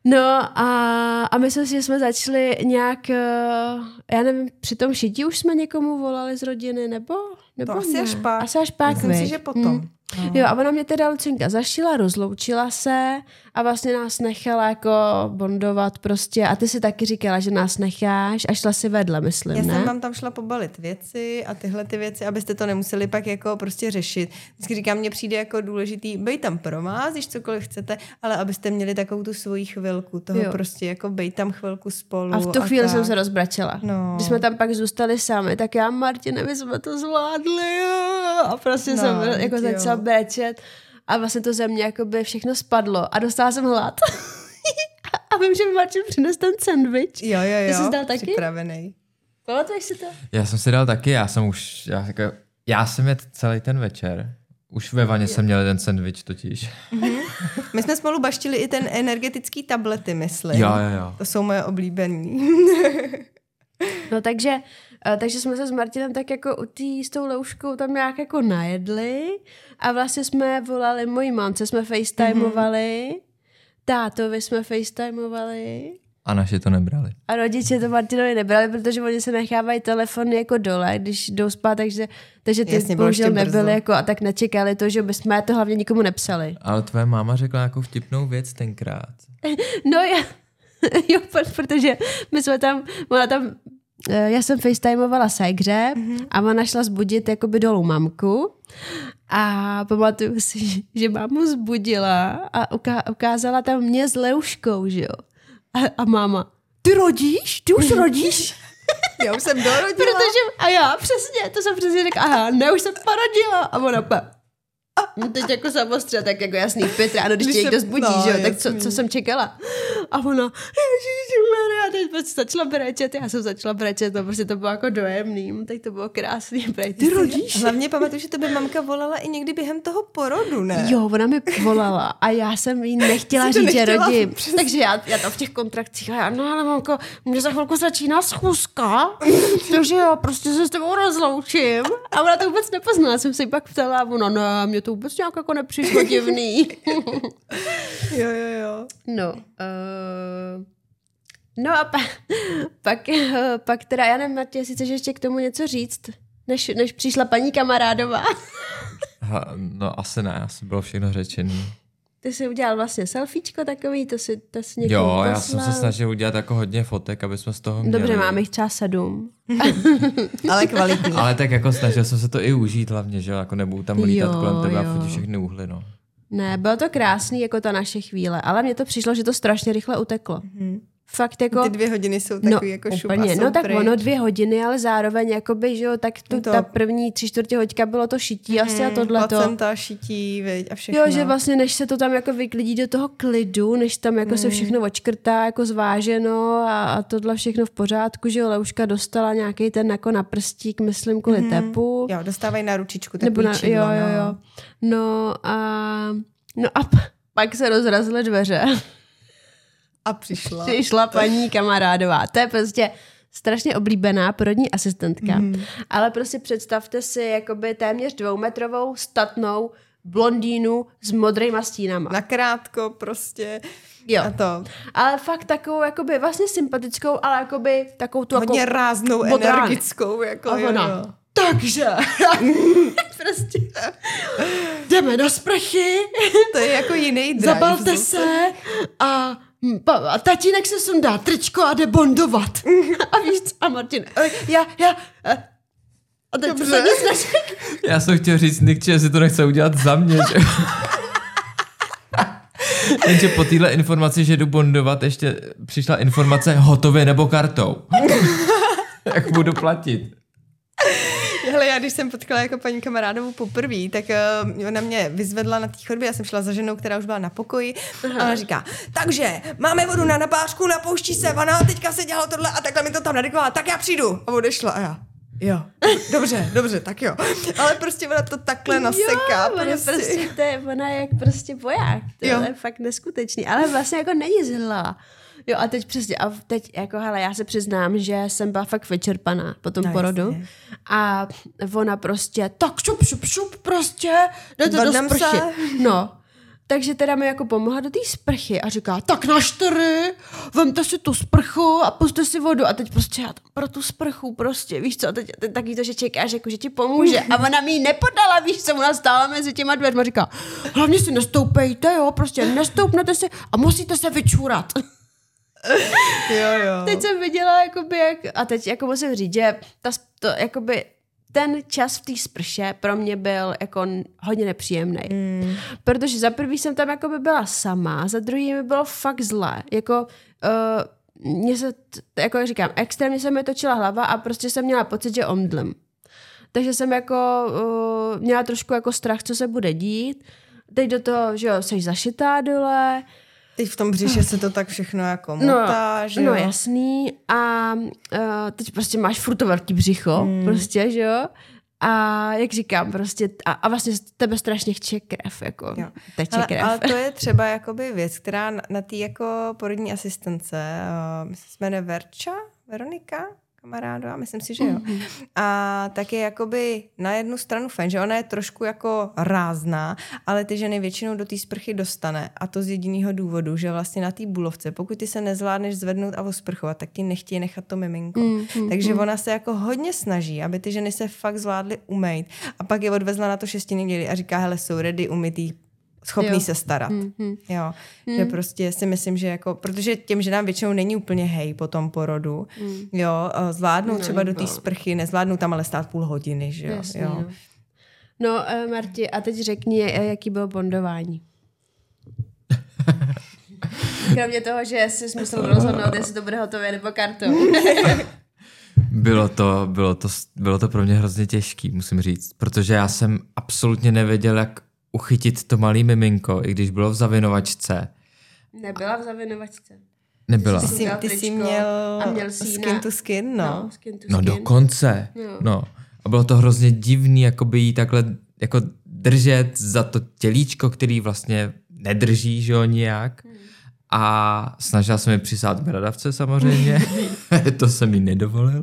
No a, a myslím si, že jsme začali nějak, eh, já nevím, při tom šití už jsme někomu volali z rodiny, nebo? nebo To asi ne? až pak. Asi až pak, Myslím si, že potom. Hmm. Jo, a ona mě teda Lucinka zašila, rozloučila se a vlastně nás nechala jako bondovat prostě. A ty si taky říkala, že nás necháš a šla si vedle, myslím, Já ne? jsem vám tam šla pobalit věci a tyhle ty věci, abyste to nemuseli pak jako prostě řešit. Vždycky říkám, mně přijde jako důležitý, bej tam pro vás, když cokoliv chcete, ale abyste měli takovou tu svoji chvilku, toho Jo. prostě jako bej tam chvilku spolu. A v tu chvíli tak. jsem se rozbračila. No. Když jsme tam pak zůstali sami, tak já, Martine, my jsme to zvládli. jo. A prostě No, jsem jako jo. začala brečet a vlastně to ze mě jako by všechno spadlo a dostala jsem hlad. [LAUGHS] a vím, že mi Martin přines ten sandwich. Jo, jo, jo. Ty jsi dal taky? Připravený. Pamatuješ si to? Já jsem si dal taky, já jsem už, já, jako, já jsem jet celý ten večer. Už ve vaně jsem měl ten sandwich totiž. My jsme spolu baštili i ten energetický tablety, myslím. Jo, jo, jo. To jsou moje oblíbený. No takže, takže jsme se s Martinem tak jako u tý, s tou louškou tam nějak jako najedli a vlastně jsme volali mojí mamce, jsme facetimovali, Mhm. tátovi jsme facetimovali A naši to nebrali. a rodiče to Martinovi nebrali, protože oni se nechávají telefony jako dole, když jdou spát, takže, takže ty Jasně, bylo bohužel nebyly jako a tak nečekali to, že bychom to hlavně nikomu nepsali. Ale tvoje máma řekla nějakou vtipnou věc tenkrát. [LAUGHS] No já, [LAUGHS] jo, pro- protože my jsme tam, ona tam, eh, já jsem facetimeovala ségře mm-hmm. a ona šla zbudit jakoby dolů mamku a pamatuju si, že- mámu zbudila a uká, ukázala tam mě s Leuškou, že jo. A, a máma, ty rodíš? Ty už rodíš? [LAUGHS] Já už jsem dorodila. Protože, a já přesně, to jsem přesně řekla, aha, ne, už jsem porodila. A ona No [LAUGHS] teď jako samostřel, tak jako jasný v pět ráno, když Když tě někdo zbudí, no, že jo, tak co, co jsem čekala. A ona, ježišmarja, teď prostě začala brečet, já jsem začala brečet, no prostě to bylo jako dojemný, tak to bylo krásný, [LAUGHS] prej, ty rodíš? Hlavně pamatuju, že to by mamka volala i někdy během toho porodu, ne? Jo, ona mi volala a já jsem jí nechtěla [LAUGHS] to říct, že rodím. Přesně. Takže já, já tam v těch kontrakcích, a já, no ale mamko, mě za chvilku začíná schůzka, takže já prostě se s tebou rozloučím. A ona to vůbec nepoznala, jsem se jí pak ptala a ona, ne, mě to vůbec nějak jako nepřišlo divný. [LAUGHS] Jo, jo, jo. No, uh, no a pa, pak, pak teda, já nevím, Martě, jestli chceš ještě k tomu něco říct, než, než přišla paní kamarádová. Ha, no asi ne, asi bylo všechno řečený. Ty jsi udělal vlastně selfiečko takový, to si, to si Jo, já jsem se poslal. snažil udělat jako hodně fotek, aby jsme z toho měli. Dobře, máme jich třeba sedm. [LAUGHS] Ale kvalitní. Ale tak jako snažil jsem se to i užít hlavně, že jo, jako nebudu tam lítat Jo, kolem tebe a jo. fotit všechny úhly, no. Ne, bylo to krásný, jako ta naše chvíle, ale mně to přišlo, že to strašně rychle uteklo. Mhm. Fakt jako... Ty dvě hodiny jsou takový jako šup a úplně. No tak pryč. ono dvě hodiny, ale zároveň jakoby, že jo, tak tu, No to- ta první tři čtvrtě hoďka bylo to šití asi a Mhm, tohleto. Placenta, šití, viď, a všechno. Jo, že vlastně než se to tam jako vyklidí do toho klidu, než tam jako Mhm. se všechno očkrtá, jako zváženo a, a tohle všechno v pořádku, že jo, Leuška dostala nějaký ten jako na prstík, myslím, kvůli tepu. Jo, dostávají na ručičku Nebo na, čidlo, jo, jo, no. jo. No a, no a [LAUGHS] pak se rozrazily dveře. A přišla. Přišla paní kamarádová. To je prostě strašně oblíbená porodní asistentka. Mm. Ale prostě představte si jakoby téměř dvoumetrovou statnou blondýnu s modrýma stínama. Nakrátko prostě. Jo. A to. Ale fakt takovou, jakoby vlastně sympatickou, ale jakoby takovou tu Hodně jako... ráznou, modrá. energickou. Jako, A jo, ona, jo. takže, [LAUGHS] prostě, [LAUGHS] jdeme do sprchy, To je jako jiný drive. zabalte se a, pa- a tatínek se sundá tričko a jde bondovat. [LAUGHS] A víš co? A Martin, "Eh, já, já, eh." a teď Dobře. se nic. [LAUGHS] Já jsem chtěl říct Nick, že si to nechce udělat za mě, že? [LAUGHS] Jenže po téhle informaci, že jdu bondovat, ještě přišla informace hotově nebo kartou. Jak budu platit? Já když jsem potkala jako paní kamarádovou poprvé, tak uh, ona mě vyzvedla na té chodbě, já jsem šla za ženou, která už byla na pokoji a ona říká, takže máme vodu na napářku, napouští se, ona teďka se dělala tohle a takhle mi to tam nadikovala, tak já přijdu. A odešla a já. Jo, dobře, dobře, tak jo. Ale prostě ona to takhle naseká. Jo, ona prostě. prostě, to je, ona je jak prostě voják. To Jo. je fakt neskutečný. Ale vlastně jako není zlá. Jo a teď přesně, a teď jako hele, já se přiznám, že jsem byla fakt vyčerpaná po tom No, porodu. jasně. A ona prostě, tak šup, šup, šup, prostě, jdete do sprchy. se. No. Takže teda mi jako pomohla do té sprchy a říká, tak na čtyři, vemte si tu sprchu a puste si vodu. A teď prostě já tam pro tu sprchu prostě, víš co, teď, teď taky to, že čekáš, jako, že ti pomůže. A ona mi ji nepodala, víš co, ona stála mezi těma dveřma a říká, hlavně si nestoupejte, jo, prostě nestoupnete si a musíte se vyčůrat. [LAUGHS] Jo, jo. Teď jsem viděla, jakoby, jak, a teď jako musím říct, že ta, to, jakoby, ten čas v té sprše pro mě byl jako hodně nepříjemný. Mm. Protože za prvý jsem tam jakoby byla sama, za druhý mi bylo fakt zlé. Jako, uh, mě se, jako jak říkám, extrémně se mi točila hlava a prostě jsem měla pocit, že omdlem. Takže jsem jako uh, měla trošku jako strach, co se bude dít. Teď do toho, že jo, jsi zašitá dole, Teď v tom břiše se to tak všechno jako motá, že no, jo. jasný. A uh, teď prostě máš furt to velký břicho, Hmm. mm. prostě, že jo? A jak říkám, prostě, a, a vlastně z tebe strašně chče krev, jako Jo. teče Ale, krev. ale to je [LAUGHS] třeba jakoby věc, která na, na té jako porodní asistence, uh, myslím, se jmenuje Verča, Veronika, kamarádová, myslím si, že jo. Mhm. A tak je jakoby na jednu stranu fajn, že ona je trošku jako rázná, ale ty ženy většinou do té sprchy dostane a to z jediného důvodu, že vlastně na té bulovce, pokud ty se nezvládneš zvednout a osprchovat, tak ti nechtějí nechat to miminko. Mm, mm, Takže ona se jako hodně snaží, aby ty ženy se fakt zvládly umýt a pak je odvezla na to šestiny děli a říká, hele, jsou ready umytý, schopný Jo. se starat. Mm, mm. Jo, že prostě si myslím, že jako, protože těm ženám většinou není úplně hej po tom porodu, jo, a zvládnou No, třeba do té sprchy, nezvládnou tam ale stát půl hodiny, že jo, Jasně, jo. no. No, uh, Marti, a teď řekni, eh, jaký bylo bondování. [LAUGHS] Kromě toho, že jsi musel rozhodnout, jestli to bude hotové nebo kartou. [LAUGHS] Bylo to, bylo, to, bylo to pro mě hrozně těžký, musím říct, protože já jsem absolutně nevěděl, jak uchytit to malý miminko, i když bylo v zavinovačce. Nebyla v zavinovačce. Nebyla. Ty jsi, ty jsi měl, a měl jsi skin na- to skin, no. No, skin to No skin. dokonce. Jo. No. A bylo to hrozně divný, jakoby jí takhle jako držet za to tělíčko, který vlastně nedrží, že jo, nijak. A snažila se mi přisát bradavce samozřejmě. [LAUGHS] [LAUGHS] to jsem jí nedovolil.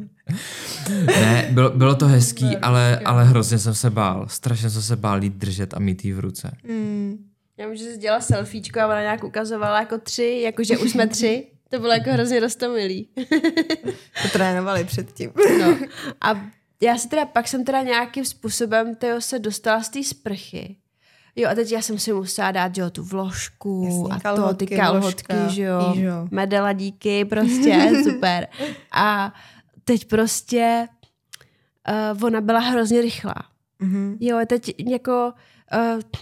Ne, bylo, bylo to hezký, ale, ale hrozně jsem se bál. Strašně jsem se bál jít držet a mít jí v ruce. Mm. Já vím, že jsi dělala selfiečko a ona nějak ukazovala jako tři, jakože už jsme tři. To bylo jako hrozně rostomilý. [LAUGHS] To trénovali předtím. No. A já se teda, pak jsem teda nějakým způsobem tyjo, se dostala z té sprchy. Jo, a teď já jsem si musela dát, že jo, tu vložku Jasně, a kalhotky, to, ty kalhotky, vložka, že jo, pížo. medela díky, prostě, [LAUGHS] super. A teď prostě uh, ona byla hrozně rychlá. Mhm. Jo, teď jako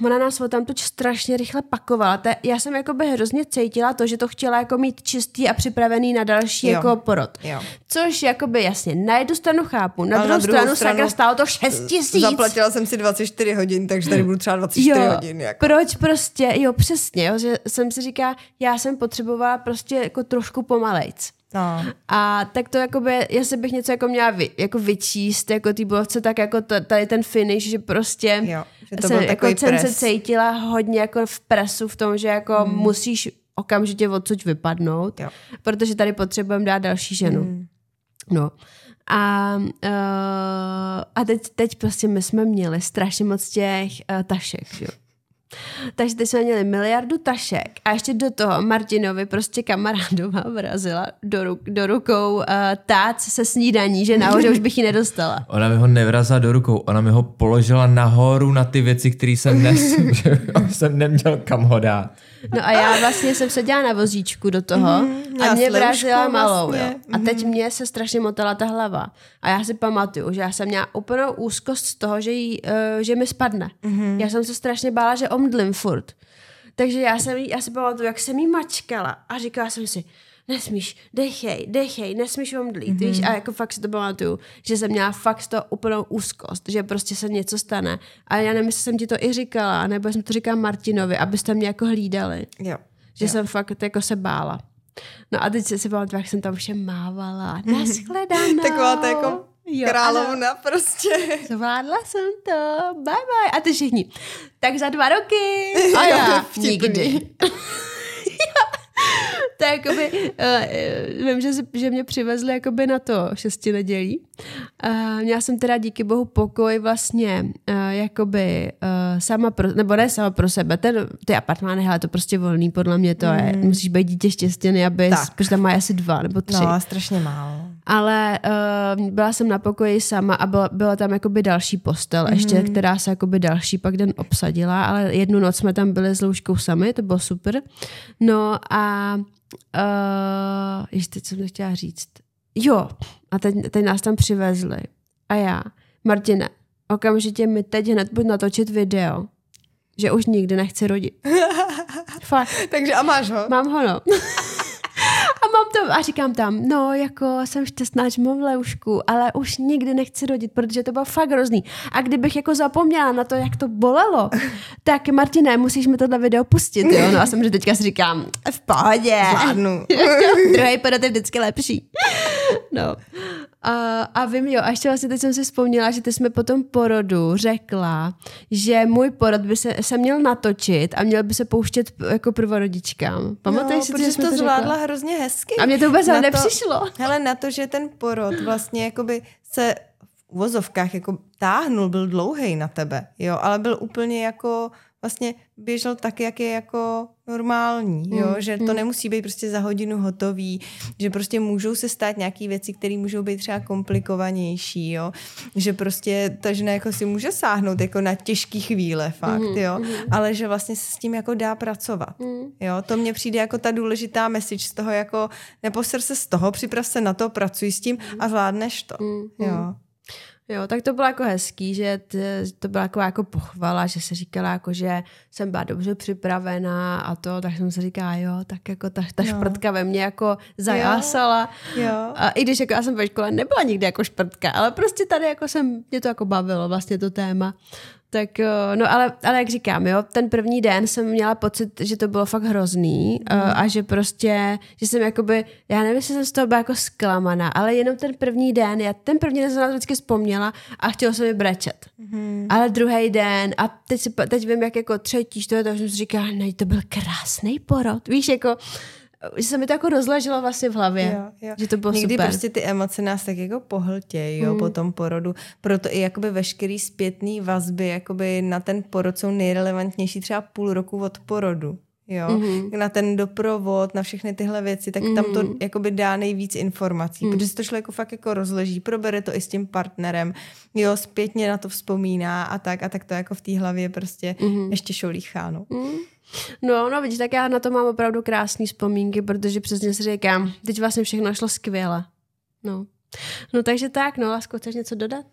uh, ona nás tam tu strašně rychle pakovala. Te, já jsem jako by hrozně cítila to, že to chtěla jako mít čistý a připravený na další Jo. jako porod. Jo. Což jakoby jasně, na jednu stranu chápu, na Ale druhou, na druhou stranu, stranu sakra stálo to 6 tisíc. Zaplatila jsem si 24 hodin, takže tady [GASPS] budu třeba 24 jo, hodin. Jako. proč prostě, jo přesně, jo, že jsem si říká, já jsem potřebovala prostě jako trošku pomalejc. No. A tak to jakoby, jestli bych něco jako měla vy, jako vyčíst, jako ty bojovce, tak jako to, tady ten finish, že prostě Jo, že to jsem, jako jsem se cítila hodně jako v presu v tom, že jako hmm. musíš okamžitě odsud vypadnout, Jo. protože tady potřebujeme dát další ženu. Hmm. No. A, uh, a teď, teď prostě my jsme měli strašně moc těch uh, tašek, jo. Takže teď jsme měli miliardu tašek a ještě do toho Martinovi prostě kamarádová vrazila do, ruk, do rukou uh, tác se snídaní, že nahoře už bych ji nedostala. [LAUGHS] Ona mi ho nevrazila do rukou, ona mi ho položila nahoru na ty věci, které jsem [LAUGHS] že jsem neměl kam ho dát. No a já vlastně jsem seděla na vozíčku do toho mm, a mě vrazila malou, vlastně. jo. A teď mě se strašně motala ta hlava. A já si pamatuju, že já jsem měla úplnou úzkost z toho, že, jí, uh, že mi spadne. Mm-hmm. Já jsem se strašně bála, že omdlím furt. Takže já, jsem, já si pamatuju, jak jsem jí mačkala a říkala jsem si, nesmíš, dechej, dechej, nesmíš omdlít, mm-hmm. víš, a jako fakt si to pamatuju, že jsem měla fakt to úplnou úzkost, že prostě se něco stane. A já nevím, jestli jsem ti to i říkala, nebo jsem to říkala Martinovi, abyste mě jako hlídali. Jo. Že jo. jsem fakt jako se bála. No a teď si pamatuju, jak jsem tam všem mávala. [LAUGHS] Nashledanou. Taková to jako Jo, Královna ano. prostě. Zvládla jsem to, bye bye. A ty všichni. Tak za dva roky. [LAUGHS] A já nikdy. [LAUGHS] [LAUGHS] to je jakoby, uh, vím, že, že mě přivezli jakoby na to šesti nedělí. Uh, měla jsem teda díky bohu pokoj vlastně uh, jakoby uh, sama pro, nebo ne sama pro sebe, ten, ty apartmány, hele, to prostě volný, podle mě to mm. je, musíš být dítě štěstěný, aby, protože tam má asi dva nebo tři. No, strašně málo. Ale uh, byla jsem na pokoji sama a byla, byla tam jakoby další postel, mm. ještě, která se jakoby další pak den obsadila, ale jednu noc jsme tam byli s Louškou sami, to bylo super. No a Uh, ještě teď jsem chtěla říct. Jo, a teď, teď nás tam přivezli. A já, Martine, okamžitě mi teď hned buď natočit video, že už nikdy nechci rodit. [LAUGHS] Fakt. Takže a máš ho? Mám ho, no. [LAUGHS] To, a říkám tam, no jako jsem šťastná, že mám leušku, ale už nikdy nechci rodit, protože to bylo fakt hrozný. A kdybych jako zapomněla na to, jak to bolelo, [LAUGHS] tak Martine, musíš mi tohle video pustit, jo? No a samozřejmě teďka si říkám, v pohodě. Zvládnu. [LAUGHS] Druhý porod je vždycky lepší. [LAUGHS] No. A, a vím, jo, a ještě vlastně teď jsem si vzpomněla, že ty jsme po tom porodu řekla, že můj porod by se, se měl natočit a měl by se pouštět jako prvorodičkám. Pamatuješ no, si, protože že jsme to, to zvládla řekla? hrozně hezky. A mě to vůbec na nepřišlo. To, hele, na to, že ten porod vlastně jakoby se v uvozovkách jako táhnul, byl dlouhý na tebe, jo, ale byl úplně jako vlastně běžel tak, jak je jako normální, jo? Mm, že to mm. nemusí být prostě za hodinu hotový, že prostě můžou se stát nějaké věci, které můžou být třeba komplikovanější, jo? že prostě ta žena jako si může sáhnout jako na těžké chvíle fakt, mm, jo? Mm. ale že vlastně se s tím jako dá pracovat. Mm. Jo? To mně přijde jako ta důležitá message z toho jako neposer se z toho, připrav se na to, pracuj s tím a zvládneš to. Mm. Jo? Jo, tak to bylo jako hezký, že to byla jako, jako pochvala, že se říkala jako, že jsem byla dobře připravená a to, tak jsem se říkala, jo, tak jako ta, ta no. šprtka ve mně jako zajásala. Jo. jo. A i když jako já jsem ve škole nebyla nikdy jako šprtka, ale prostě tady jako jsem, mě to jako bavilo vlastně to téma. Tak eh, no ale, ale jak říkám, jo, ten první den jsem měla pocit, že to bylo fakt hrozný mm. a že prostě, že jsem jakoby, já nevím, jestli jsem z toho byla jako zklamaná, ale jenom ten první den, já ten první den jsem na to vždycky vzpomněla a chtěla jsem mi brečet. Mm. Ale druhý den a teď, si, teď vím, jak jako třetí, čtvrtý, tak jsem si říkala, ne, to byl krásný porod, víš, jako že se mi to jako rozleželo vlastně v hlavě, jo, jo. že to bylo Někdy super. prostě ty emoce nás tak jako pohltějí, jo, mm. po tom porodu. Proto i jakoby veškerý zpětný vazby jakoby na ten porod jsou nejrelevantnější třeba půl roku od porodu. Jo, mm-hmm. na ten doprovod, na všechny tyhle věci, tak mm-hmm. tam to mm-hmm. jakoby dá nejvíc informací, mm. protože se to člověk fakt jako rozleží, probere to i s tím partnerem, jo, zpětně na to vzpomíná a tak, a tak to jako v té hlavě prostě mm-hmm. ještě šolíchá, no. Mm. No, no vidíš, tak já na to mám opravdu krásné vzpomínky, protože přesně si říkám, teď vlastně všechno šlo skvěle. No. No takže tak, no, Lasko, chceš něco dodat?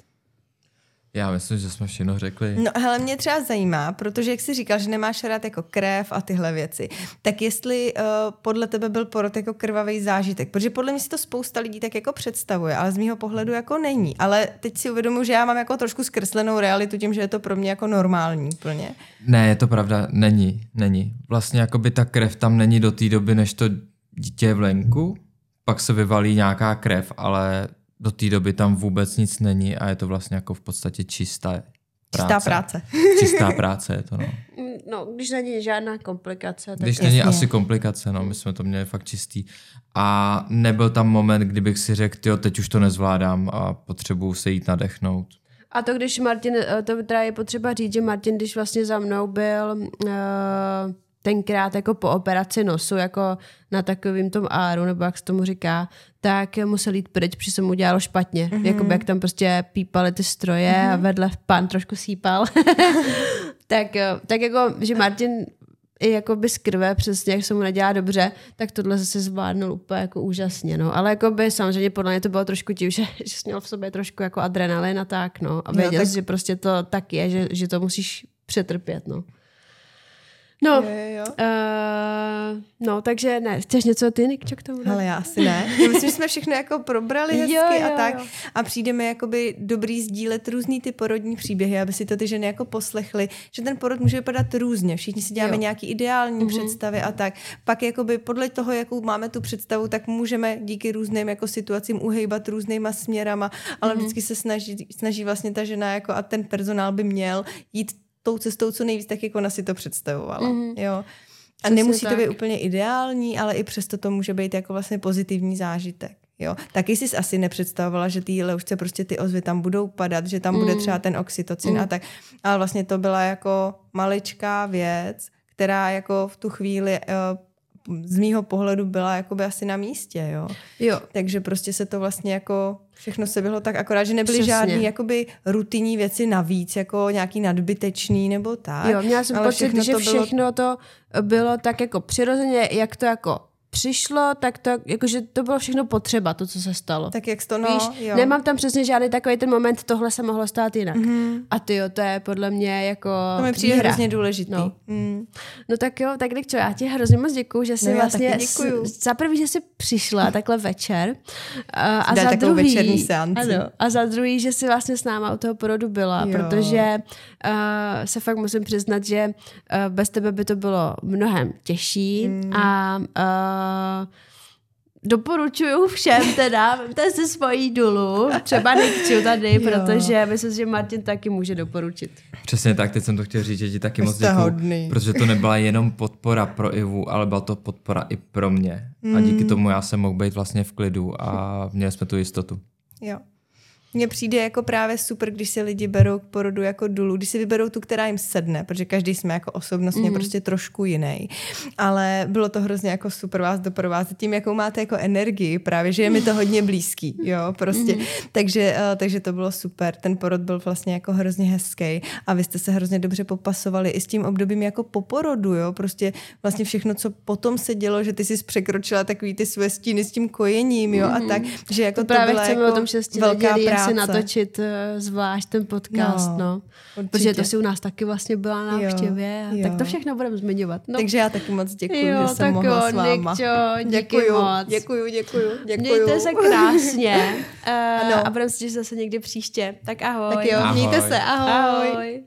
Já myslím, že jsme všechno řekli. No hele, mě třeba zajímá, protože jak jsi říkal, že nemáš rád jako krev a tyhle věci, tak jestli uh, podle tebe byl porod jako krvavý zážitek, protože podle mě si to spousta lidí tak jako představuje, ale z mého pohledu jako není. Ale teď si uvědomuji, že já mám jako trošku zkreslenou realitu tím, že je to pro mě jako normální plně. Ne, je to pravda, není, není. Vlastně jako by ta krev tam není do té doby, než to dítě je v lenku, pak se vyvalí nějaká krev, ale do té doby tam vůbec nic není a je to vlastně jako v podstatě čistá práce. Čistá práce. [LAUGHS] Čistá práce je to, no. No, když není žádná komplikace. Tak když jasně. není asi komplikace, no, my jsme to měli fakt čistý. A nebyl tam moment, kdybych si řekl, jo, teď už to nezvládám a potřebuju se jít nadechnout. A to, když Martin, eh, to teda je potřeba říct, že Martin, když vlastně za mnou byl uh, tenkrát jako po operaci nosu, jako na takovým tom áru, nebo jak se tomu říká, tak musel jít pryč, protože se mu udělalo špatně. Mm-hmm. Jakoby jak tam prostě pípaly ty stroje mm-hmm. a vedle pán trošku sípal. [LAUGHS] tak, eh, tak jako, že Martin i jako by z krve, přesně jak se mu nedělá dobře, tak tohle zase zvládnul úplně jako úžasně, no. Ale jako by samozřejmě podle mě to bylo trošku tím, že, [LAUGHS] že jsi měl v sobě trošku jako adrenalin a tak, no. A věděl jo, tak... že prostě to tak je, že, že to musíš přetrpět, no. No, jo, jo, jo. Uh, no, takže ne, chceš něco ty, Nikčo, k tomu? Ale já asi ne. Já myslím, že jsme všechno jako probrali hezky jo, jo, a tak. Jo. A přijdeme jakoby dobrý sdílet různý ty porodní příběhy, aby si to ty ženy jako poslechly, že ten porod může vypadat různě. Všichni si děláme jo. nějaký ideální mm-hmm. představy a tak. Pak jakoby podle toho, jakou máme tu představu, tak můžeme díky různým jako situacím uhejbat různýma směrama, ale mm-hmm. vždycky se snaží, snaží vlastně ta žena jako a ten personál by měl jít tou cestou co nejvíc, tak jako ona si to představovala. Mm-hmm. Jo. A Přesně nemusí tak. to být úplně ideální, ale i přesto to může být jako vlastně pozitivní zážitek. Jo. Taky jsi asi nepředstavovala, že ty leušce prostě ty ozvy tam budou padat, že tam mm. bude třeba ten oxytocin mm. a tak. Ale vlastně to byla jako maličká věc, která jako v tu chvíli uh, z mýho pohledu byla jakoby asi na místě, jo. jo. Takže prostě se to vlastně jako všechno se bylo tak akorát, že nebyly Přesně. žádný jakoby rutinní věci navíc, jako nějaký nadbytečný nebo tak. Jo, měla jsem pocit, že to všechno bylo... to bylo tak jako přirozeně, jak to jako přišlo, tak to, jakože to bylo všechno potřeba, to, co se stalo. Tak jak to, no, Víš, jo. nemám tam přesně žádný takový ten moment, tohle se mohlo stát jinak. Mm-hmm. A ty jo, to je podle mě jako To mi přijde hrozně důležitý. No. Mm. no tak jo, tak čo, já ti hrozně moc děkuju, že jsi no, vlastně, s, za prvý, že jsi přišla takhle večer. A, a za druhý, večerní seanci. Ano, a za druhý, že jsi vlastně s náma u toho porodu byla, jo. protože uh, se fakt musím přiznat, že uh, bez tebe by to bylo mnohem těžší mm. a uh, doporučuju všem teda, [LAUGHS] vemte si svoji dulu, třeba Nikču tady, jo. protože myslím, že Martin taky může doporučit. Přesně tak, teď jsem to chtěl říct, že ti taky moc děkuju, protože to nebyla jenom podpora pro Ivu, ale byla to podpora i pro mě. Mm. A díky tomu já jsem mohl být vlastně v klidu a měli jsme tu jistotu. Jo. Mně přijde jako právě super, když si lidi berou k porodu jako dulu, když si vyberou tu, která jim sedne, protože každý jsme jako osobnostně mm. prostě trošku jiný. Ale bylo to hrozně jako super vás doprovázet tím, jakou máte jako energii, právě, že je mi to hodně blízký, jo, prostě. Mm. Takže, uh, takže to bylo super. Ten porod byl vlastně jako hrozně hezký a vy jste se hrozně dobře popasovali i s tím obdobím jako po porodu, jo, prostě vlastně všechno, co potom se dělo, že ty jsi překročila takový ty své stíny s tím kojením, jo, mm. a tak, že jako to, to byla jako o tom velká práce práce. si natočit uh, zvlášť ten podcast, no. no. Protože to si u nás taky vlastně byla na návštěvě. Jo, Tak to všechno budeme zmiňovat. No. Takže já taky moc děkuji, jo, že jsem mohla jo, s váma. Nikčo, děkuji moc. Děkuji, děkuji, děkuji. Mějte se krásně. [LAUGHS] uh, a budeme se zase někdy příště. Tak ahoj. Tak jo, ahoj. mějte se, ahoj. ahoj.